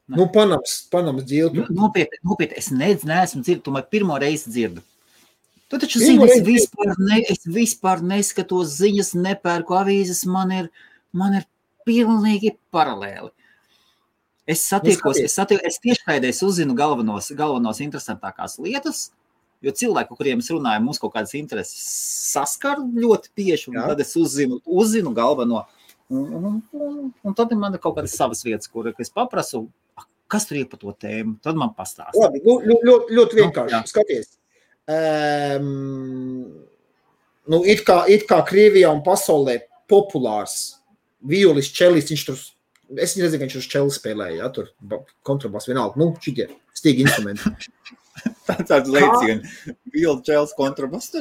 Nē. Nu, Panamas, Panamas Nu, dzīve. Nopietni, nopietni, es nedz, neesmu dzirdējis, tomēr pirmo reizi dzirdu. Tu taču zini, es vispār, ne, es vispār neskatos ziņas, nepērku avīzes, man ir, man ir pilnīgi paralēli. Es satiekos, skaties. es, satiek, es tiešraidēs uzzinu galvenos, galvenos interesantākās lietas, jo cilvēku, kuriem es runāju, mums kaut kādas intereses saskar ļoti tieši, un Jā. tad es uzzinu, uzzinu galveno. Un, un, un, un tad man ir kaut kādas savas vietas, kur es paprasu, "Ah, kas tur ir par to tēmu. Tad man pastāsta. Labi, nu, ļoti, ļoti, ļoti vienkārši. jā. Nu, Skaties. Um, nu, it, kā, it kā Krievijā un pasaulē populārs violis, čelis, viņš tur, es nezinu, viņš uz čeli spēlēja, ja, tur ba- kontrabas vienalga, nu, šitie stīgi instrumenti. Tā tāds lēciens, Bill Čēls kontrabass.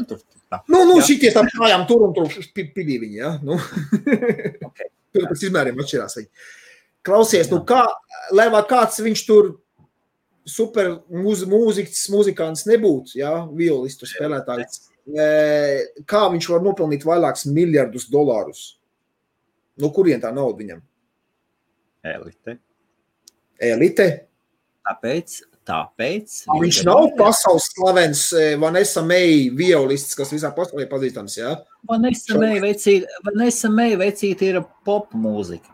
Nu, nu Jā. šitie tā kājām tur un tur pidī viņi, ja, nu. Ok. Tur pēc izmēriem atšķirās viņi. Klausies, nu kā, lai vai kāds viņš tur super mūz, mūzikas, mūzikants nebūtu, ja, violistu spēlētājs, kā viņš var nopelnīt vairākus miljardus dolārus? No kurien tā nauda viņam? Elite. Elite? Tāpēc, tāpēc Viņš nav pasaules slavens e, Vanessa May violists, kas visā pasaulē pazīstams, ja? Vanessa Vanessa May veicīt ir pop mūzika.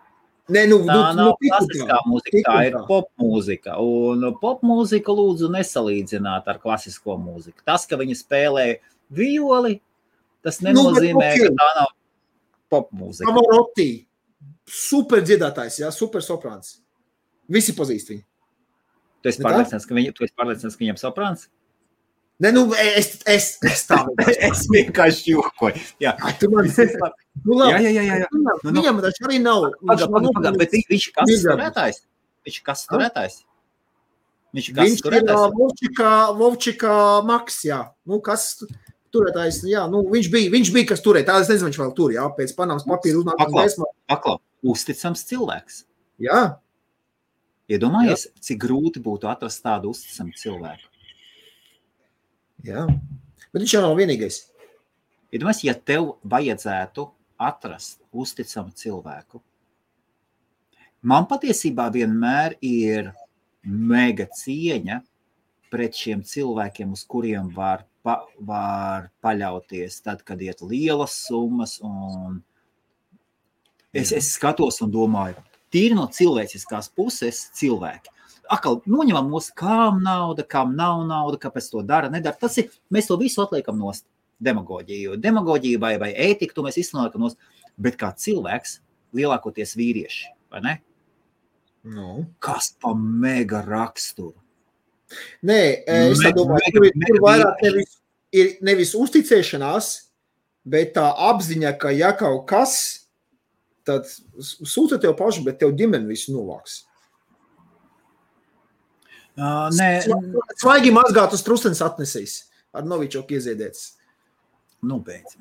Nē, nu, Tā nu, nav nu, klasiskā mūzika, tik tā ir tā. pop mūzika. Un pop mūzika lūdzu nesalīdzināt ar klasisko mūziku. Tas, ka viņi spēlē violi, tas Nu, nenozīmē, ok. ka tā nav pop mūzika. Pavarotti, super dziedātājs, ja? super soprāns. Visi pazīst viņu. Tu esi pārliecināts, ka, viņi, tu esi pārliecināts, ka viņam soprāns? Ne, nu, es, es, es tā es vienkārši jokoju. Jā, Ai, tu man nu, jā, labi. jā. jā, jā. Viņam, Nu, nu. viņam taču arī nav. Pagaid, pagaid, pagaid, bet viņš- viņš ir kas turētājs? Viņš ir kas turētājs? Viņš ir kas Viņš ir turētājs? ā, Vovčikā, Vovčikā Maks, jā. Nu, kas turētājs, jā, nu, viņš bija, viņš bija, kas turēja. Tā es nezinu, viņš vēl tur, jā, pēc Panamas papīra uznākums Paklau. Paklau, uzticams cilvēks. Jā, Iedomājies, cik grūti būtu atrast tādu uzticamu cilvēku. jā. Bet viņš jau nav vienīgais. Iedomājies, ja tev vajadzētu atrast uzticamu cilvēku. Man patiesībā vienmēr ir mega cieņa pret šiem cilvēkiem, uz kuriem var, pa, var paļauties, tad, kad iet lielas summas. un Es, es skatos un domāju, tīri no cilvēciskās puses, cilvēki. Atkal noņemam no kam nauda, kam nav nauda, kāpēc to dara, nedara. Tas ir, mēs to visu atliekam nost. demagoģiju. Demagoģiju vai, vai ētiku to mēs izsmalkam nost, bet kā cilvēks, lielākoties vīrieši, vai ne? Nu. Kas pa mega raksturu? Nē, es Me- domāju, mega- tur ir, vairāk nevis, ir nevis uzticēšanās, bet tā apziņa, ka ja kaut kas, tad sūta tev pašu, bet tev ģimene visu novāks. Uh, nē, Svaigi mazgāt uz trustens atnesīs. Ar novičoku ieziedēts. nu, beidz.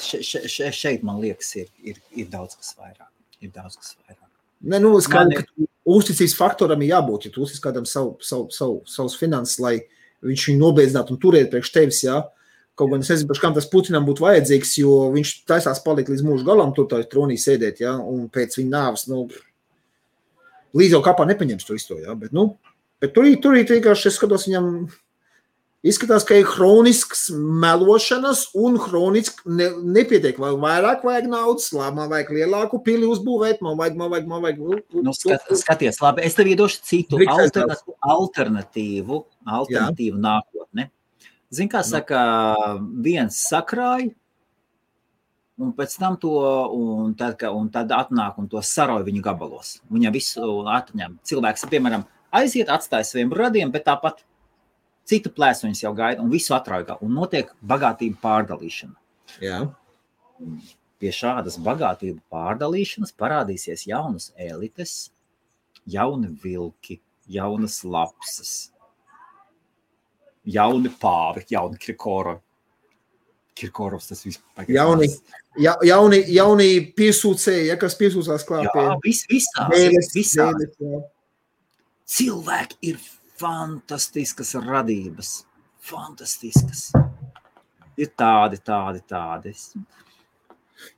Še, še, še, šeit, man liekas, ir, ir, ir daudz kas vairāk. Ir daudz kas vairāk. Ne, nu, skaidrs, ir- ka uzticības faktoram ir jābūt. Ja tu uztici kādam savu, savu, savu, savus finanses, lai viņš viņu nobeigtu un turētu priekš tevis. Ja? Kaut gan es nezinu, par kam tas Putinam būtu vajadzīgs, jo viņš taisās palikt līdz mūža galam, tur tādā tronī sēdēt, ja? un pēc viņa nāves, nu, līdz jau kapā nepaņems to visu. Ja? Bet, nu, bet tur, tur vienkārši, es skatos viņam. Izskatās, ka ir kronisks melošanas un kroniski ne, nepietiek. Vai vairāk vajag naudas, labi, man vajag lielāku pili uzbūvēt, man vajag, man vajag, man vajag. Nu, skat, skaties, labi, es tev iedošu citu alternatīvu, alternatīvu, alternatīvu nākotni. Zini, kā saka, viens sakrāja, un pēc tam to, un tad, ka- un tad atnāk un to sarauj viņu gabalos. Viņa visu atņem. Cilvēks, piemēram, aiziet, atstāja saviem radiem, bet tāpat citu plēsu viņas jau gaida un visu atraugā. Un notiek bagātība pārdalīšana. Jā. Pie šādas bagātību pārdalīšanas parādīsies jaunas elites, jauni vilki, jaunas lapsas, jauni pāvi, jauni kirkorovi. Kirkorovs tas vispār Jauni, ja, jauni, jauni piesūcēji, ja, kas piesūcās klāt Jā, vis, visās, vēles, visās. vēles, jā. Cilvēki ir fantastiskas radības. Fantastiskas. Ir tādi, tādi, tādi.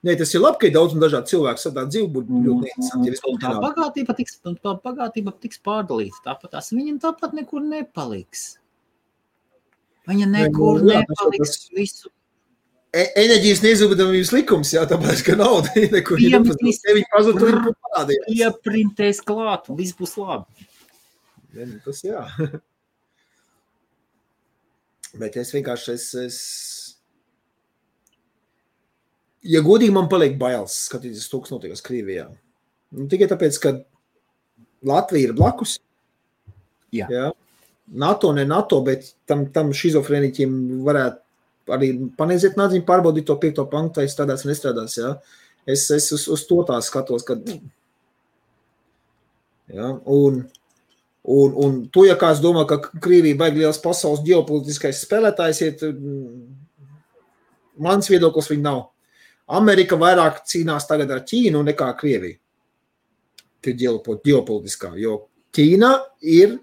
Nē, tas ir labi, ka ir daudz un dažādi cilvēki sadā dzīvi būtu ļoti un, neinteresanti. ja tā bagātība tiks, tā bagātība tiks pārdalīta. Tāpat tās viņa tāpat nekur nepaliks. Viņa nekur nu, jā, nepaliks. tas- Visu E- Enerģijas nezudamības likums, jā, tāpēc, ka nauda nekur nepazūd. Ja viņi pazūd, tad viņi parādījās. ieprintēs klāt, un viss būs labi. Ja, nu, tas jā. Bet es vienkārši, es, es... ja godīgi man paliek bailes skatīties to, kas notiek Krievijā. Nu, tikai tāpēc, ka Latvija ir blakus. Jā. Jā. NATO, ne NATO, bet tam, tam šizofrēniķim varētu arī paneiziet nādziņu pārbaudīt to piekto pantu, vai strādās vai nestrādās. Jā. Es, es uz, uz to tā skatos, ka. Jā, un, un, un to, ja kāds domā, ka Krievija baigi liels pasaules ģeopolitiskais spēlētājs, ir mans viedoklis, viņa nav. Amerika vairāk cīnās tagad ar Ķīnu nekā Krieviju. Tie ģeopo- ģeopolitiskā, jo Ķīna ir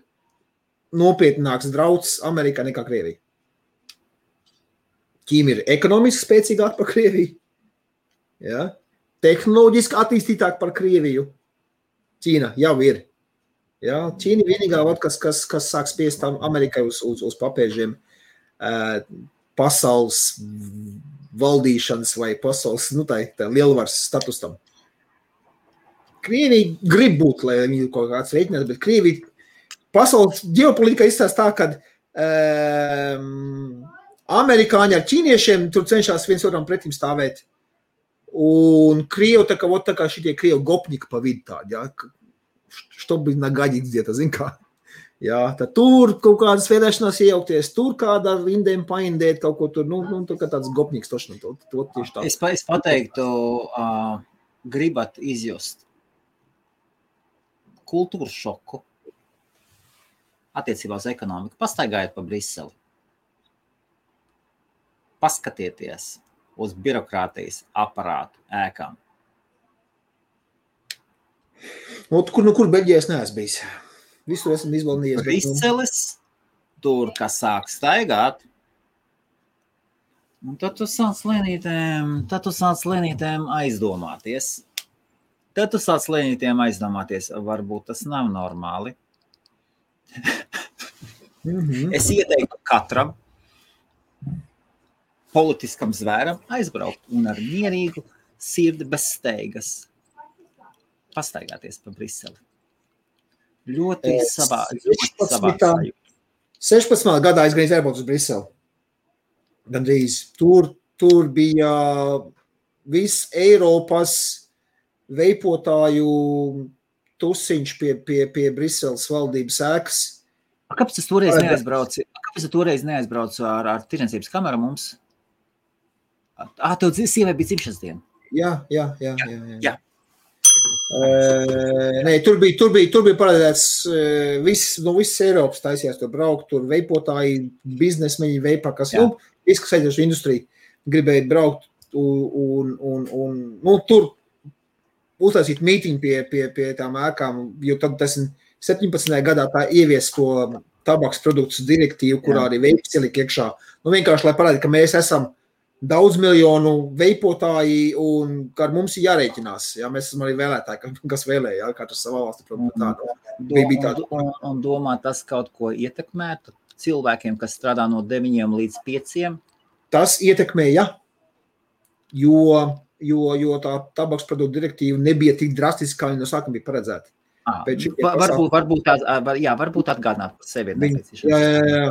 nopietnāks drauds Amerikai nekā Krievija. Ķīna ir ekonomiski spēcīgāka par Krieviju, ja? tehnoloģiski attīstītāka par Krieviju. Ķīna jau ir. Ja? Ķīna ir vienīgā, vat, kas, kas, kas sāk spiest Amerikai uz, uz, uz papēžiem eh, pasaules valdīšanas vai pasaules nu, tā, tā lielvaras statusam. Krievija grib būt, lai viņi kaut kāds rēķinās, bet Krievija pasaules ģeopolitika izstāsta tā, ka um, ehm, amerikāņi ar ķīniešiem tur cenšas viens otram pretim stāvēt. Un krievi tā kā, ot, tā kā šitie krievi gopniki pa vidu tādi, jā, što bija nagaģīts dieta, zin kā. Jā, tad tur kaut kādas vēlēšanās iejaukties, tur kādā rindēm paindēt kaut ko tur, nu, nu tā kā tāds gopniks toši, to, to tieši tā. Es, pa, es pateiktu, uh, gribat izjust kultūras šoku attiecībā uz ekonomiku. Pastaigājiet pa Briseli. Paskatieties uz birokrātijas aparātu ēkām. Nu, kur, nu, kur Beļģijā es neesmu bijis? Visur esmu izbaudījis. nu, Briseles, tur, kas sāk staigāt. Un tad tu sāc lēnītēm, tad tu sāc lēnītēm aizdomāties. Tad tu sāc lēnītēm aizdomāties, varbūt tas nav normāli. Mhm. Es ieteiktu katram politiskam zvēram aizbraukt un ar mierīgu sirdi bez steigas pastaigāties pa Briseli. Ļoti Es savā, ļoti savā 16. 16. gadā es gribēju aizbraukt uz Briseli. Gandrīz tur, tur bija viss Eiropas veipotāju tusiņš pie, pie, pie Briseles valdības ēkas. Kāpēc es toreiz neaizbraucu? Kāpēc es toreiz neaizbraucu ar, ar tirdzniecības kameru mums? Ah, tev sievai bija dzimšanas diena. Jā, jā, jā. jā, jā. jā. Uh, nē, tur bija, tur bija, tur bija paredzēts, uh, viss, no visas Eiropas taisījās tur braukt, tur veipotāji, biznesmeņi, veipā, kas, Jā. nu, aiziešu industriju, gribēja braukt un, un, un, un nu, tur uztaisīt mītiņu pie, pie, pie tām ēkām, jo tad tas 17. gadā tā ievies to tabaks produktus direktīvu, kurā Jā. arī veips ielika iekšā. Nu, vienkārši, lai parādītu, ka mēs esam daudz miljonu veipotāji, un ar mums ir jārēķinās. Jā, mēs esam arī vēlētāji, kas vēlēja, katrs savā valstī. Tāda bija, bija tāda. Un, un domā, tas kaut ko ietekmētu cilvēkiem, kas strādā no 9 līdz 5. Tas ietekmē, ja, jo, jo, jo tā tabaks produktu direktīva nebija tik drastiska, kā viņa no sākuma bija paredzēta. Ah, varbūt, varbūt, tā, var, jā, varbūt atgādināt par sevi. Jā, jā, jā.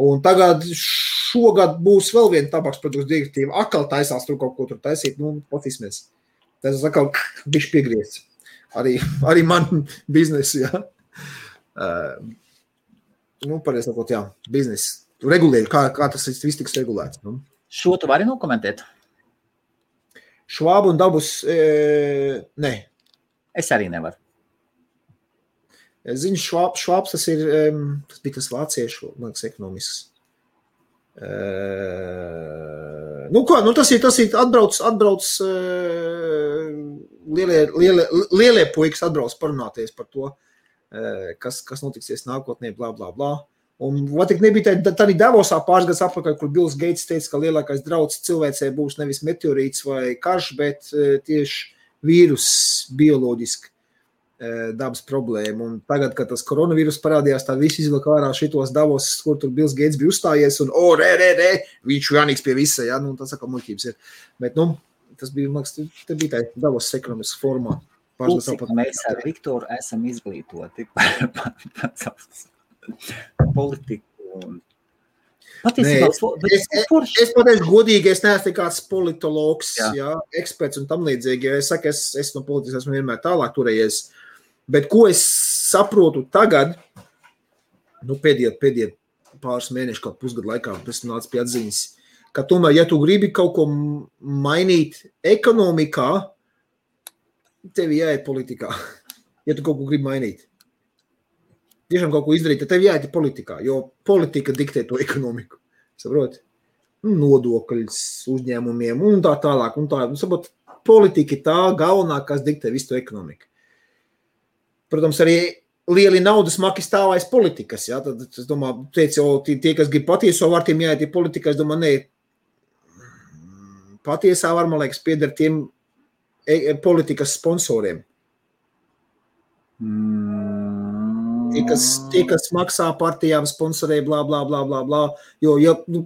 Un tagad šogad būs vēl viena tabaks produktu direktīva. Atkal taisās tur kaut ko tur taisīt, nu, patīsimies. Tas atkal bišķi piegriezts. Arī, arī man biznesa, jā. Uh, nu, pareizi sakot, jā, biznesa. Regulēju, kā, kā tas viss tiks regulēts. Nu. Šo tu vari nokomentēt? Švābu un dabus, e, nē. Es arī nevaru. Es zinu, švāb, švābs tas ir, tas bija tas vāciešu, liekas, ekonomisks. Uh, nu, ko, nu tas ir, tas ir atbrauc, atbrauc uh, lielie, lielie, lielie puikas atbrauc parunāties par to, uh, kas, kas notiksies nākotnē, bla, bla, bla. Un Vatik nebija tā, tā Davosā pāris gadus atpakaļ, kur Bills Gates teica, ka lielākais drauds cilvēcei būs nevis meteorīts vai karš, bet tieši vīrus bioloģiski dabas problēma. Un tagad, kad tas koronavīrus parādījās, tad visi izlika ārā šitos davos, kur tur Bills Gates bija uzstājies, un, o, re, re, re, viņš jānīgs pie visa, ja, nu, tas atkal muļķības ir. Bet, nu, tas bija, man liekas, te bija tā davos ekonomiskas formā. Pulcik, mēs ar Viktoru esam izglītoti politiku un Patiesībā, Nē, es, es, es, es pateikšu, godīgi, es neesmu nekāds politologs, jā. Jā, eksperts un tam līdzīgi. Es saku, es, es no politikas esmu vienmēr tālāk turējies. Bet ko es saprotu tagad, nu, pēdējie, pēdējie pāris mēneši, kā pusgadu laikā, tam nāca pie atziņas, ka tomēr, ja tu gribi kaut ko mainīt ekonomikā, tev jāiet politikā. Ja tu kaut ko gribi mainīt, tiešām kaut ko izdarīt, tad tev jāiet politikā, jo politika diktē to ekonomiku. Saproti? Nu, nodokļus uzņēmumiem un tā tālāk. Un tā, nu, saprot, politika ir tā galvenā, kas diktē visu to ekonomiku. Protams, arī lieli naudas maki stāv aiz politikas. Ja? Tad, es domāju, teicu, o, tie, tie, kas grib patieso vārtiem jāiet ir politikā, es domāju, ne, patiesā var, man liekas, pieder tiem e, e politikas sponsoriem. Mm. Tie, kas, tie, kas maksā partijām, sponsorē, bla, bla, bla, bla, bla. Jo, ja, nu,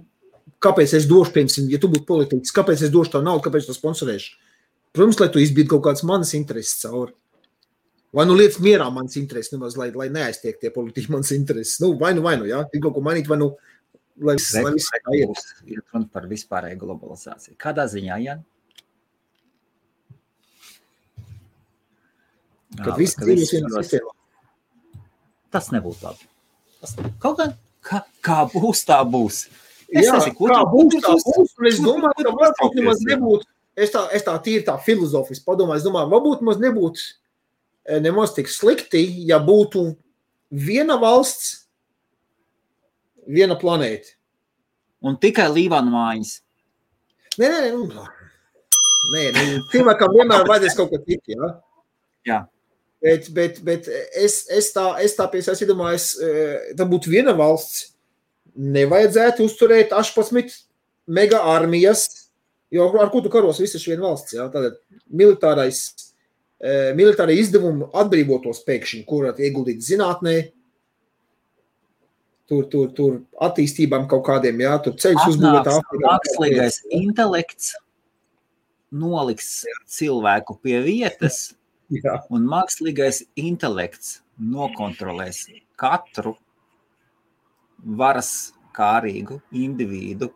kāpēc es došu, piemēram, ja tu būtu politiķis, kāpēc es došu tā naudu, kāpēc to sponsorēšu? Protams, lai tu izbīdi kaut kādas manas intereses cauri. Vai nu lietas mierā manas intereses, nemaz, lai, lai neaiztiek tie politiķi manas intereses. Nu, vai nu, vai nu, jā, ir kaut ko mainīt, vai nu, lai viss viss aiziet. Ir runa par vispārēju globalizāciju. Kādā ziņā, jā? Kad viss dzīves vienā sistēmā. Tas nebūtu labi. Tas, kaut kā, kā, kā būs, tā būs. Es Jā, nezinu, kā būs, tā būs. Es domāju, ka varbūt nemaz nebūtu, es tā, es tā tīri tā filozofiski padomāju, es domāju, varbūt maz nebūtu Eh, nemaz tik slikti, ja būtu viena valsts, viena planēta. Un tikai Līvāna mājas. Nē, nē, nu, nē, nē cilvēkam vienmēr vajadzēs kaut ko citu. Ja? Jā. Bet, bet, bet es, es tā, es tā pie sevis iedomājos, eh, tā būtu viena valsts. Nevajadzētu uzturēt 18 mega armijas, jo ar ko tu karos visas viena valsts. Ja? Tātad militārais Eh, militārie izdevumi atbrīvotos pēkšņi, kurat ieguldīt zinātnē, tur, tur, tur attīstībām kaut kādiem, jā, tur ceļš uzbūvēt. Mākslīgais intelekts noliks cilvēku pie vietas, jā. un mākslīgais intelekts nokontrolēs katru varas kārīgu individu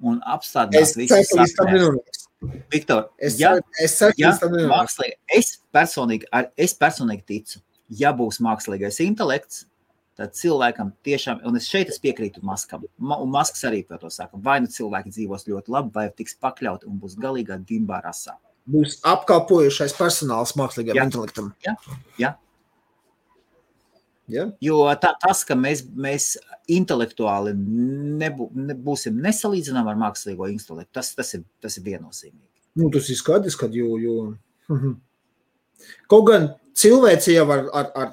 un apstādināt Es visus nenonāks. Viktor, Es ja, es ceru, ja mākslīgi, es personīgi, ar- es personīgi ticu, ja būs mākslīgais intelekts, tad cilvēkam tiešām, un es šeit es piekrītu Maskam, Ma, un Masks arī par to saka, vai nu cilvēki dzīvos ļoti labi, vai tiks pakļauti un būs galīgā dimbā rasā. Būs apkalpojušais personāls mākslīgajam Jā. intelektam. Jā. Ja? Jo tā, tas, ka mēs, mēs intelektuāli nebū, nebūsim nesalīdzināmi ar mākslīgo intelektu, tas, tas, ir, tas ir viennozīmīgi. Nu, tas ir skaidrs, ka jo, jo... Mhm. kaut gan cilvēce jau ar, ar, ar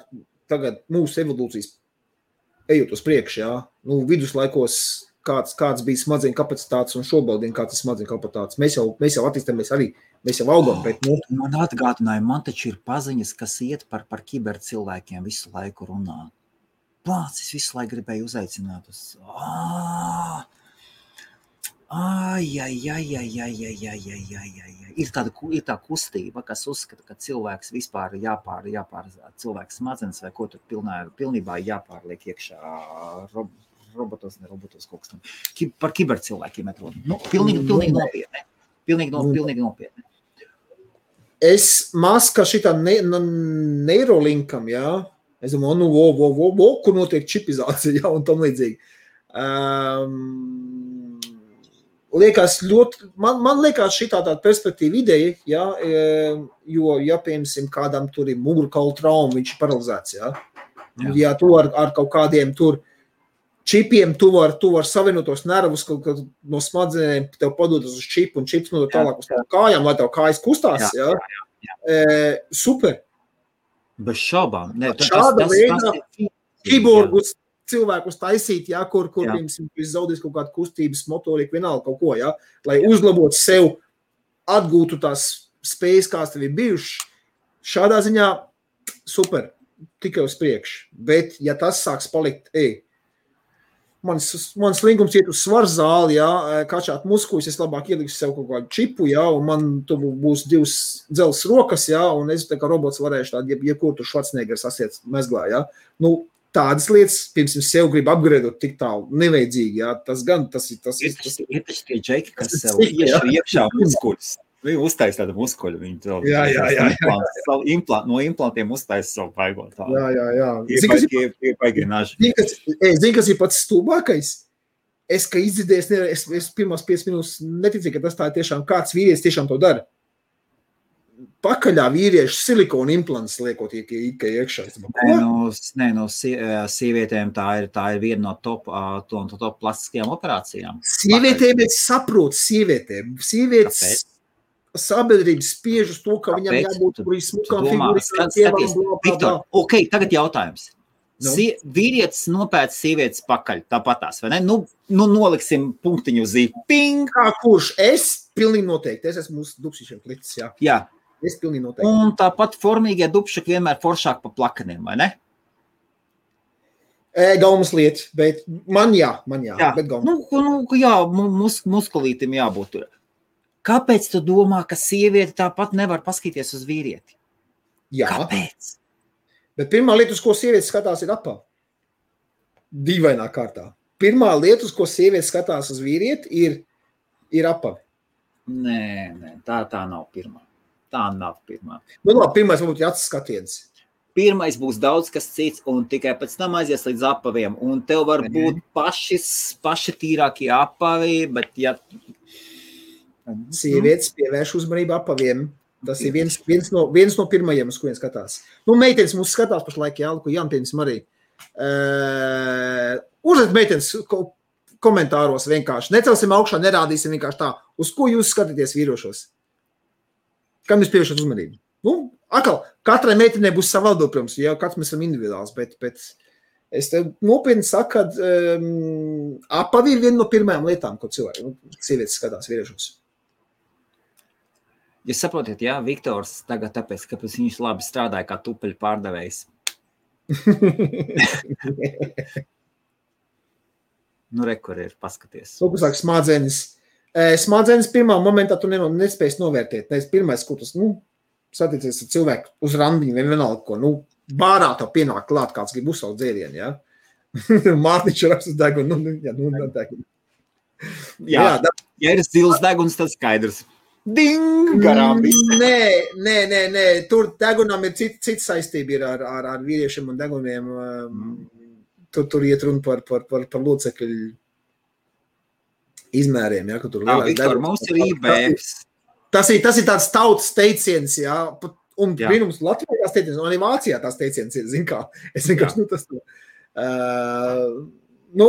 tagad mūsu evolūcijas ejot uz priekšu, jā, nu, viduslaikos kāds, kāds bija smadzeņu kapacitātes un šobrīd kāds ir smadzeņu kapacitātes. Mēs jau, mēs jau attīstāmies arī, mēs jau augam, bet nu, Man atgādināja, man taču ir paziņas, kas iet par, par kibercilvēkiem visu laiku runā. Plācis es visu laiku gribēju uzaicināt uz. Ā! Ai, ai, ai, ai, ai, ai, ai, ai, ai, ai. Ir, tāda, ir tā kustība, kas uzskata, ka cilvēks vispār ir jāpār, jāpār cilvēks smadzenes vai ko tur pilnā, pilnībā jāpārliek iekšā rob, robotos, ne robotos kaut kas tam. Ki, par kibercilvēkiem ir runa. Nu, pilnīgi, pilnīgi nopietni. Pilnīgi, no, pilnīgi nopietni. es maska šitam ne, ne, neirolinkam, jā, es domāju, nu, vo, vo, vo, vo, kur notiek čipizācija, jā, un tam līdzīgi. Um, liekas ļoti, man, man liekas šī tāda perspektīva ideja, jā, e, jo, ja, piemēram, kādam tur ir mugurkaula trauma, viņš ir paralizēts. Jā. Ja tu ar, ar kaut kādiem tur čipiem, tu vari var savienot tos nervus, kaut kā no smadzenēm, tev padodas uz čipu un čips no Jā. tālāk uz kājām, lai tev kājas kustās, Jā, jā. E, super. Bez šaubām. Nē, tas- Šāda tas- veida tas ir- Kiborgus cilvēkus taisīt, ja, kur, kur Jā. piemēram, viņš zaudēs kaut kādu kustības motoriku, vienalga kaut ko, ja, lai uzlabotu sev, atgūtu tās spējas, kādas tev ir bijušas. Šādā ziņā super, tikai uz priekšu. Bet, ja tas sāks palikt, ej, mans, mans līgums iet uz svaru zāli, ja, kačāt muskuļus, es labāk ielikšu sev kaut kādu čipu, ja, un man tur būs divas dzelzs rokas, ja, un es tā kā robots varēšu tādu, jeb, jebkur tur švacniegers asiet mezglā, ja. Nu, tādas lietas, pirms es sev gribu apgriezot tik tālu, nevajadzīgi. Jā. Tas gan tas ir. Tas, Ir ir- tas, ir taču tie džeki, kas tas ir sev iekšā muskuļus. Viņi uztaisīja tādu muskuļu. Viņi to Jā, jā, jā, jā. Implants, implant, no implantiem uztaisīja savu baigot. jā, jā, jā. Tie Zini, kas ir- tie naži. zini, kas, zini, kas ir pats stulbākais? Es, ka izdzirdēju, ne- es, es pirmās piecas minūtes neticu, ka tas tā ir tiešām kāds vīrietis tiešām to dara. Pakaļā vīriešu silikona implants liekot iekšā iekšā. Nē, no, nē, no sie- sievietēm tā ir, tā ir viena no top, ā, to, to top plastiskajām operācijām. Sievietēm es saprotu, sievietēm. Sievietes Kāpēc? Sabiedrība spiež uz to, ka viņam Kāpēc? jābūt bla, bla. Viktor, ok, tagad jautājums. Nu? Sie, vīrietis nopērc sievietes pakaļ, tāpatās, vai ne? Nu, nu noliksim punktiņu uz zīmēm. Kā kurš? Es pilnīgi noteikti. Es esmu uz dubsīšiem klicis, jā. Jā, Es pilnīgi noteikti. un tāpat formīgie dubšaki vienmēr foršāk pa plakaniem, vai ne? Gaumas lieta, bet man jā, man jā. Jā. Bet gaumas. Nu, nu, jā, mu- mus, muskulītam jābūt tur. Kāpēc tu domā, ka sieviete tāpat nevar paskatīties uz vīrieti? jā. Kāpēc? Bet pirmā lieta, uz ko sieviete skatās, ir apā. Dīvainā kārtā. Pirmā lieta, uz ko sieviete skatās uz vīrieti, ir, ir apā. Nē, nē, tā, tā nav pirmā. Tā nav pirmā. Nu, labi, pirmais varbūt ir acis skatiens. Pirmais būs daudz kas cits, un tikai pēc tam aizies līdz apaviem. Un tev var Mhm. būt paši, paši tīrākie apavi, bet ja. Sievietes pievērš uzmanību apaviem. Tas ir viens, viens, no, viens no pirmajiem, uz kuriem skatās. Nu, meitenes mums skatās pašlaik, jā, ko Jānis arī. Uh, Uzliet meitenes ko, komentāros vienkārši. Necelsim augšā, nerādīsim vienkārši tā, uz ko jūs skatāties vīrošos. Kam jūs pievēršat uzmanību? Nu, atkal, katrai meitenei būs sava atbilde, protams, jau katrs mēs esam individuāls, bet, bet es tev nopietni saku, ka um, apavi ir viena no pirmajām lietām, ko cilvēki, nu, sievietes skatās vīriešos. Jūs saprotat, jā, Viktors tagad, tāpēc, ka viņš labi strādāja kā tupeļu pārdevējs. Nu, re, kur ir paskaties. Lūk, smadzenes. E, Smadzenes pirmā momentā tu nespēji novērtēt. Tas pirmais, ko tas nu, saticies ar cilvēku uz randiņu, vien vienalga, ko nu, bārā tev pienāk klāt, kāds grib uzsaukt dzērienu. Ja? Mārtiņš raksta degunu, nu, nu, jā, nu, nu, degunu. Jā, Jā, da- ja ir zils deguns, tad skaidrs. Ding! Garām bija. Nē, nē, nē, nē. tur degunam ir cita cit saistība ir ar, ar, ar vīriešiem un deguniem. um, Tur, tur iet runa par, par, par, par locekļu izmēriem. Ja, tur lielais Viktor, mums ir IBFs. Tas ir, tas ir tāds tautas teiciens, jā. pat- Un Jā. brīnums Latvijā tās teiciens, un arī Vācijā tās teiciens ir, zin kā. Es vienkārši, nu, tas, uh, nu,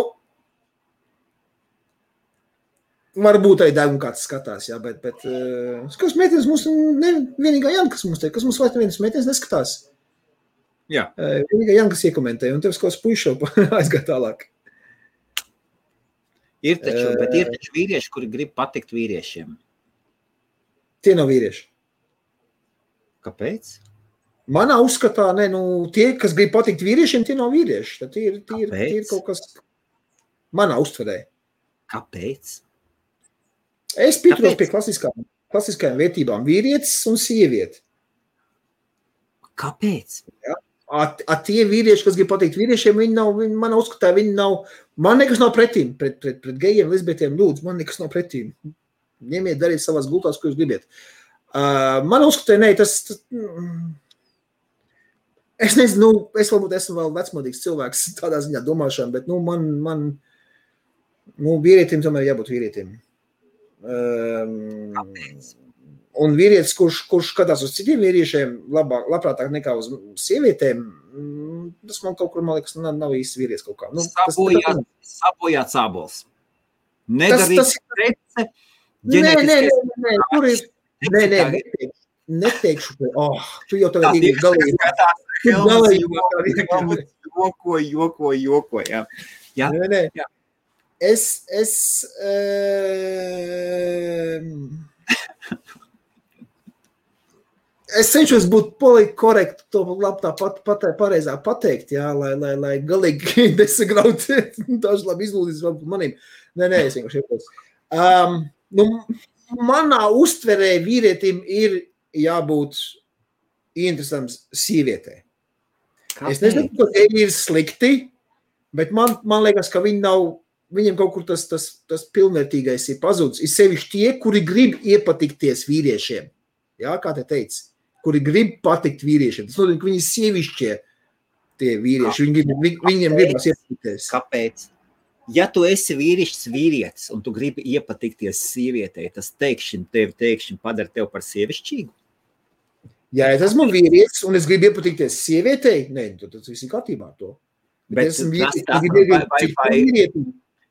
varbūt arī deguna kāds skatās, jā, bet, bet uh, kas meitenes mums ne, vienīgā Jana, kas mums te, kas mums vairs nevienas meitenes neskatās. Jā. Uh, vienīgā Jana, kas iekomentēja, un tev kaut kāds puišo aizgāt tālāk. Ir taču, bet Eh. ir taču vīrieši, kuri grib patikt vīriešiem. Tie nav vīrieši. Kāpēc? Manā uzskatā, ne, nu, tie, kas grib patikt vīriešiem, tie nav vīrieši. Tad tie ir, tie ir, tie ir kaut kas. Manā uztverē. Kāpēc? Es pieturos pie klasiskām, klasiskajām vērtībām. Vīrietis un sieviete. Kāpēc? At, at tie vīrieši, kas grib pateikt vīriešiem, viņi nav, viņi, manā uzskatā, viņi nav, man nekas nav pretīm, pret, pret, pret gejiem, lesbietiem, lūdzu, man nekas nav pretīm. Ņemiet, dariet savās gultās, ko jūs gribat. Uh, man uzskatā, nē, tas, tas mm, es nezinu, nu, es varbūt esmu vēl vecmodīgs cilvēks tādā ziņā domāšana, bet, nu, man, man, nu, vīrietim tomēr jābūt vīrietim. Um, Kāpēc? Un vīrietis, kurš, kurš skatās uz citiem vīriešiem, labāk, labprātāk nekā uz sievietēm, mm, tas man kaut kur, man liekas, nav, nav īsti vīrietis kaut kā. Nu, tas, Sabojāt, sabojāt sābols. tas, Nedarīt tas, strece, nē, nē, nē, nē, nē, tur ir, nē, nē, neteikšu, neteikšu, ka, oh, tu jau tagad ir galīgi. Tu galīgi. Joko, joko, joko, jā. Jā. Nē, nē. Jā. Es, es, um, es cenšos būt politiski korekti, to labi tā pat, pareizāk pateikt, jā, lai, lai, lai galīgi nesagraut dažs labi izlūdīs varbūt manīm. Nē, nē, es vienkārši iepos. Um, nu, manā uztverē vīrietim ir jābūt interesants sievietē. Es nezinu, ka tie ir slikti, bet man, man liekas, ka viņi nav, viņiem kaut kur tas, tas, tas pilnvērtīgais ir pazudis. Ir sevišķi tie, kuri grib iepatikties vīriešiem. Jā, kā te teica, kuri grib patikt vīriešiem. Tas nozīmē, ka viņi ir sievišķie tie vīrieši. Viņi grib, vi, viņiem gribas iepatikties. Kāpēc? Ja tu esi vīrišķis, vīrietis, un tu gribi iepatikties sievietei, tas teikšņi tevi teikšņi padara tevi par sievišķīgu. Ja es esmu vīrietis un es gribu iepatikties sievietei, nē, tad tas viss ir kārtībā ar to. Bet, Bet bet esmu vīrietis, kas grib iepatikties vīrietim.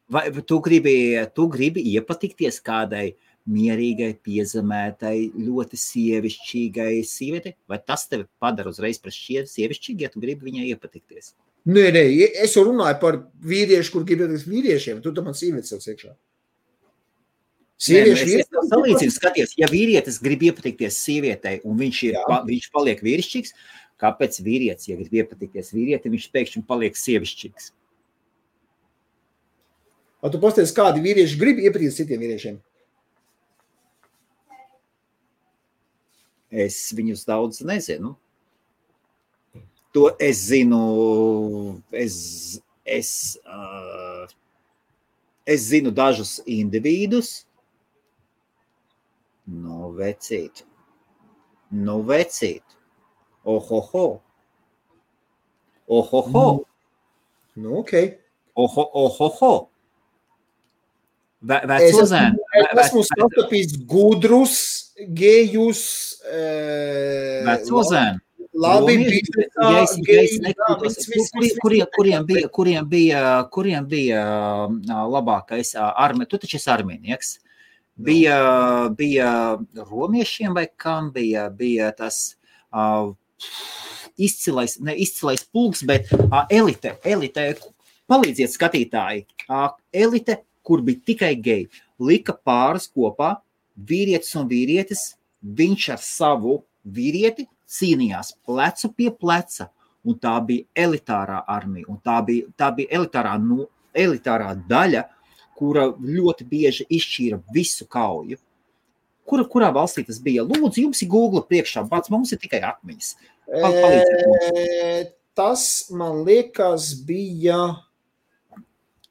Vai tu gribi, tu gribi iepatikties kādai mierīgai, piezemētai, ļoti sievišķīgai sievietei? Vai tas tevi padara uzreiz par šie sievišķīgi, ja tu gribi viņai iepatikties? Nē, nē, es jau runāju par vīriešu, kur grib iepatikties vīriešiem. Tu tam man sievietes jau iekšā. Sieviešu Nē, nu, salīdzinu, skaties, ja vīrietis grib iepatikties sievietei un viņš, ir, pa, viņš paliek vīrišķīgs, kāpēc vīrietis, ja grib iepatikties vīrietim, viņš pēkšņi paliek sievišķīgs? Vai tu pasties, kādi vīrieši grib iepatikties citiem vīriešiem? Es viņus daudz nezinu. To es zinu. Es, es, uh, es zinu dažus individus. Nu, vecīt. Nu, vecīt. Ohoho. Ohoho. Nu, ok. Oho, Ve- Es Veco esmu, es esmu sastapis gudrus, gejus. eh, Veco zēnu. Labi, kuriem- bija- Kuriem bija, kuriem bija labākais armija? Tu taču esi arminieks. Bija, bija romiešiem vai kam bija, bija tas uh, izcilais, ne izcilais pulks, bet uh, elite, elite, palīdziet skatītāji, uh, elite, kur bija tikai geji, lika pāris kopā, vīrietis un vīrietis, viņš ar savu vīrieti cīnījās plecu pie pleca. Un tā bija elitārā armija, un tā bija, tā bija elitārā, nu, elitārā daļa, kura ļoti bieži izšķīra visu kauju. Kura, kurā valstī tas bija? Lūdzu, jums ir Google priekšā, pats mums ir tikai atmiņas. Pa- palīdziet mums. Eh, Tas, man liekas, bija.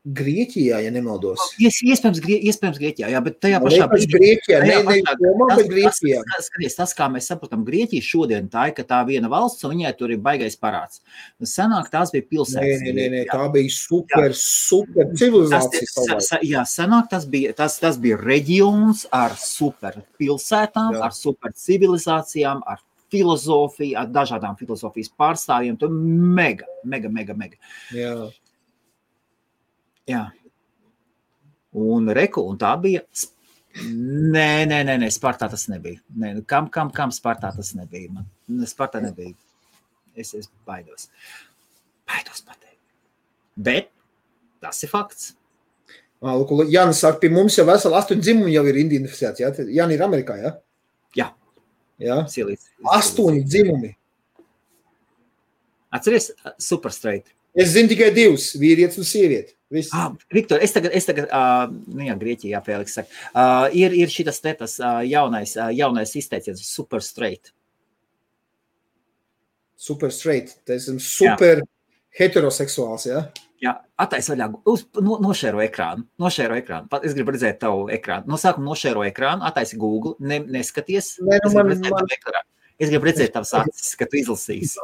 Grieķijā, ja nemaldos. Ies, iespējams, grie, iespējams, Grieķijā, jā, bet tajā Man pašā liekas, Grieķijā, ne, ne Romā, tas- bet Grieķijā. Tas, tas, skaties, tas, kā mēs saprotam, Grieķija šodien tā ir, ka tā viena valsts, un viņai tur ir baigais parāds. Senāk tās bija pilsētas. nē, nē, nē, tā bija super, super Tas, civilizācija. savulaik. sa, jā, senāk tas bija, tas, tas bija reģions ar super pilsētām, Jā. ar super civilizācijām, ar filozofiju, ar dažādām filozofijas pārstāvjiem. Tur mega, mega, mega, mega. Jā. Jā. Un, reku, un tā bija. Nē, nē, nē, nē Spartā tas nebija. Nē, nu, kam, kam, kam Spartā tas nebija? Man, Spartā nebija. Es, es baidos. Baidos pateikt. Bet tas ir fakts. Lūk, Jānis saka, pie mums jau veseli astoņi dzimumi jau ir identificēti. Jā, Jāni ir Amerikā, jā? Jā. Jā. Silīts. Astoņi dzimumi. Atceries, super straight. Es zinu tikai divus - vīrietis un sieviete. Viss. Ah, Viktor, es tagad, es tagad uh, nu jā, Grieķijā, Fēliks saka, uh, ir, ir šitas te tas uh, jaunais, uh, jaunais izteiciens, super straight. Super straight. Tas ir super heteroseksuāls, jā? Jā, attaisa vaļā, uz, no, nošēro ekrānu, nošēro ekrānu. Pat Es gribu redzēt tavu ekrānu. No sākuma nošēro ekrānu, attaisi Google, ne, neskaties. Nē, nu man- man-. Es gribu redzēt tavas acis, ka tu izlasīsi.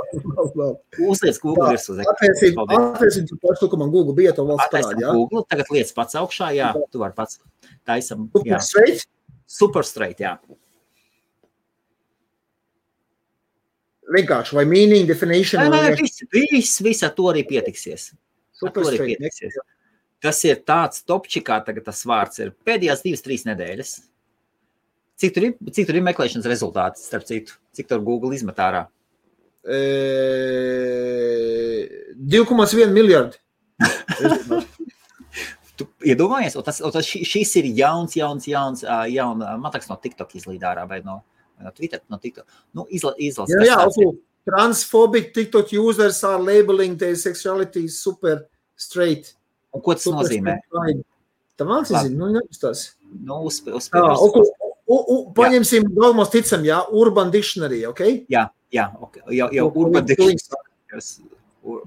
Uzliec Google virsū. Atvērsim, to pašu, ko man Google bija, to valsts parādi? Google, tagad lietas pats augšā, jā, tu vari pats. Taisam, Super jā. straight. Super straight, jā. Vienkārši, vai meaning, definition, Nē, nē, viss, viss, viss ar to arī pietiksies. Ar super to arī pietiksies. Tas ir tāds topčikā, tagad tas vārds ir pēdējās divas, trīs nedēļas. Cik tur ir, cik tur ir meklēšanas rezultāti, starp citu? Cik tur Google izmet ārā? E, 2,1 miljardi. Tu iedomājies, un tas, un tas ši- šis ir jauns, jauns, jauns, ā, jaun, ā, man liekas, no TikTok izlīd ārā vai no, no Twitter, no TikTok. Nu, izla, izlas, Jā, jā, also, transphobic TikTok users are labeling their sexuality super straight. Un ko tas Super nozīmē? straight. Tā zina, nu, nepastās. Nu, uzspēj, Tā, uzspēj, u, u, paņemsim, galvamos ticam, jā, Urban Dictionary, ok? jā, jā, ok, jau, jau Ko- urban dictionary.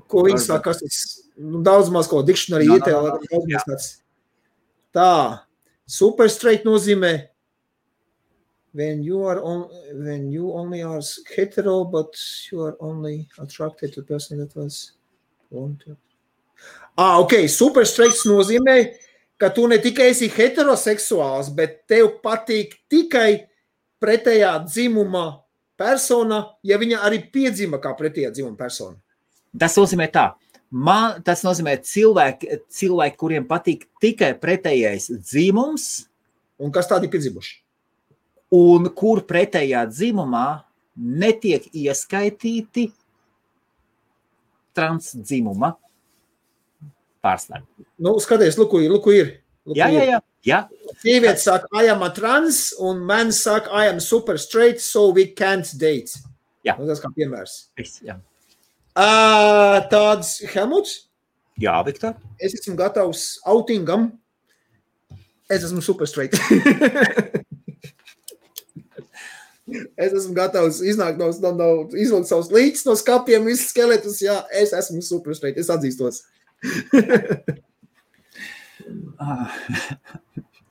Ko viņi saka, kas tas nu, daudz maz ko dictionary jā, ietēlē. jā, daudz jā. maz tāds. Tā, super straight nozīmē when you are on, when you only are hetero, but you are only attracted to person that was wanted. Ah, ok, super straight nozīmē, ka tu ne tikai esi heteroseksuāls, bet tev patīk tikai pretējā dzimuma persona, ja viņa arī piedzima kā pretējā dzimuma persona. Tas nozīmē tā. Man, tas nozīmē cilvēki, cilvēki, kuriem patīk tikai pretējais dzimums, Un kas tādi ir piedzimuši? un kur pretējā dzimumā netiek ieskaitīti transdzimuma pārstāvji. Nu, skaties, lūk. Lūk, ir. Lūk, Jā, jā, jā. jā. Sieviete saka, I am a trans, un man saka, I am super straight, so we can't date. Jā. Nu, tas kā piemērs. Viss, jā. Uh, tāds Helmuts, jā Viktor. es esmu gatavs outingam. Es esmu super straight. es esmu gatavs iznākt no, no, no izvilkt savus līdzekļus no skapiem, visus skeletus. Jā, es esmu super straight. Es atzīstos.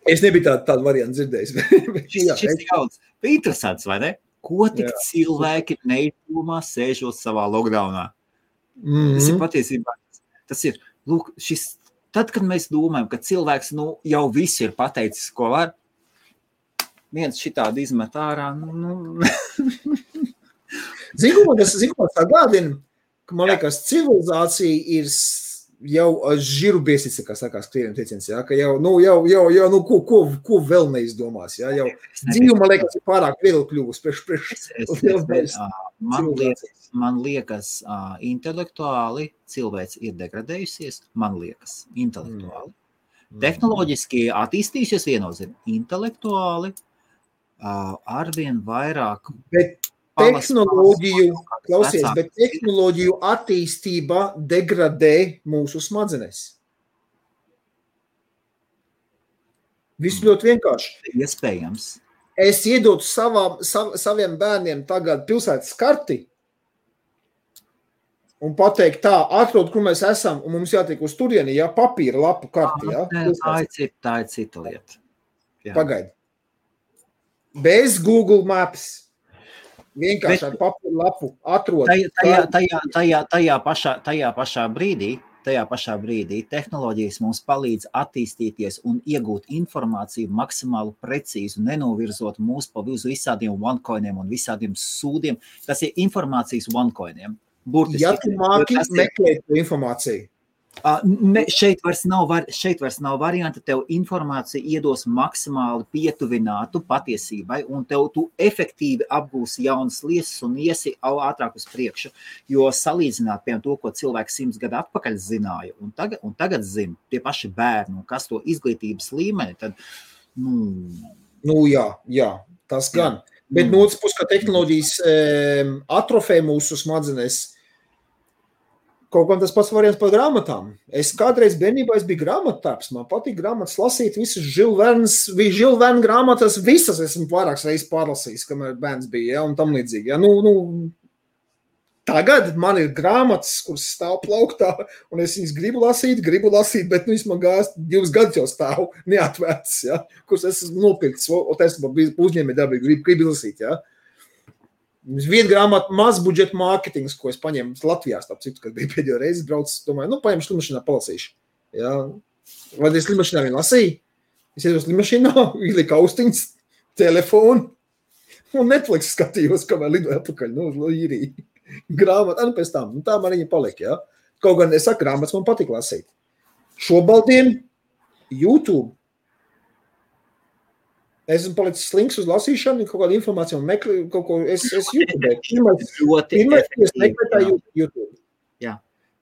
Es nebiju tādu, tādu variantu dzirdējis. es- ir jauns. Bija interesants, vai ne? Ko tik Jā. cilvēki neizdomā sēžot savā lockdownā? Tas ir Mhm. patiesībā. Tas ir, lūk, šis, tad, kad mēs domājam, ka cilvēks nu, jau viss ir pateicis, ko var, viens šitādi izmet ārā. Nu, nu, Zinu, ko tas tas atgādina, ka man liekas, civilizācija ir jau žiru biesīca, kā sakās, krieviem teiciens, jā, ka jau, nu, jau, jau, jau nu, ko, ko, ko vēl neizdomās, jā, jau dzīve, man liekas, ir pārāk viegli kļuvusi priekš, priekš man liekas, man liekas uh, intelektuāli cilvēks ir degradējusies. Man liekas, intelektuāli. Mm. Tehnoloģiski attīstījusies viennozīmīgi. Intelektuāli uh, arvien vairāk. Bet tehnoloģiju, klausies, bet tehnoloģiju attīstība degradē mūsu smadzenes. Viss ļoti vienkārši. Iespējams. es iedotu savām, sav, saviem bērniem tagad pilsētas karti, un pateikt, tā, atrod, kur mēs esam, un mums jātiek uz turieni, ja papīra lapu karti. Ja? Tā, ir cita, tā ir cita lieta. Jā. Pagaidi. Bez Google Maps. Vienkārši Bet- ar papīra lapu atrod. Tajā, tajā, tajā, tajā, tajā, pašā, tajā pašā brīdī. Tajā pašā brīdī tehnoloģijas mums palīdz attīstīties un iegūt informāciju maksimāli precīzi, nenovirzot mūs pa uz visādiem one-coiniem un visādiem sūdiem. Tas ir informācijas one-coiniem. Burtiski. Ja tu māki meklēt informāciju, Ne, šeit, vairs nav, var, šeit vairs nav varianta. Tev informācija iedos maksimāli pietuvinātu patiesībai, un tev tu efektīvi apgūsi jaunas lietas un iesi ātrāk uz priekšu. Jo salīdzināt piemēram, to, ko cilvēks simts gadu atpakaļ zināja, un tagad, un tagad zina tie paši bērni, un kas to izglītības līmeni, tad nu, nu jā, jā tas gan. Jā. Bet Mm. no otras puses, ka tehnoloģijas um, atrofē mūsu smadzenes. Kaut kā tas pats variants par grāmatām. Es kādreiz bērnībā es biju grāmatā, man patīk grāmatas lasīt, visas Žilvernas, Žilvernas grāmatas, visas esmu vairākas reizes pārlasījis, kamēr bērns bija, ja, un tam līdzīgi. Ja. Nu, nu, tagad man ir grāmatas, kuras stāv plauktā, un es viņas gribu lasīt, gribu lasīt, bet nu, vismaz gājis divus gadus jau stāv neatvērts, ja, kuras es esmu nopircis, un es biju uzņēmēji darbīgi, gribu, gribu lasīt. Ja. Viena grāmata, maz budžeta mārketings, ko es paņēmu Latvijā, citu, kad biju pēdējo reizi braucis. Domāju, nu, paņemšu slimašīnā, palasīšu. Ja. Vai es slimašīnā vien lasīju? Es ienācu slimašīnā, ieliku austiņas, telefonu un Netflix skatījos, kamēr lidoju atpakaļ nu, uz īriju. Grāmata, nu, pēc tam, nu, tā man viņa palika. Ja. Kaut gan es saku, grāmatas man patīk lasīt. Šobaldien YouTube Es esmu palicis slinks uz lasīšanu, kaut kādu informāciju meklēju, kaut ko es, es YouTube. Pirmais, ļoti pirmais es meklēju jā. YouTube. Jā.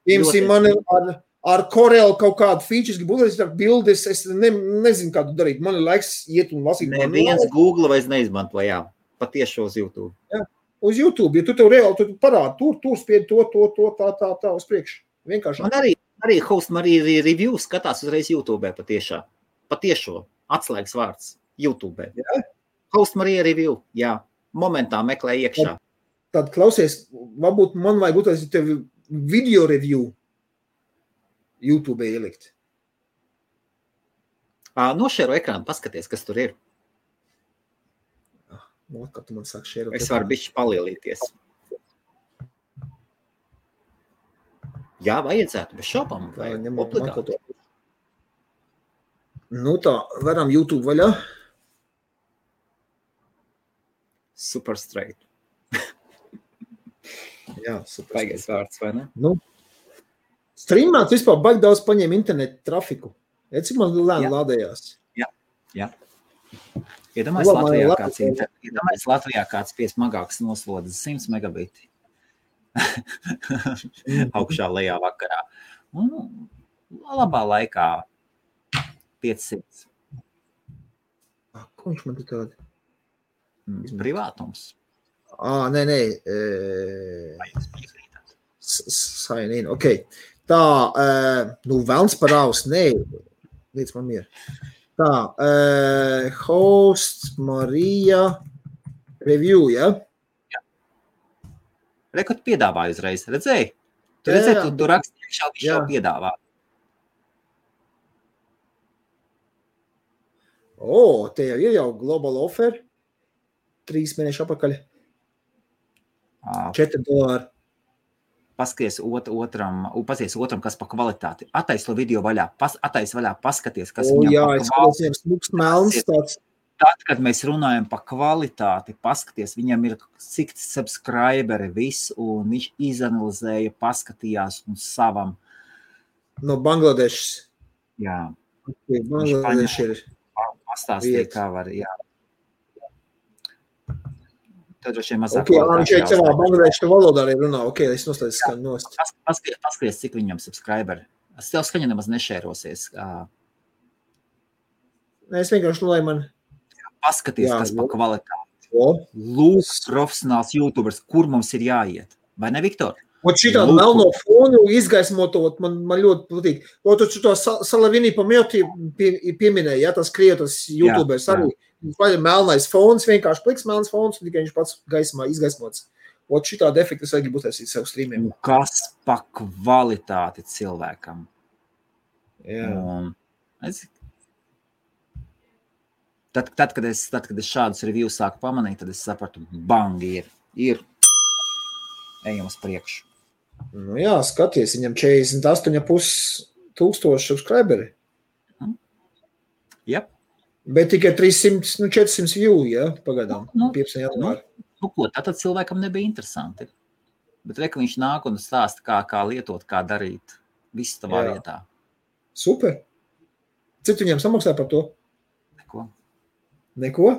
Piemēram, man ar, ar Corel kaut kādu feature, gribu uzlikt ar bildes, es ne, nezinu, kā to darīt. Man ir laiks iet un lasīt Neviens Google vairs neizmanto, jā, patiešo uz YouTube. uz YouTube. Ja tu tev reāli tu parādi, tur, tur spied to, to, to, tā, tā, tā uz priekšu. Vienkārši. Man arī, arī host Marija review skatās uzreiz YouTube patiešā. Patiešo atslēgas vārds YouTube. Jā? Host Marija review, jā. Momentā meklē iekšā. Tad klausies, varbūt man vajag uztaisīt tev video review YouTube ielikt. Nošēro ekrānu, paskaties, kas tur ir. Nu, kā tu man saki, šeit Es varu bišķi palielīties. Jā, vajadzētu, bez šaubām. Tā, vajag ņemam obligāti. makoto. Nu tā, varam YouTube vaļā. Super straight. Jā, super. Baigais vārds, vai ne? Nu, streamēt vispār baigi daudz paņēma internetu trafiku. Ja, cik man lēni Jā. lādējās? Iedomājieties, Labi, Latvijā labi. kāds, inter... Iedomājieties, Latvijā kāds piesmagāks noslodzes 100 megabiti. Augšā lejā vakarā. Un labā laikā 500. Ah, Ko viņš man te tādu? Mm, Privātums. Ā, nē, nē. e, Sign in. Ok. Tā, e, nu, velns par aus. Nē, līdz man ir. Tā, e, host Marija review, ja? Rekord piedāvāja uzreiz. Redzēji? Tu Jā, redzēji, jā. tu, tu raksti iekšā, viņš jau Jā. piedāvā. O, te jau ir jau global offer. Trīs mēneši apakaļ. Ā, 4 dolāri. Paskaties ot, otram, paskaties otram, kas par kvalitāti. Atais to video vaļā, pas, atais vaļā, paskaties, kas O, jā, es kvalitāti. viņam smūgs melns tāds. Tad, kad mēs runājam par kvalitāti, paskaties, viņam ir cik subscriberi, viss, un viņš izanalizēja, paskatījās un savam. No Bangladešas. Jā, Bangladeša ir. pastāstīja, kā var. Jā. Tad droši vien mazāk. Ok, ā, viņš šeit savā jāuztver. Bangladeša valodā arī runā. Ok, es nostājos skan nost. Pas- Paskaties, paskaties, cik viņam subscriberi. Es tev skaņa nemaz nešērosies. Es vienkārši nu, lai man. Paskaties, Jā, kas nu. par kvalitāti. Lūk, profesionāls YouTubers, kur mums ir jāiet. Vai ne, Viktor? Ot šī tāda Lūk. melno fonu izgaismotot, man, man ļoti patīk. O, tu to Salavinī pamjoti pie, pieminēja, ja tas krietas YouTubers jā. arī. Vai melnais fons, vienkārši pliks melns fons, un tikai viņš pats gaismā izgaismots. ot šitā defekta es gribu uztaisīt sev streamiem. Un kas pa kvalitāti cilvēkam? Jā. Un es, tad, tad, kad es, tad, kad es šādus review sāku pamanīt, tad es sapratu, bang, ir, ir. Ejam uz priekšu. Nu, jā, skaties, viņam 48,5 tūkstoši subscriberi. Yep. Bet tikai 300, nu 400 view, ja, pagaidām. Nu, 15 janvāri. Nu, ko, tātad cilvēkam nebija interesanti. Bet re, viņš nāk un stāsta, kā, kā lietot, kā darīt. Viss tavā Jā. vietā. Super. Cik viņam samaksā par to? Neko, Neko?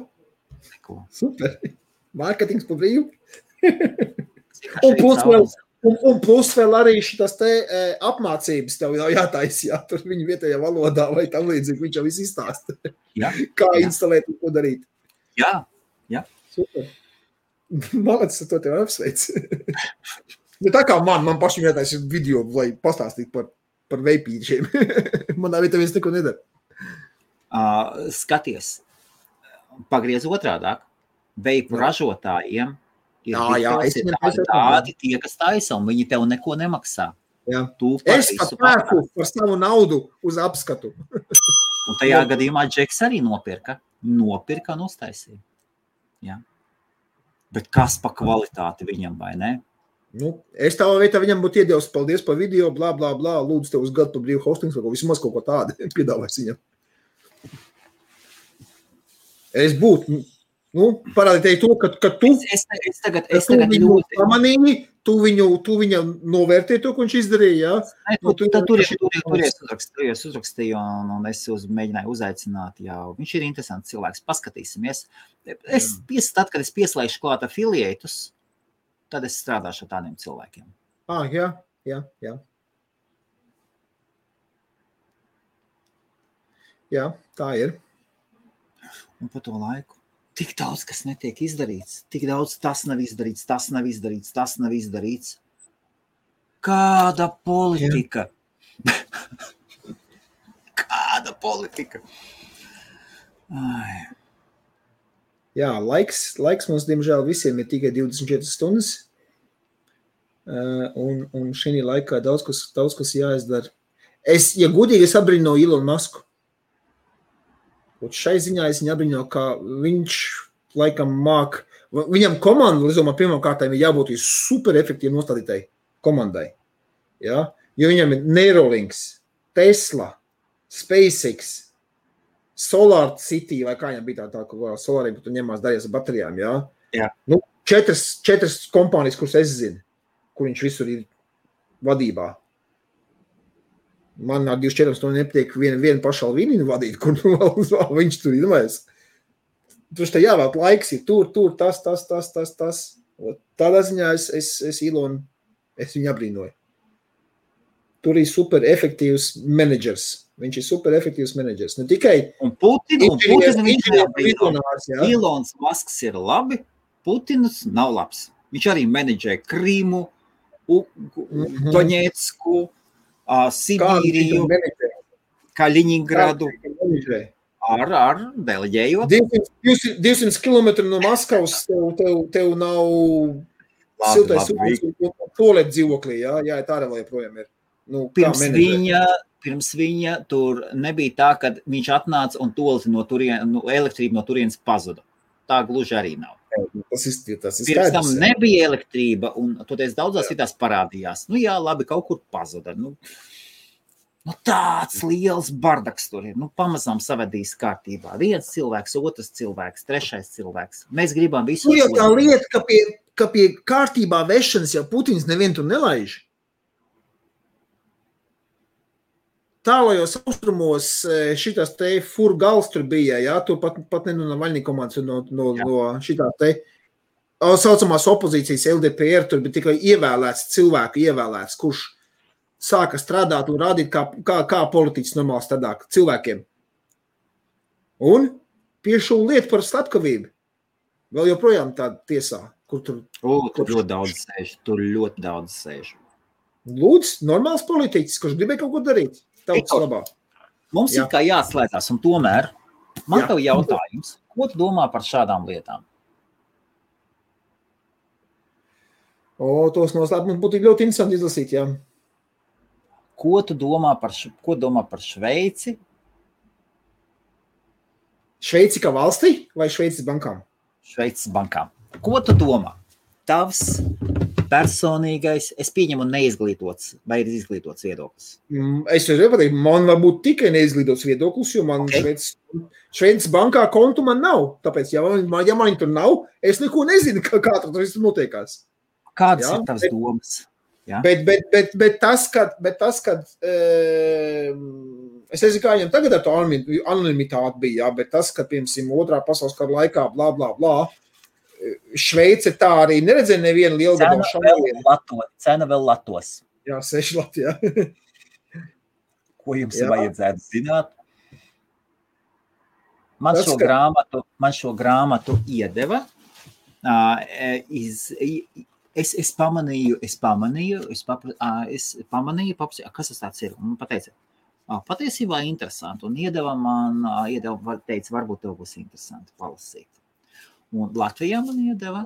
neko. Super. Mārketings par brīvu. Un plus vēl, un, un plus vēl arī šīs te e, apmācības tev jau jātaisa, jā, tur viņa vietējā valodā vai tam līdzīgi. Viņš jau viss izstāsta, Jā, kā Jā. instalēt un ko darīt. jā, Super. Malacis, to tev apsveic. Nu, tā kā man, man pašam jātaisa video, lai pastāstītu par, par veipīšiem. Manā vietā viens neko nedara. uh, skaties, pagriez otrādi. Veipu Jā. ražotājiem Jā, jā, es tādi, tie, kas taisa, un viņi tev neko nemaksā. Jā. Tu Es pat pērku par savu naudu uz apskatu. Un tajā gadījumā Džeks arī nopirka. Nopirka un uztaisīja. Ja? Bet kas par kvalitāti viņam vai ne? Nu, es tādā vietā viņam būtu iedevis paldies par video, bla, bla, bla. Lūdzu, tev uz gadu par brīvu hostings vai vismaz kaut ko tādu piedāvājas viņam. Es būtu, nu, parādīju to, ka, ka tu, Es, es, es tagad, es tu tagad viņu ļoti. pamanīji, tu viņu, tu viņam novērtēji to, ko viņš izdarīja. Jā? Nē, nu, tu, tu tu, tur vienkārši- tur es uzrakstīju, es uzrakstīju un, un es uz, mēģināju uzaicināt. Jau. Viņš ir interesants cilvēks. Paskatīsimies. Es, pies, tad, kad es pieslēgšu klāt afiliētus, tad es strādāšu ar tādiem cilvēkiem. Ah, jā, jā, jā. Jā, tā ir. Un pa to laiku tik daudz kas netiek izdarīts. Tik daudz tas nav izdarīts, tas nav izdarīts, tas nav izdarīts. Kāda politika? Kāda politika? Ai, Jā, laiks, laiks mums, diemžēl, visiem ir tikai 24 stundas. Uh, un, un šī laikā daudz kas, daudz kas jāizdara. Es, ja godīgi, es abrīnoju Ilonu Masku. Un šai ziņā es viņu abrīnoju, ka viņš laikam māk. Viņam komanda, pirmām kārtām ir jābūt super efektīvi nostādītai komandai. Ja? Jo viņam ir Neurolinks, Tesla, SpaceX, Solar City, vai kā viņam bija tā, tā kaut kā solāriem, kur tu ņemās darījies ar baterijām. Jā? Jā. Nu, četras, četras kompānijas, kuras es zinu, kur viņš visur ir vadībā. Man ar 24 stundām nepatīk viena, viena paša līnija vadīt, kur nu viņš tur ir. Domājies. Tur tā jāvēl laiks, ir tur, tur, tas, tas, tas, tas. tas. Tādā ziņā es, es, es Ilonu, es viņu abrīnoju. Tur ir super efektīvs menedžers. Viņš ir super efektīvs menedžers. Ne tikai neapbrīno. vizionārs, jā. Ilons Masks ir labi, Putins nav labs. Viņš arī menedžē Krīmu, Mhm. Doņetsku, Kā viņš Sibīriju? Kaļiņingradu ar, ar deleģējot. 200, 200, 200 km no Maskavas tev, tev, tev nav siltais toalets dzīvoklī. Jā, jā tā arī joprojām ir. Nu, Pirms viņa, pirms viņa tur nebija tā, ka viņš atnāca un tolzi no turienes, no elektrība no turienes pazuda. Tā gluži arī nav. Tas ir, tas ir Pirms tam nebija elektrība, un toties daudzās vietās parādījās. Nu, jā, labi, kaut kur pazuda. Nu, nu, tāds liels bardaks tur ir. Nu, pamazām savadīs kārtībā. Viens cilvēks, otrs cilvēks, trešais cilvēks. Mēs gribam visu. Tur jau tā lieta, ka pie, ka pie kārtībā vešanas jau Putins nevienu nelaiž. Tālajos austrumos šīs te furgals tur bija. Jā, tur pat, pat ne no Navaļņa komandas, no, no, Jā. no šitā te saucamās opozīcijas LDPR. Tur bija tikai ievēlēts cilvēku, ievēlēts, kurš sāka strādāt un rādīt, kā, kā, kā politiķis normāli strādā cilvēkiem. Un pie šo lietu par slepkavību vēl joprojām tāda tiesā, kur tur O, tur ļoti daudz sēž. Tur ļoti daudz sēž. lūdzu, normāls politiķis, kurš gribēja kaut ko darīt. Tautas labā. Mums Jā. ir kā jāatslēdzas, un tomēr man Jā. te ir jautājums, ko tu domā par šādām lietām? O, tos noslēpumus būtu ļoti interesanti izlasīt. Jā. Ko tu domā par, ko domā par Šveici? Šveici kā valstī vai Šveices bankām? Šveices bankām. Ko tu domā? Tavs personīgais, es pieņemu, neizglītots vai ir izglītots viedoklis. Mm, Es jau nevaru, man var būt tikai neizglītots viedoklis, jo man Ok. okay. Šveices bankā kontu man nav. Tāpēc, ja man, ja man tur nav, es neko nezinu, kā, kā tur viss notiekās. Kādas Jā, ir tavas bet- domas? Jā. Bet, bet, bet, bet tas, ka, bet tas, ka um, es nezinu, kā viņam tagad ar to anonimi- anonimitāti bija, jā, bet tas, ka, piemēram, otrā pasaules kara laikā, bla, bla, bla, Šveice tā arī neredzēja nevienu lielu gadu lato, cena vēl latos. Jā, seši Latvijā. Ko jums Jā. vajadzētu zināt? Man Tas, šo, ka- grāmatu, man šo grāmatu iedeva. Uh, iz, es, es pamanīju, es pamanīju, es, papra, uh, es pamanīju paprasīju, kas tas tāds ir. Un man pateica, uh, patiesībā interesanti. Un iedeva man, uh, iedeva, var- teica, varbūt tev būs interesanti palasīt. Un Latvijā man iedeva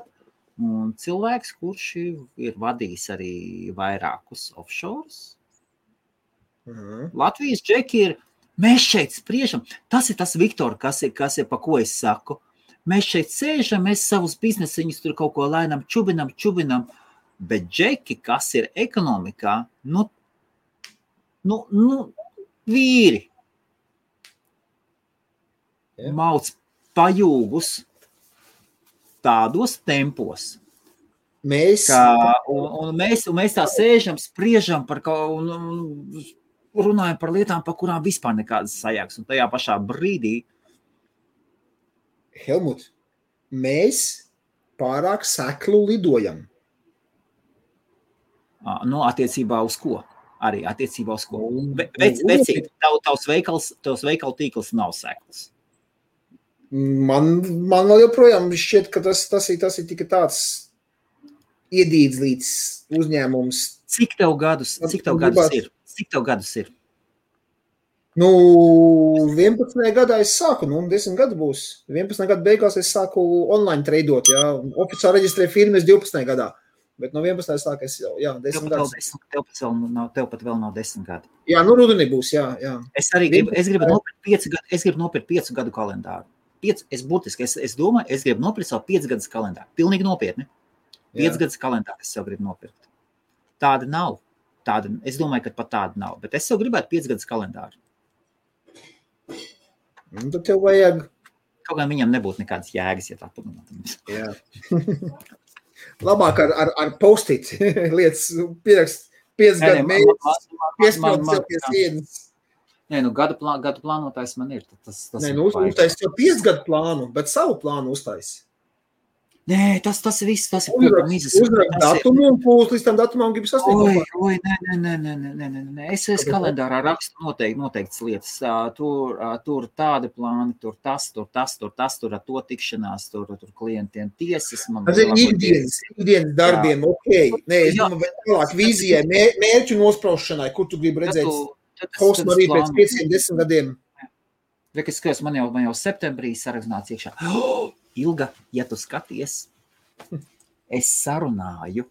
un cilvēks, kurš ir vadījis arī vairākus offshores. Mhm. Latvijas džeki ir. Mēs šeit spriežam. Tas ir tas, Viktor, kas ir, kas ir pa ko es saku. Mēs šeit sēžam, mēs savus biznesiņus tur kaut ko lēnām čubinam, čubinam. Bet džeki, kas ir ekonomikā, nu, nu, nu vīri. Jā. Mauc pajūgus tādos tempos, Mēs, Kā, un, un, mēs, un mēs tā sēžam, spriežam par kaut ko, runājam par lietām, par kurām vispār nekādas sajēgas. Un tajā pašā brīdī, Helmut, mēs pārāk seklu lidojam. ā, nu, attiecībā uz ko? Arī attiecībā uz ko? Un- Ve- Vec, un- vecīt, tav, tavs veikals, tavs veikalu tīkls nav sekls. Man, man joprojām šķiet, ka tas, tas, ir, tas ir tikai tāds iedīts līdz uzņēmums. Cik tev gadus, cik tev gadus ir? Cik tev gadus ir? Nu, 11. gadā es sāku, nu, 10 gadu būs. 11. gada beigās es sāku online treidot, jā, oficiāli reģistrēju firmas 12. gadā. Bet no 11. sāku es jau, jā, Tev 10 pat, vēl gadus. desmit, tev, pat vēl nav, tev pat vēl nav desmit gadi. Jā, nu, rudenī būs, jā, jā. Es arī gribu, es gribu nopirkt piecu gadu, es gribu nopirkt piecu gadu kalendāru. Piec, es būtiski, es, es domāju, es gribu nopirkt savu piecu gadu kalendāru. Pilnīgi nopietni. jā. Piecas gadus kalendāru es sev gribu nopirkt. Tāda nav. Tāda, es domāju, ka pat tāda nav. Bet es sev gribētu piecas gadus kalendāru. Un tad tev vajag, Kaut gan viņam nebūtu nekādas jēgas, ja tā padomā. Labāk ar, ar, ar post-it lietas pierakst 5 Nē, nē, gadu man- mērķis, man- man- piesprāst man- sev pie sienas. Nē, nu, gada, plā, gada plānotājs man ir. Tas, tas Nē, nu, baigi. uztais jau 5 gadu plānu, bet savu plānu uztais. Nē, tas, tas viss, tas ir Uzrakst kompromiss. uzrakst datumu un pūs līdz tam datumam grib sasniegt. Oi, oi, nē, nē, nē, nē, nē, nē, nē, nē. Es es kalendārā rakstu noteikti, noteikts lietas. Tur, tur tādi plāni, tur tas, tur tas, tur tas, tur ar to tikšanās, tur, tur klientiem tiesas. Man Tas ir ikdienas, ikdienas darbiem, ok. Nē, es Jā. domāju, bet tālāk vīzijai, mē- mērķu nospraušanai, kur tu gribi redzēt. tu- es arī pēc plānoju. 5, 10 gadiem. Ka es skatos, man jau, man jau septembrī sarakstināts iekšā. Oh, Ilga, ja tu skaties, es sarunāju,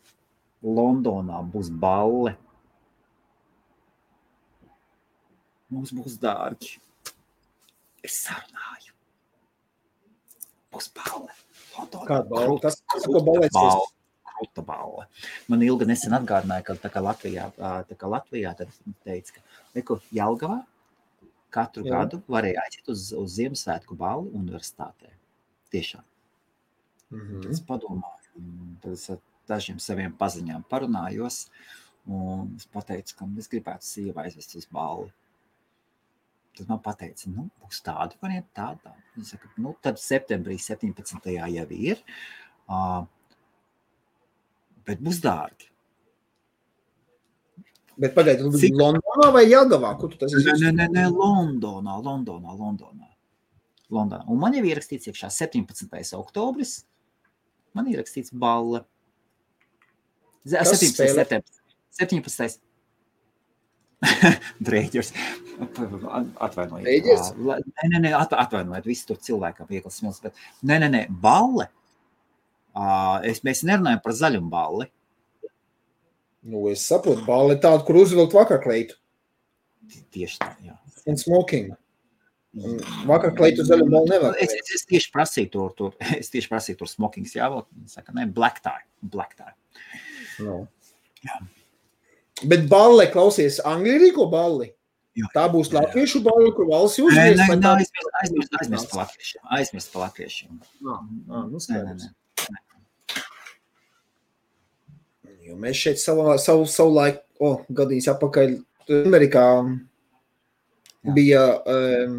Londonā būs balle. Mums būs dārgi. Es sarunāju. Būs balle. Londonā. Kāda? Krut- Tas, tas, ko balēsies. Kruta balva. Man ilgi nesen atgādināja, ka tā kā Latvijā, tā kā Latvijā tad teica, ka Reku, Jelgavā katru Jā. Gadu varēja aiziet uz, uz Ziemassvētku balli universitātē. Tiešām. Mhm. Es padomāju, tad es ar dažiem saviem paziņām parunājos, un es pateicu, ka es gribētu sievu aizvest uz balli. Tad man teica, nu, būs tāda varianta, tāda. Saku, nu, tad septembrī, 17. jau ir, uh, bet būs dārgi. Bet pagaidi, tu Cik- Londonā vai Jelgavā? Kur tu tas esi? nē, nē, nē, Londonā, Londonā, Londonā. Londonā. Un man jau ir ierakstīts iekšā 17. oktobris. Man ir ierakstīts balle. Z- Kas 17. spēlē? septembris. 17. Drēģers. Atvainojiet. Drēģers? Nē, nē, nē at- atvainojiet. Visi tur cilvēkam viegli smilts. Bet... Nē, nē, nē, balle. Es, mēs nerunājam par zaļumu balli. Nu, es saprotu, balva ir tāda, kur uzvilkt vakarkleitu Tieši tā, jā. un smoking. Un Vakarkleitu zaļu balvu nevar. Es, es, es tieši prasīju tur, tur, es tieši prasīju tur smokings jāvelk. Viņa Saka, ne, black tie, black tie. No. Jā. Bet balle, klausies, Anglija rīko balli. Jā. Tā būs latviešu balle, kur valsts jūs Nē, nē, nē, aizmirst, aizmirst, aizmirst par latviešiem. Aizmirst par latviešiem. Ā, ā, nu Nē, nē, skaidrs. nē. Jo mēs šeit savā, savu, savu laiku, oh, gadījums atpakaļ, Amerikā Jā. bija um,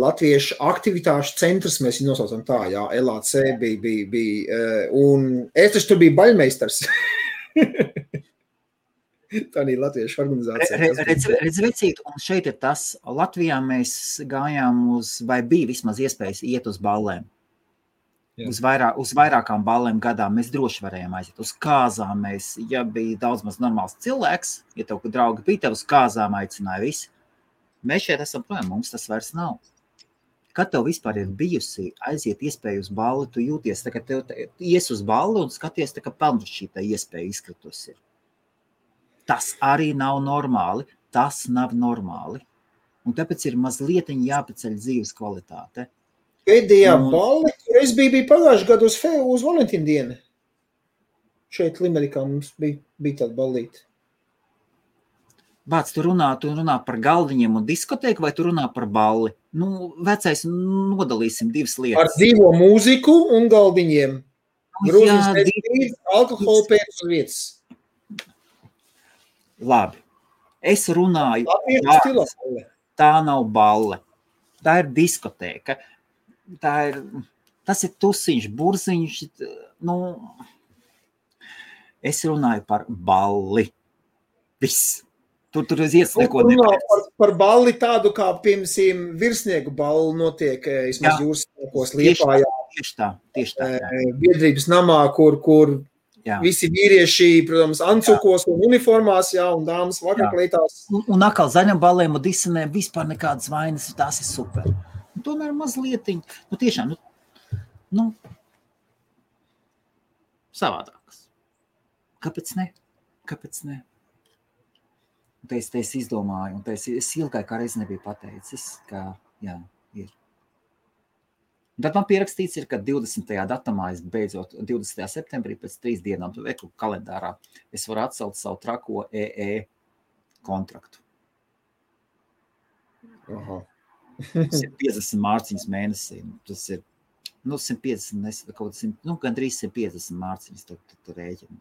Latviešu aktivitāšu centrs, mēs viņu nosaucam tā, jā, LAC bija, bija, bija uh, un es taču tur biju baļmeistars. tā ir Latviešu organizācija. Re- kas Redz, redz, vecīt, un šeit ir tas, Latvijā mēs gājām uz, vai bija vismaz iespējas iet uz ballēm. Uz, vairāk, uz vairākām ballēm gadā mēs droši varējām aiziet. Uz kāzām mēs, ja bija daudz maz normāls cilvēks, ja tev draugi bija, tev uz kāzām aicināja visi. Mēs šeit esam projām, mums tas vairs nav. Kad tev vispār ir bijusi aiziet iespēja uz balli, tu jūties, tā, ka tev te- ies uz balli un skaties, tā, ka pelnu šī tā iespēja izkritusi. Tas arī nav normāli. Tas nav normāli. Un tāpēc ir mazliet jāpaceļ dzīves kvalitāte. Pēdējā Un- balle, kur es biju, bija pagājušajā gadā uz, Fe- uz Valentīna dienu. Šeit, Limerikā, mums bija, bija tāda ballīte. Bāc, tu runā, tu runā par galdiņiem un diskotēku, vai tu runā par balli? Nu, vecais, nodalīsim divas Ar lietas. dzīvo mūziku un galdiņiem. Nu, Grūzijas līdzi, alkohola pēc vietas. Labi. Es runāju, balle. tā nav balle. Tā ir diskotēka. Tā ir, tas ir tusiņš, burziņš. Nu, es runāju par balli. Viss. Tur tur uz ielas neko nevar. par, par balli tādu, kā piemēram virsnieku balli notiek eh, vismaz Jā. jūras spēkos Liepājā, tieši tā. Tieši tā jā. eh, biedrības namā, kur, kur Jā. visi vīrieši, protams, ancukos un uniformās, jā, un dāmas vakarkleitās. Un, un atkal zaļam balēm un disenēm vispār nekādas vainas, tās ir super. Tomēr mazliet, nu tiešām, nu, nu savādākas. Kāpēc ne? Kāpēc ne? Un es, es izdomāju, un es, es ilgai kā reiz nebiju pateicis, ka jā, ir. Un Tad man pierakstīts, ir, ka 20. datumā, es beidzot 20. septembrī, pēc trīs dienām, tu veiklu kalendārā, es varu atcelt savu trako EE kontraktu. Aha. Tas ir 50 mārciņas mēnesī. Tas ir nu, 150, nes, kaut kas, nu, gandrīz 150 mārciņas. Tur, tur, tur rēķina.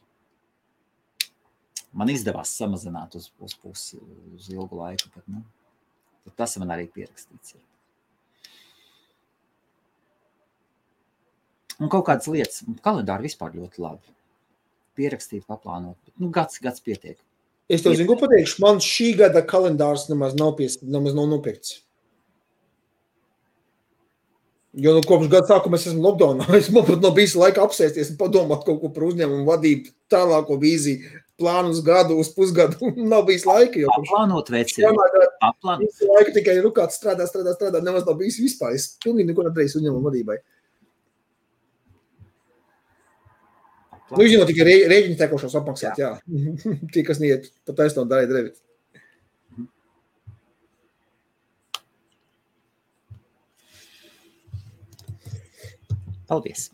Man izdevās samazināt uz, uz pusi, uz ilgu laiku. Bet, nu, tas man arī pierakstīts. Ir. Un kaut kādas lietas, kalendāri vispār ļoti labi. Pierakstīt, paplānot. Bet, nu, gads, gads pietiek. Es tev zinu, ko pateikšu. Man šī gada kalendārs nemaz nav, pies, nemaz nav nopirkts. Jo nu, kopš gada sākuma es esmu lockdownā. Es man pat nav bijis laika apsēsties un padomāt kaut ko par uzņēmumu vadību, tālāko vīziju, plānu uz gadu, uz pusgadu. nav bijis laika. Jo gada Paplānot. visu laiku tikai nu, kāds strādā, strādā, strādā. Nemaz nav bijis vispār. Es pilnīgi neko nedarīju uzņēmumu vadībai. Nu, zinot, tikai rē- rēķini tekošos apmaksāt. Jā. Tie, kas neiet pa taisno darīt revit. Paldies!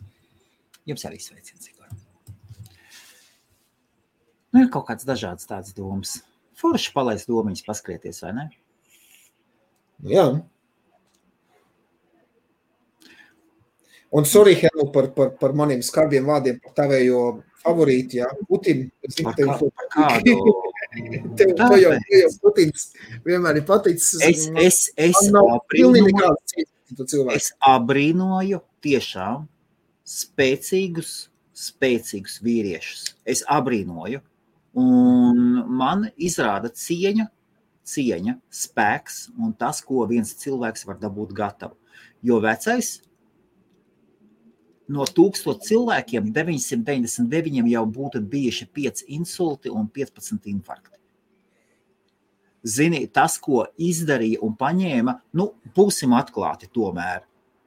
Jums arī sveiciens, Igor. Nu, ir kaut kāds dažāds tāds domas. Forši palaist domiņas, paskrieties, vai ne? Jā. Un sorry, Helmu, par, par, par maniem skarbiem vārdiem, par tavējo favorīti, jā, Putin. Es zinu, tev, par kādu? tev, tev jau, tev jau Putins vienmēr ir paticis. Es, es, es, Man nav pilnīgi abrīnoju, nekāda cita cilvēka. es abrīnoju tiešām spēcīgus, spēcīgus vīriešus. Es abrīnoju. Un man izrāda cieņa, cieņa, spēks un tas, ko viens cilvēks var dabūt gatavu. Jo vecais no tūkstošiem cilvēkiem 999 jau būtu bijuši 5 insulti un 15 infarkti. Zini, tas, ko izdarīja un paņēma, nu, būsim atklāti tomēr.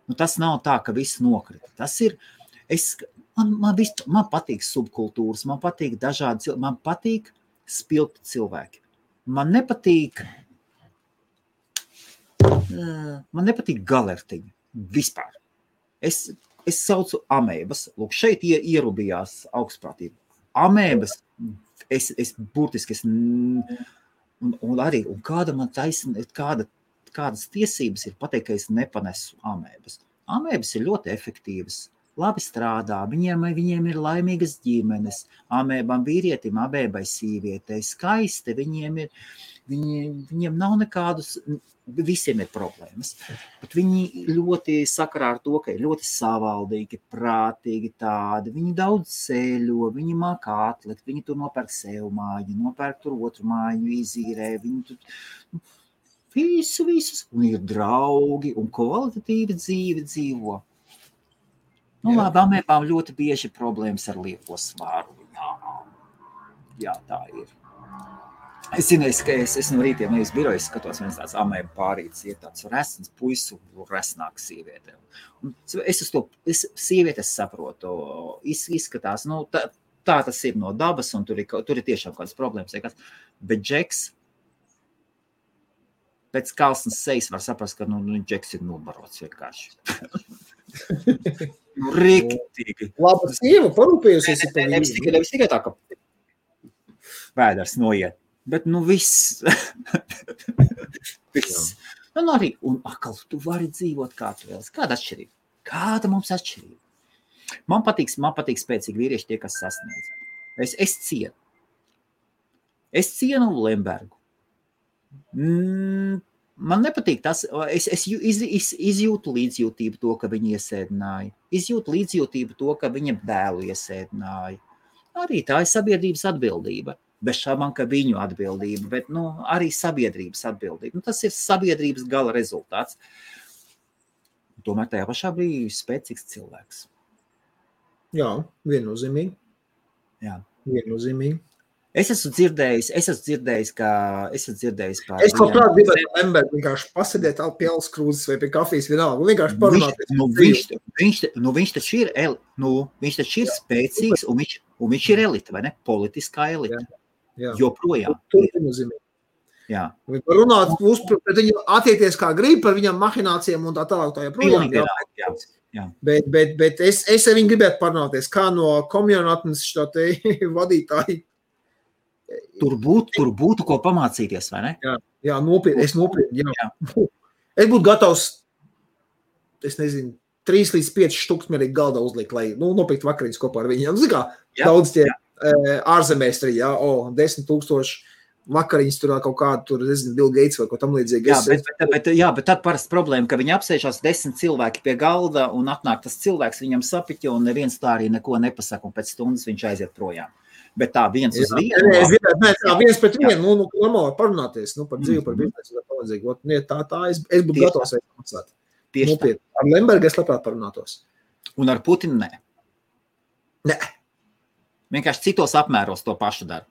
Nu, tas nav tā, ka viss nokrita. Tas ir, es, Man, man, vis, man patīk subkultūras, man patīk dažādi cilvēki, man patīk spilgti cilvēki. Man nepatīk, eh, man nepatīk galertiņi vispār. Es, es saucu amēbas. Lūk, šeit ie, ierubījās augstprātība. Amēbas, es, es burtiski, es, un, un arī, un kāda man taisna, kāda, kādas tiesības ir pateikt, ka es nepanesu amēbas. Amēbas ir ļoti efektīvas. Labi strādā, viņiem, viņiem ir laimīgas ģimenes, amēbam vīrietim, amēbai sīvietei, skaisti, viņiem ir, viņi, viņiem nav nekādus, visiem ir problēmas, bet viņi ļoti sakarā ar to, ka ir ļoti savaldīgi, prātīgi tādi, viņi daudz ceļo, viņi māk atlikt, viņi tur nopērk sev māju, nopērk tur otru māju, izīrē, viņi tur, visu, visus, un ir draugi, un kvalitatīvi dzīvi dzīvo. Nu, labi, amēbām ļoti bieži problēmas ar lieko svāru. Jā, jā tā ir. Es zinu, es, ka es, es no rītiem nevis birojas skatos, viens tāds amēba pārīts, ir tāds resns puisu, resnāks sieviete. Un es uz to, es sievietes saprotu, iz, izskatās, nu, tā, tā tas ir no dabas, un tur ir, tur ir tiešām kādas problēmas. Bet Džeks, pēc kalsnes sejas var saprast, ka, nu, nu Džeks ir nobarots vienkārši. Nu, Rīktīgi. Laba sieva parūpējusies par viņu. Nevis tikai, nevis tikai tā, ka vēders noiet, bet nu viss. viss. Nu, nu arī, un akal, tu vari dzīvot kā tu vēlas. Kāda atšķirība? Kāda mums atšķirība? Man patīk, man patīk spēcīgi vīrieši tie, kas sasniedz. Es, es cienu. Es cienu Lembergu. Mm, Man nepatīk tas, es, es iz, iz, izjūtu līdzjūtību to, ka viņi iesēdināja. Izjūtu līdzjūtību to, ka viņa dēlu iesēdināja. Arī tā ir sabiedrības atbildība. Bez šaubām, ka viņu atbildība, bet nu, arī sabiedrības atbildība. Nu, tas ir sabiedrības gala rezultāts. Tomēr tajā pašā brīdī ir spēcīgs cilvēks. Jā, viennozīmīgi. Jā. Viennozīmīgi. Es esmu dzirdējis, es esmu dzirdējis, ka es esmu dzirdējis par. Es kādā gribētu Lembergu vienkārši pasēdēt pie alus krūzes vai pie kafijas vienalga. Vienkārši parunāt. Nu, viņš, viņš, nu, viņš taču ir, el, nu, viņš taču ir spēcīgs un viņš, un viņš ir elite, vai ne? Politiskā elite. Jā. Jā. Joprojām. Turpinozīmē. Jā. Viņi var runāt, uzpret viņu attiekties kā grib par viņam mahinācijām un tā tālāk. Tā joprojām. Jā. Jā. Jā. Bet, bet, bet es, es ar viņu gribētu parunāties, kā no te vadītāju Tur būtu, tur būtu ko pamācīties, vai ne? Jā, jā nopietni. Es nopietni. Jā. Jā. Es būtu gatavs, es nezinu, trīs līdz pieci štuks mierīgi galdā uzlikt, lai nu, nopirkt vakariņas kopā ar viņiem. Zini, kā jā, daudz tie jā. ārzemēs arī, jā, o, desmit tūkstoši vakariņas tur kaut kādu, tur, nezinu, Bill Gates vai ko tam līdzīgu. Jā, bet, bet, bet, jā, bet tad parasti problēma, ka viņi apsēžās desmit cilvēki pie galda un atnāk tas cilvēks, viņam sapiķo un neviens tā arī neko nepasaka un pēc stundas viņš aiziet projām bet tā viens jā, uz vienu. Nē, nē, nē, tā viens pret vienu, nu, nu, normāli parunāties, nu, par dzīvi, par mhm. biznesu, tā palīdzīgi. Ot, nie, tā, tā, es, es būtu gatavs atmaksāt. Tieši Nopiet. tā. Ar Lembergu es labprāt parunātos. Un ar Putinu nē. Nē. Vienkārši citos apmēros to pašu dara.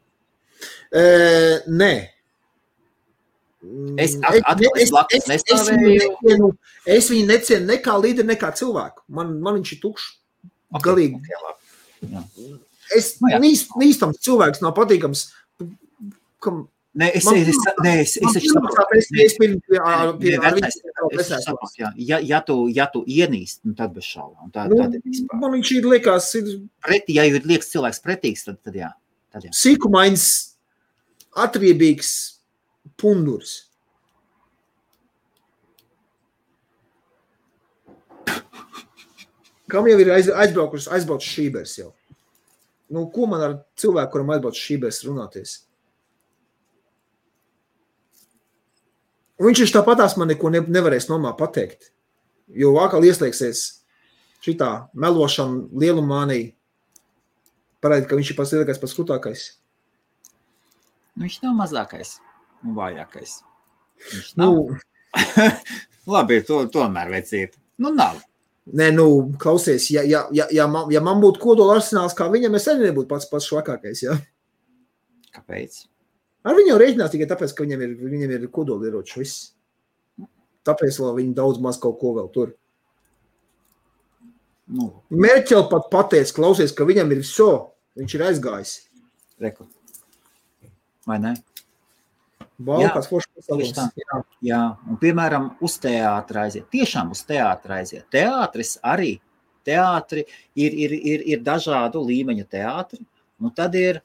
E, nē. Es, at, atkal, es, es, es, viņu es viņu necienu ne kā līderi, ne kā cilvēku. Man, man viņš ir tukšs. Okay, galīgi. Okay, jā. Es nu, nīst, nīstams cilvēks nav patīkams. Kam, Nē, es saprotu, ja, ja, tu, ja tu ienīst, nu, tad bez šaubām. Tā, nu, tā man viņš ir liekas, ir... Pretī, ja ir liekas cilvēks pretīgs, tad, tad jā. Tad jā. Sīkumains, atriebīgs pundurs. Kam jau ir aiz, aizbraukuši, aizbraukuši šībers jau? Nu, ko man ar cilvēku, kuram atbrauc šībēs runāties? Un viņš tāpatās man neko ne, nevarēs nomā pateikt, jo vakar ieslēgsies šitā melošana lielumānī, parāda, ka viņš ir pats lielākais, pats krūtākais. Nu, viņš nav mazākais un vājākais. Viņš nav. Nu, Labi, to tomēr vajadzētu. Nu, nav. Nē, nu, klausies, ja, ja, ja, ja, man, ja man būtu kodola arsenāls kā viņam, es arī nebūtu pats pats švakākais. Ja? Kāpēc? Ar viņu rēķinās tikai tāpēc, ka viņam ir, viņam ir kodola ieroči viss. Tāpēc vēl viņi daudz maz kaut ko vēl tur. Nu, Merķel pat pateica, klausies, ka viņam ir viso, viņš ir aizgājis. reku. Vai ne? Kāds foršs. Jā. Jā, un piemēram, uz teātra aiziet. Tiešām uz teātra aiziet. Teātris arī. Teātri ir, ir, ir, ir dažādu līmeņu teātri. Un tad ir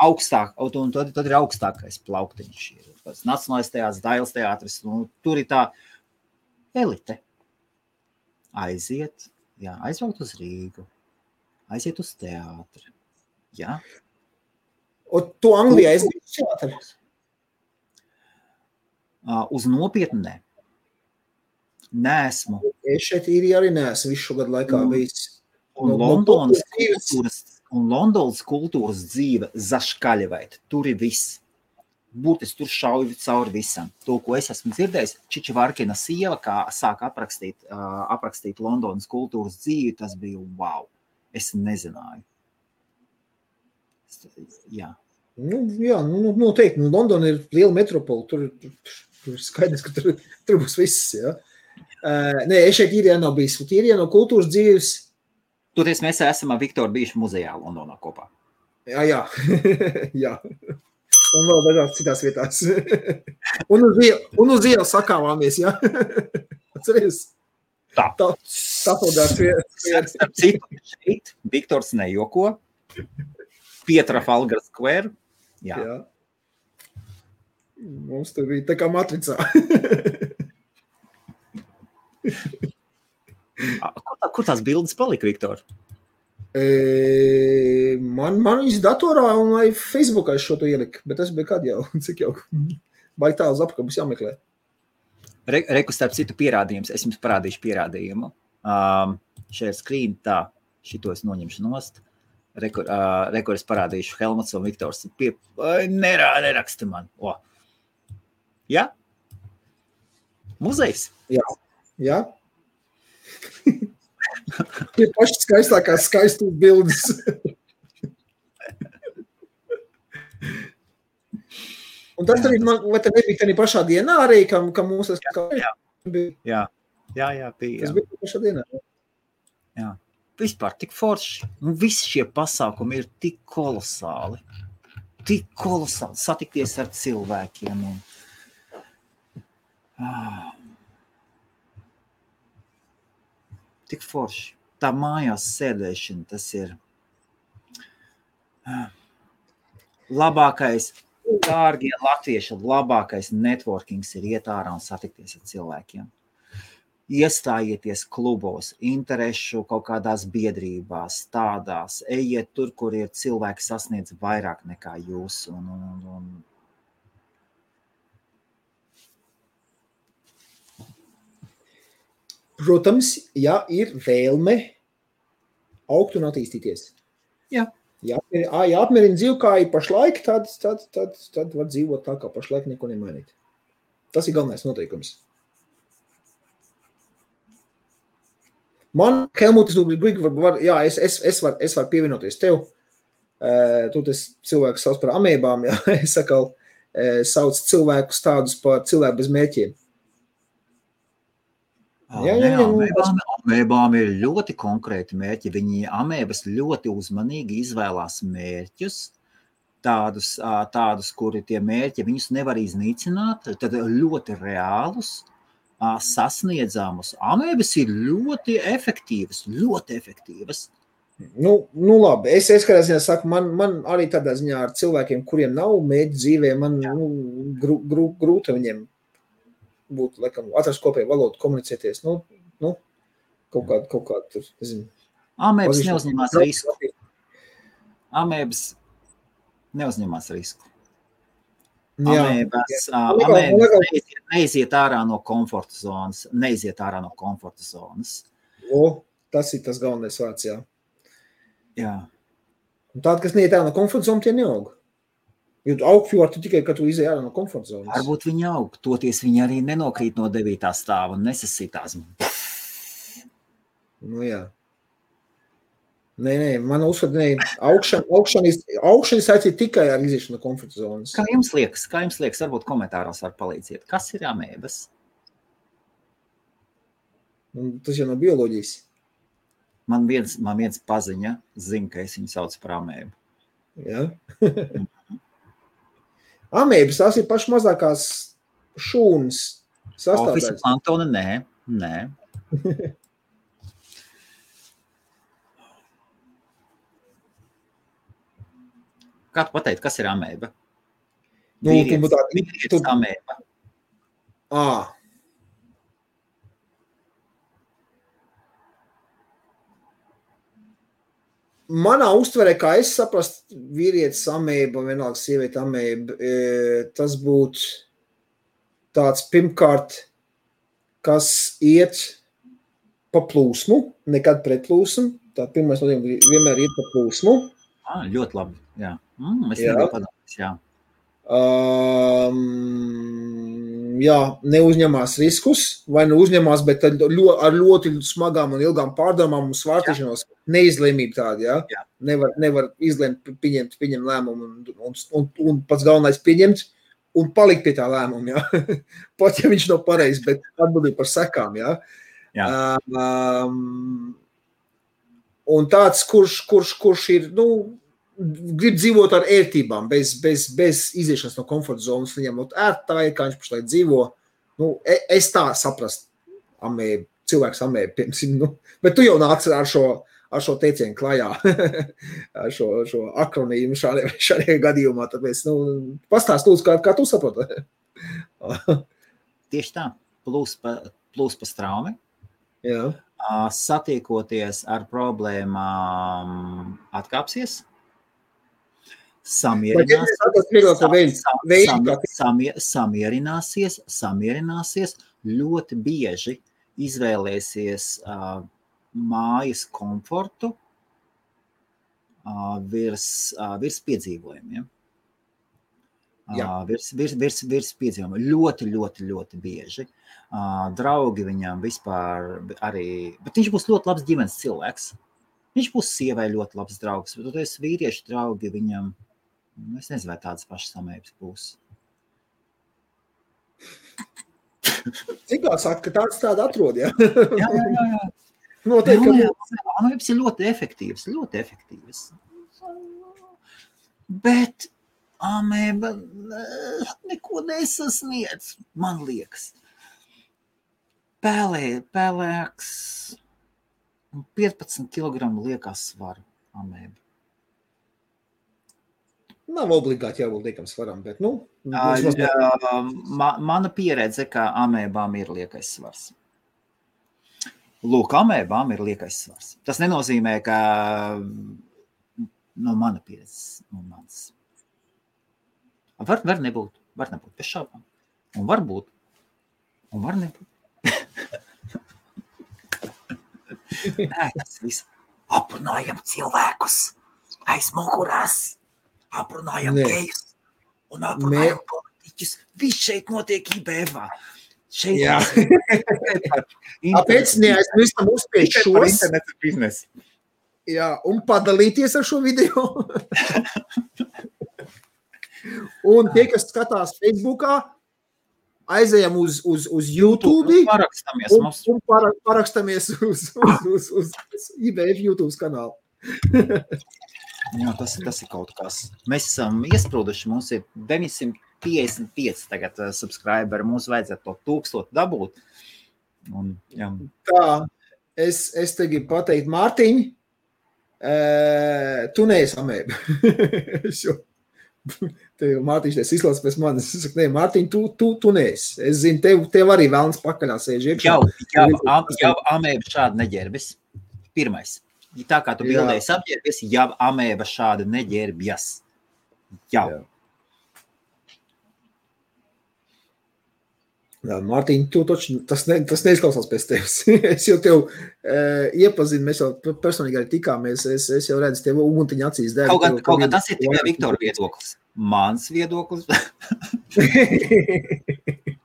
augstāk, un tad, tad ir augstākais plauktiņš. Ir Nacionālais teātris, Dailas teātris. Nu, tur ir tā elite. Aiziet, jā, aizbraukt uz Rīgu, aiziet uz teātri. Jā, Un tu Anglijā esi bijis teātris? Uz nopietnu nē. Nesmu. Es šeit īri arī neesmu visu gadu laikā Mm. bijis. Un No- no Londonas kultūras dzīves. kultūras, un Londonas kultūras dzīve zaškaļavēt. Tur ir viss. Būtiski tur šauj cauri visam. To, ko es esmu dzirdējis, Čiča Varkina sieva, kā sāk aprakstīt, uh, aprakstīt Londonas kultūras dzīvi, tas bija wow. Es nezināju. Jā, Nu, jā, nu, nu, noteikti. Nu, Londona ir liela metropole. Tur, tur, ir skaidrs, ka tur, tur būs viss. Ja? Uh, nē, es šeit īrijā nav bijis. Īrijā no kultūras dzīves. toties mēs esam ar Viktoru bijuši muzejā Londonā kopā. Jā, jā. jā. Un vēl dažās citās vietās. un, uz ielas sakāvāmies. Ja? Atceries? Tā. Tā, tā podās vieta. Starp citu, šeit Viktors nejoko. Pietra Falgara skvēru. Jā. Jā. Mums tur bija tā kā matricā. Kur, tā, kur tās bildes palika, Viktor? E, man, man viņas datorā un vai Facebookā es šo to ieliku, bet tas bija kad jau, cik jau, vai tā uz apakšu būs jāmeklē. Re, reku starp citu pierādījums. Es jums parādīšu pierādījumu. Um, šeit skrīn tā, šito es noņemšu nost. Rekur, uh, rekur es parādīšu Helmuts un Viktors. Pie, nerā, neraksti man. O. Jā? Muzejs. Jā? Tie paši skaistākās skaistās bildes. Un tas arī man, vai tā nebija tādā pašā dienā, arī kam, kam mūsu Jā. bija. Jā, jā, jā bija. Tas Jā. bija tajā pašā dienā. Vispār tik forši. Un visi šie pasākumi ir tik kolosāli. Tik kolosāli satikties ar cilvēkiem. Un... Ah. Tik forši. Tā mājās sēdēšana, tas ir ah. labākais, dārgie latvieši, labākais networkings ir iet ārā un satikties ar cilvēkiem iestājieties klubos, interesu kaut kādās biedrībās, tādās. Ejiet tur, kur ir cilvēki sasniedz vairāk nekā jūs. Un, un, un, Protams, ja ir vēlme augt un attīstīties. Jā. Ja, ja apmierina dzīvi, kā ir pašlaik, tad, tad, tad, tad var dzīvot tā, kā pašlaik neko nemainīt. Tas ir galvenais noteikums. Man, gribi, var, jā, es, es, es varu var pievienoties tev. Uh, tu tas cilvēks sauc par amībām, jā, es atkal uh, sauc cilvēkus tādus par cilvēku bez mērķiem. Jā, jā, jā, amēbām, amēbām ir ļoti konkrēti mērķi. Viņi amēbas ļoti uzmanīgi izvēlās mērķus, tādus, tādus kuri tie mērķi viņus nevar iznīcināt, tad ļoti reālus, sasniedzamus. Amēbas ir ļoti efektīvas, ļoti efektīvas. Nu, nu labi, es, es kādā ziņā saku, man, man arī tādā ziņā ar cilvēkiem, kuriem nav mērķi dzīvē, man nu, grū, grū, grūti viņiem būt, laikam, atrast kopēju valodu, komunicēties. Nu, nu, kaut kādu, kaut kādu tur, nezinu. Amēbas neuzņemās risku. Amēbas neuzņemās risku. Jā, Amēbas, ā, Man liekas, man amēbas liekas- neiziet, neiziet ārā no komforta zonas. Neiziet ārā no komforta zonas. o, tas ir tas galvenais vārds, jā. Jā. Un tādi, kas neiet ārā no komforta zonas, tie neaug. Jo tu augstu var tikai, kad tu izej ārā no komforta zonas. Varbūt viņi aug, toties viņi arī nenokrīt no 9. stāva un nesasitās. Nu, jā. Nē, nē, man nē, augšana, augšana, augšana saistīta tikai ar iziešanu no komforta zonas. Kā jums liekas, kā jums liekas, varbūt komentāros var palīdziet, kas ir amēbas? Un tas jau no bioloģijas. Man viens, man viens paziņa zina, ka es viņu saucu par amēbu. Ja? Amēbas tās ir pašas mazākās šūnas sastāvdaļas. planktona nē, nē. Kā tu pateici, kas ir amēba? Nu, tu būtu tā- Vīrietis tu- amēba. Ā. Manā uztverē, kā es saprastu, vīrietis amēba, vienalga sieviete amēba, e, tas būtu tāds pirmkārt, kas iet pa plūsmu, nekad pret plūsmu. Tā pirmais nozīme vienmēr iet pa plūsmu. Ah, ļoti labi. Jā, mm, es Jā. padomājis. Jā. Um, jā, neuzņemās riskus, vai nu uzņemās, bet ar ļo, ar ļoti smagām un ilgām pārdomām un svārtīšanos. Neizlēmība tāda, jā. Jā. Nevar, nevar izlemt, pieņemt, pieņemt lēmumu un, un, un, un pats galvenais pieņemt un palikt pie tā lēmuma, jā. Pat ja viņš nav pareizs, bet atbildība par sekām, jā. Jā. Um, un tāds, kurš, kurš, kurš ir, nu, grib dzīvot ar ērtībām, bez, bez, bez iziešanas no komforta zonas. Viņam ir ērta tā, kā viņš pašlaik dzīvo. Nu, e- es tā saprastu, amēba, cilvēks amēba, piemēram, nu, bet tu jau nāc ar šo, ar šo teicienu klajā, ar šo, šo akronīmu šādiem, šādiem gadījumā. Tāpēc, nu, pastāst lūdzu, kā, kā tu saproti. Tieši tā, plūs pa, plūs pa straumi. Jā, Satiekoties ar problēmām, atkāpsies. Samierināsies. tas ir vieglāk Sam- veids, sam- veids, sam- kā samie- Samierināsies, samierināsies, ļoti bieži izvēlēsies uh, mājas komfortu uh, virs, uh, virs piedzīvojumiem. Jā. Uh, virs, virs, virs, virs piedzīvojumiem. Ļoti, ļoti, ļoti bieži. Uh, draugi viņam vispār arī, bet viņš būs ļoti labs ģimenes cilvēks. Viņš būs sievai ļoti labs draugs, bet tu esi vīriešu draugi viņam. nu, Es nezinu, vai tādas pašas samības būs. Cik tā saka, ka tāds tāda atrod, jā? Jā, jā, jā. jā. Noteikti, ka Amības ir ļoti efektīvas, ļoti efektīvas. Bet amēba eh, neko nesasniedz, man liekas. Pēlē, pēlēks 15 kg liekas svaru amēba. Nav obligāti jābūt liekam svaram, bet, nu, vismaz jā, ma, mana pieredze, ka amēbām ir liekais svars. Lūk, amēbām ir liekais svars. Tas nenozīmē, ka no mana pieredzes, no manas. Var, var nebūt, var nebūt, bez šaubām. Un var būt, un var nebūt. Nē, tas viss. Aprunājam cilvēkus aiz muguras. Aprunājam gejus un aprunājam politiķus. Viss šeit notiek IBF. Šeit Jā. Tāpēc neaizmirstam uzspiest šos internetu biznesu. jā, un padalīties ar šo video. un tie, kas skatās Facebookā, aizējam uz, uz, uz YouTube. Parakstāmies Un, mums. un para, parakstamies uz, uz, uz, uz, uz IBF YouTube kanālu. Jā, tas, tas ir kaut kas. Mēs esam iesprūduši. Mums ir 955 tagad uh, subscriberi. Mums vajadzētu to tūkstotu dabūt. Un, jā, Tā, es, es te gribu pateikt, Mārtiņ, e, tu neesi amēba. Te jau Mārtiņš tas izklausās pēc manis. Es saku, nē, Mārtiņ, tu, tu, tu neesi. Es zinu, tev, tev arī vēlams pakaļā sēž jau, jau, jau amēba šādi neģērbjas. Pirmais. Ja Tā kā tu Jā. bildēji apģērbies, jau amēba šādi neģērbjas. Jau. Jā. Jā, Mārtiņ, tu taču tas, ne, tas neizklausās pēc tevis. es jau tevi uh, iepazinu, mēs jau personīgi arī tikāmies. Es, es jau redzu, tev uguntiņa acīs deg. Kaut gan, tev kaut gan pavisam- tas ir tikai Viktora viedoklis. Mans viedoklis.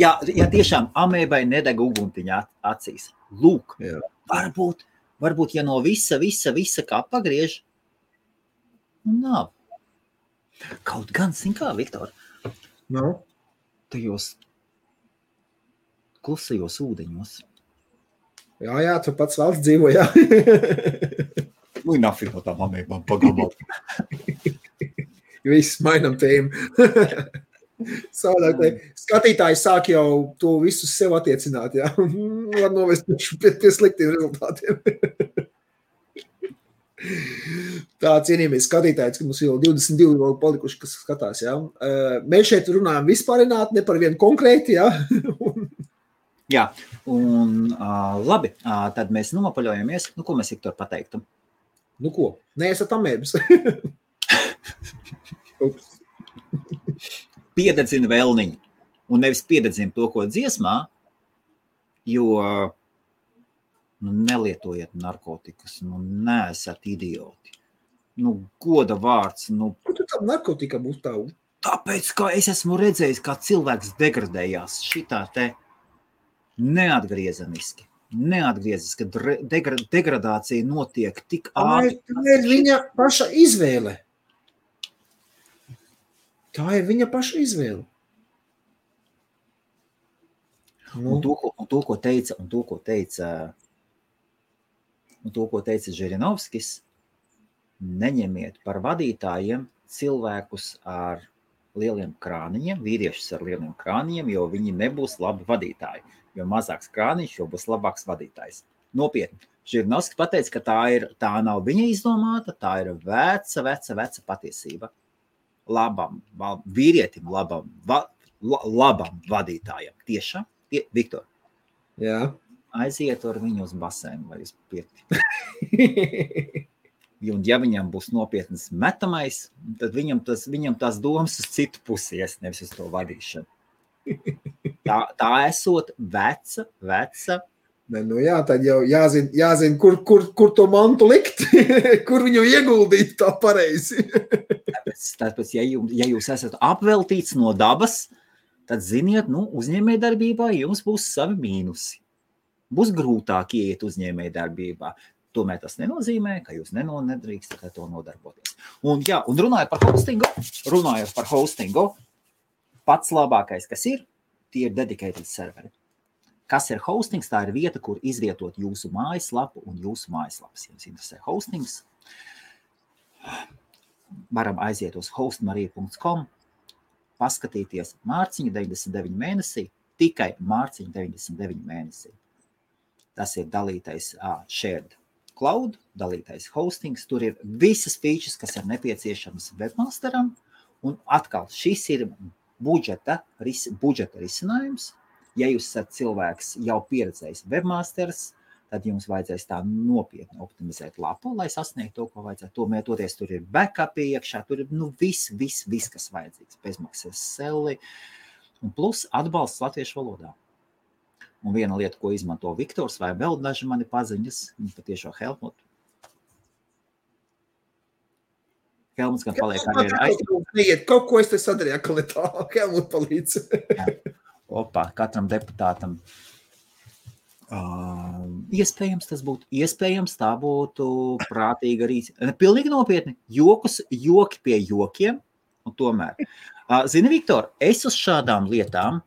Jā, ja tiešām amēbai nedeg uguntiņa ac- acīs. Lūk, Jā. varbūt, varbūt, ja no visa, visa, visa kā pagriež, nu nav. Kaut gan, zin kā, Viktor, Nu, tajos klusajos ūdeņos Jā, jā, tu pats valsts dzīvo, jā. Nu, nafig no tām amībām pagalmāt. Viss mainām tēmu. Savādāk, te skatītāji sāk jau to visu sev attiecināt, jā. Var novest pie, pie sliktiem rezultātiem. Tā cienījamies skatītājs, ka mums jau 22 vēl palikuši, kas skatās. Ja? Mēs šeit runājam vispārināt, ne par vienu konkrēti. Ja? Jā, un uh, labi, uh, tad mēs nopaļojamies. Nu, ko mēs Viktor pateiktu? Nu ko? Nē, esat amēbis. Piededzina vēlniņu. Un nevis piededzina to, ko dziesmā, jo nu, nelietojiet narkotikas, nu, neesat idioti. Nu, goda vārds. Nu, Kur tu tam narkotikam uzstāv? tāpēc, ka es esmu redzējis, kā cilvēks degradējās šitā te neatgriezeniski. Neatgriezeniski, ka degra, degradācija notiek tik ātri. tā ir viņa paša izvēle. Tā ir viņa paša izvēle. Nu, Un to, ko, un to, ko teica, un to, ko teica, un to, ko teica Žirinovskis, neņemiet par vadītājiem cilvēkus ar lieliem krāniņiem, vīriešus ar lieliem krāniņiem, jo viņi nebūs labi vadītāji. Jo mazāks krāniņš, jo būs labāks vadītājs. Nopietni. Žirinovskis pateica, ka tā, ir, tā nav viņa izdomāta, tā ir veca, veca, veca patiesība. Labam, vīrietim, labam, va, la, labam vadītājam. Tiešām, tie, Viktor, jā. aiziet ar viņu uz basēnu vai uz pirti. Un, ja viņam būs nopietns metamais, tad viņam, tas, viņam tās domas uz citu pusi nevis uz to vadīšanu. Tā, tā esot veca, veca. Ne, nu jā, tad jau jāzina, jāzina kur, kur, kur to mantu likt, kur viņu ieguldīt tā pareizi. Tāpēc, tāpēc ja, jums, ja jūs esat apveltīts no dabas, tad ziniet, nu, uzņēmējdarbībā jums būs savi mīnusi. Būs grūtāk ieiet uzņēmējdarbībā. Tomēr tas nenozīmē, ka jūs neno, nedrīkstat ar to nodarboties. Un, jā, un runājot par hostingu, runājot par hostingu, pats labākais, kas ir, tie ir dedicated serveri. Kas ir hostings? Tā ir vieta, kur izvietot jūsu mājaslapu un jūsu mājaslapas. Ja jums interesē hostings, varam aiziet uz hostmarija.com, paskatīties mārciņa 99 mēnesī, tikai mārciņa 99 mēnesī. Tas ir dalītais uh, shared cloud, dalītais hostings. Tur ir visas features, kas ir nepieciešamas webmasteram. Un atkal šis ir budžeta, ris, budžeta risinājums. Ja jūs esat cilvēks jau pieredzējis webmasters, tad jums vajadzēs tā nopietni optimizēt lapu, lai sasniegtu to, ko vajadzētu. Tomēr toties tur ir backup iekšā, tur ir nu, viss, viss, vis, kas vajadzīgs. Bezmaksas seli un plus atbalsts latviešu valodā. Un viena lieta, ko izmanto Viktors vai vēl daži mani paziņas, viņi patiešām Helmut. Helmuts gan paliek ar vienu aizsardzību. Kaut ko es te sadarīju, ka Helmut palīdz. Opa, katram deputātam. Uh, iespējams, tas būtu iespējams, tā būtu prātīga rīcība. Pilnīgi nopietni. Jokus, joki pie jokiem. Tomēr, uh, zini, Viktor, es uz šādām lietām,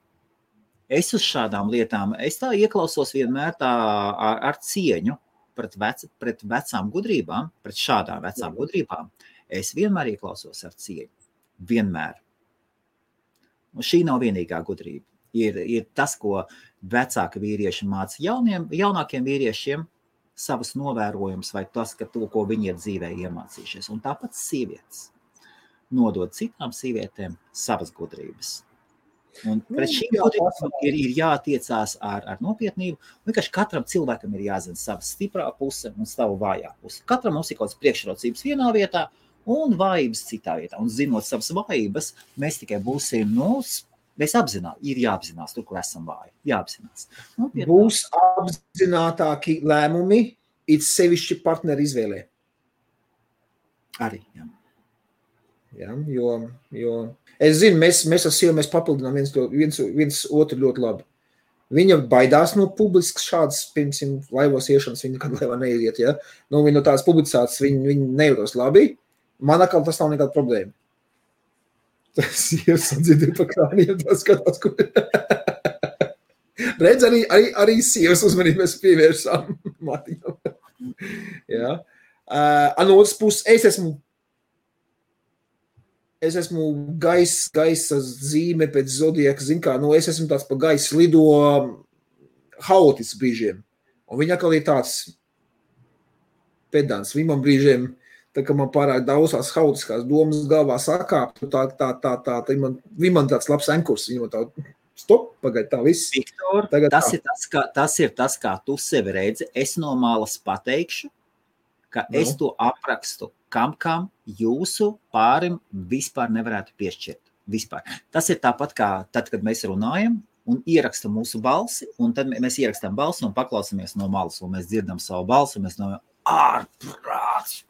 es uz šādām lietām, es tā ieklausos vienmēr tā ar, ar cieņu pret, vec, pret vecām gudrībām, pret šādām vecām gudrībām. Es vienmēr ieklausos ar cieņu. Vienmēr. Un šī nav vienīgā gudrība. Ir, ir tas, ko vecāki vīrieši māca jauniem, jaunākiem vīriešiem, savus novērojumus, vai tas, ka to, ko viņi ir dzīvē iemācījušies. Un tāpat sievietes nodod citām sievietēm savas gudrības. Un pret Nu, šīm jā, gudrībām ir, ir jātiecās ar, ar nopietnību. Vienkārši katram cilvēkam ir jāzina sava stiprā puse un sava vājā puse. Katram mums ir kaut kādas priekšrocības vienā vietā un vājības citā vietā. Un zinot savas vājības, mēs tikai būsim nu, Mēs apzināmies, ir jāapzinās, tur, kur esam vāji. Jāapzinās. Nu. Būs apzinātāki lēmumi, it sevišķi partneru izvēlē. arī. Jā. Ja, jo, jo es zinu, mēs, mēs ar sievu papildinām viens, to- viens, viens otru ļoti labi. Viņa baidās no publiskas šādas, piemēram, laivos iešanas. Viņa nekad laivā neiet. Ja? Nu, viņa no tādas publicētas, viņa, viņa nejūtas labi. Man atkal tas nav nekāda problēma. Tas ir sadzirdēt pa krāniem, tas skatās, kur. Redz, arī, arī, arī sievas uzmanību mēs pievērsām Matiņam. Jā. Uh, no otras puses, es esmu, es esmu gaisa, gaisa zīme pēc zodieka, zin kā, nu, es esmu tāds pa gaisa lido haotisks brīžiem. Un viņa atkal ir tāds pedants. Viņam brīžiem, tā kā man pārāk daudz tās haotiskās domas galvā sakāp, tā, tā, tā, tā, tā, man, man tāds labs enkurs, viņam tā, stop, pagaid tā viss. Viktor, Tagad tas, tā. ir tas, kā, tas ir tas, kā tu sevi redzi. Es no malas pateikšu, ka Nu? es to aprakstu, kam, kam jūsu pārim vispār nevarētu piešķirt. Vispār. Tas ir tāpat kā tad, kad mēs runājam un ierakstām mūsu balsi, un tad mē- mēs ierakstām balsi un paklausāmies no malas, un mēs dzirdam savu balsi, un mēs domājam, ārprāts!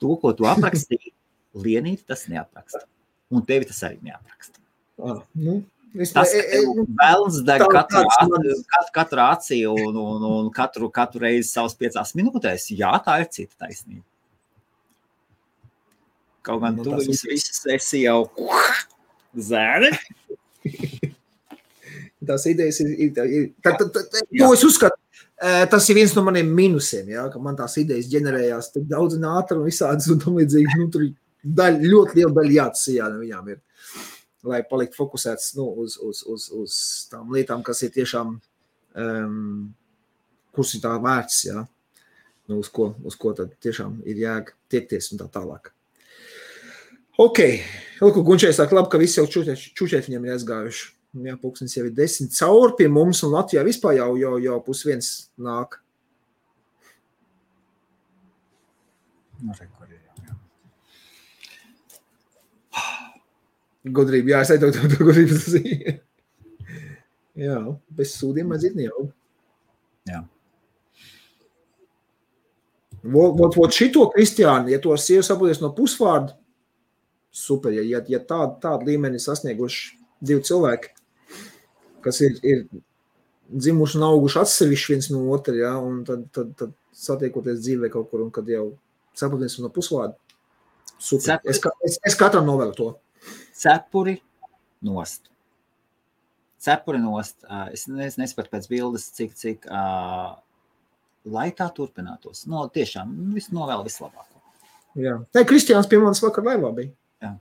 To, ko tu aprakstīji, lienīt, tas neapraksta. Un tevi tas arī neapraksta. Ah, nu, es, Tas e, e, ir vēlams, deg mans- kat- katru acī un, un, un katru, katru reizi savas piecās minūtēs. Jā, tā ir cita taisnība. Kaut gan Nu, tu viņus visus esi jau zēni. tās idejas ir. ir, ir tā, tā, tā, to es uzskatu, tas ir viens no maniem minusiem. Ja, ka man tās idejas ģenerējās tik daudz un ātri un visādas un tam līdzīgi. Nu, tur ir daļa, ļoti liela daļa jāatsijā no viņām. Ir. Lai paliktu fokusēts nu, uz, uz, uz, uz tām lietām, kas ir tiešām, um, kuras ir tā vērts, ja? nu, uz, ko, uz ko tad tiešām ir jēga tiekties un tā tālāk. Ok, Lūk, Gunčēns saka, labi, ka visi jau čučēt viņam ir aizgājuši. Jā, pūkstens jau ir desmit cauri pie mums, un Latvijā vispār jau, jau, jau pusviens nāk. Nu, ir, jā. Gudrība, jā, es aizdevu to, to gudrības zīmi. Jā, bez sūdiem aiziet jau. Jā. Vot, vot, šito Kristiānu, ja to sievu saproties no pusvārda, super, ja, ja, ja tādu, tādu līmeni sasnieguši divi cilvēki, kas ir, ir dzimuši un auguši atsevišķi viens no otra, ja, un tad, tad, tad satiekoties dzīvē kaut kur, un kad jau saproties no. Cepuri. Es, es, es katram novēlu to. Cepuri nost. Cepuri nost. Ā, Es, es nesaprotu pēc bildes, cik, cik uh, lai tā turpinātos. No, tiešām, viss novēl vislabāko. Jā. Nē, Kristiāns pie manis vakar laivā bija. Jā.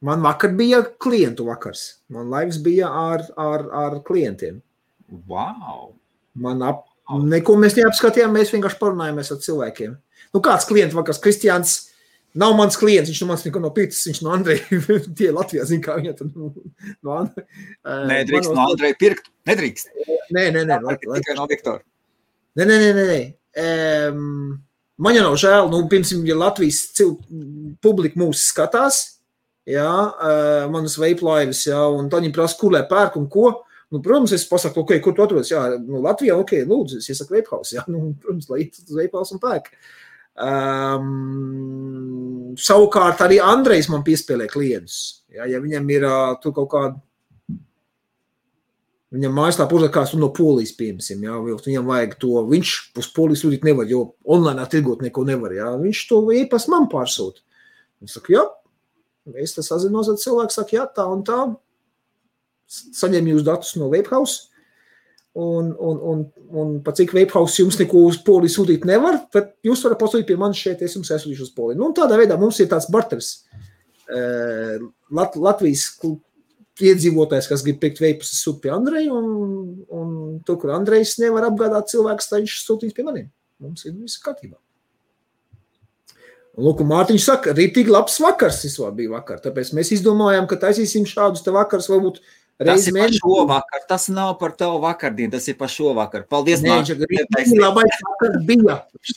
Man vakar bija klientu vakars. Man laivs bija ar, ar, ar klientiem. Wow! Man ap, neko mēs neapskatījām, mēs vienkārši parunājāmies ar cilvēkiem. Nu, kāds klients vakars? Kristiāns nav mans klients, viņš no manis neko nav pircis, viņš no Andreja. Tie Latvijā zina, kā viņa tad no, no Andreja. Nedrīkst no Andreja pirkt. Nedrīkst. Nē, nē, nē. Lai, lai, Tikai no Viktora. Nē, nē, nē, nē. nē. Um, man jau nav žēl, nu, piemēram, ja Latvijas publika mūs skatās, jā, uh, manas veiplaivas, jā, un tad viņi prasa, kur lai pērk un ko. Nu, protams, es pasaku, ok, kur tu atrodies? Jā, nu, Latvijā, ok, lūdzu, es iesaku veiphaus, jā, nu, protams, lai iet uz veiphaus un pērk. Um, savukārt arī Andrejs man piespēlē klientus. Jā, ja viņam ir uh, tur kaut kāda Viņam mājaslapā uzrakstās no polijas, piemēram, ja viņam vajag to. Viņš uz polijas sūtīt nevar, jo online tirgot neko nevar. Jā. Viņš to e-pastu man pārsūta. Viņš saka, jā, es tas sazinos ar cilvēku, saka, jā, tā un tā. Saņem jūs datus no Webhouse. Un, un, un, un pat cik Webhouse jums neko uz poliju sūtīt nevar, tad jūs varat pasūtīt pie manis šeit, es jums aizsūtīšu uz poliju. Nu, tādā veidā mums ir tāds barteris. Eh, Lat Latvijas iedzīvotājs, kas grib pirkt veipus, sūta pie Andreja, un, un tur, kur Andrejs nevar apgādāt cilvēkus, tad viņš sūtīs pie maniem. Mums ir viss kārtībā. Un, lūk, Mārtiņš saka, rītīgi labs vakars, tas bija vakar. Tāpēc mēs izdomājām, ka taisīsim šādus te vakars, varbūt Tas reizi ir par šo vakaru. Tas nav par tavu vakardienu, tas ir par šo vakaru. Paldies, Nē, Mārtiņ. viņš saka, rītīgi labais vakars bija.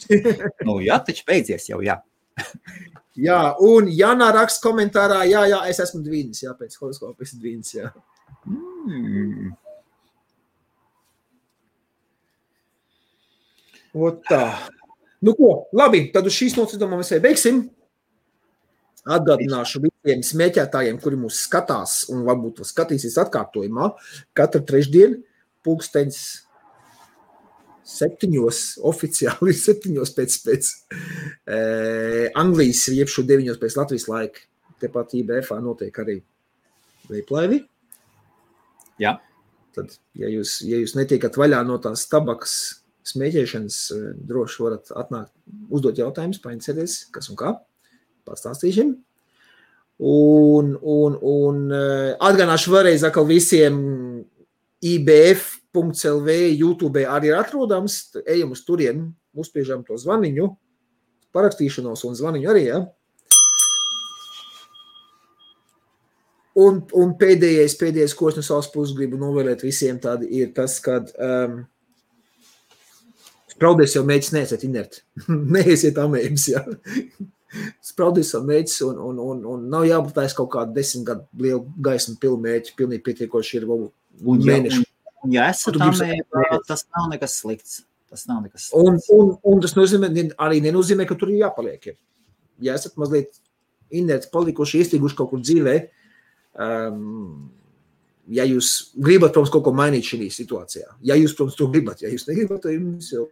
Nu, jā, taču beidzies jau, jā. Jā, un Janā raksta komentārā, jā, jā, es esmu dvīnis, jā, pēc horoskopa esmu dvīnis, jā. Mm. Ot tā. Nu ko, labi, tad uz šīs nocis domā mēs arī beigsim. Atgādināšu visiem smēķētājiem, kuri mūs skatās un varbūt skatīsies atkārtojumā, katru trešdienu pulksteņas septiņos, oficiāli septiņos pēc, pēc e, Anglijas, jeb šo deviņos pēc Latvijas laika. Tepat IBF notiek arī veiplaivi. Jā. Tad, ja jūs, ja jūs netiekat vaļā no tās tabakas smēķēšanas, droši varat atnākt, uzdot jautājumus, painteresēties, kas un kā. Pastāstīsim. Un, un, un atgādināšu vēlreiz visiem IBF.CLV YouTube arī ir atrodams. Ejam uz turieni, uzspiežam to zvaniņu, parakstīšanos un zvaniņu arī. Ja? Un, un pēdējais, pēdējais, ko es no savas puses gribu novēlēt visiem, ir tas, ka um, spraudies jau mēģis neesiet inerti. Neesiet amēbis, jā. Spraudies jau mēģis un, un, un, un nav jābūt kaut kādu desmit gadu lielu gaismu pilnu mēģi, pilnīgi pietiekoši ir vēl Un, ja, mēneši. un, ja esat amēba, tas nav nekas slikts. Tas nav nekas Un, slikts. un, un tas nozīmē, arī nenozīmē, ka tur ir jāpaliek. Ja, ja esat mazliet inerti, palikuši, iestriguši kaut kur dzīvē, um, ja jūs gribat, protams, kaut ko mainīt šajā situācijā, ja jūs, protams, to gribat, ja jūs negribat, tad jums jau.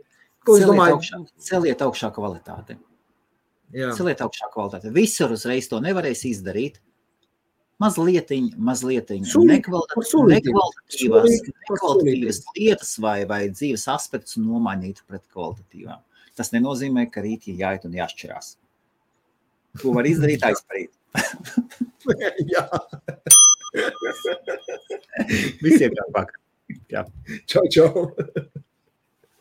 Ko Celiet domāju? augšā, celiet augšā kvalitāti. Jā, Celiet augšā kvalitāti. Visur uzreiz to nevarēs izdarīt. Mazliet, mazliet sulīti. nekvalitatīvas, lietas vai, vai dzīves aspektus nomainīt pret kvalitatīvām. Tas nenozīmē, ka rīt ir jāiet un jāšķirās. To var izdarīt aizparīt. jā. Visiem jāpakaļ. Čau, čau.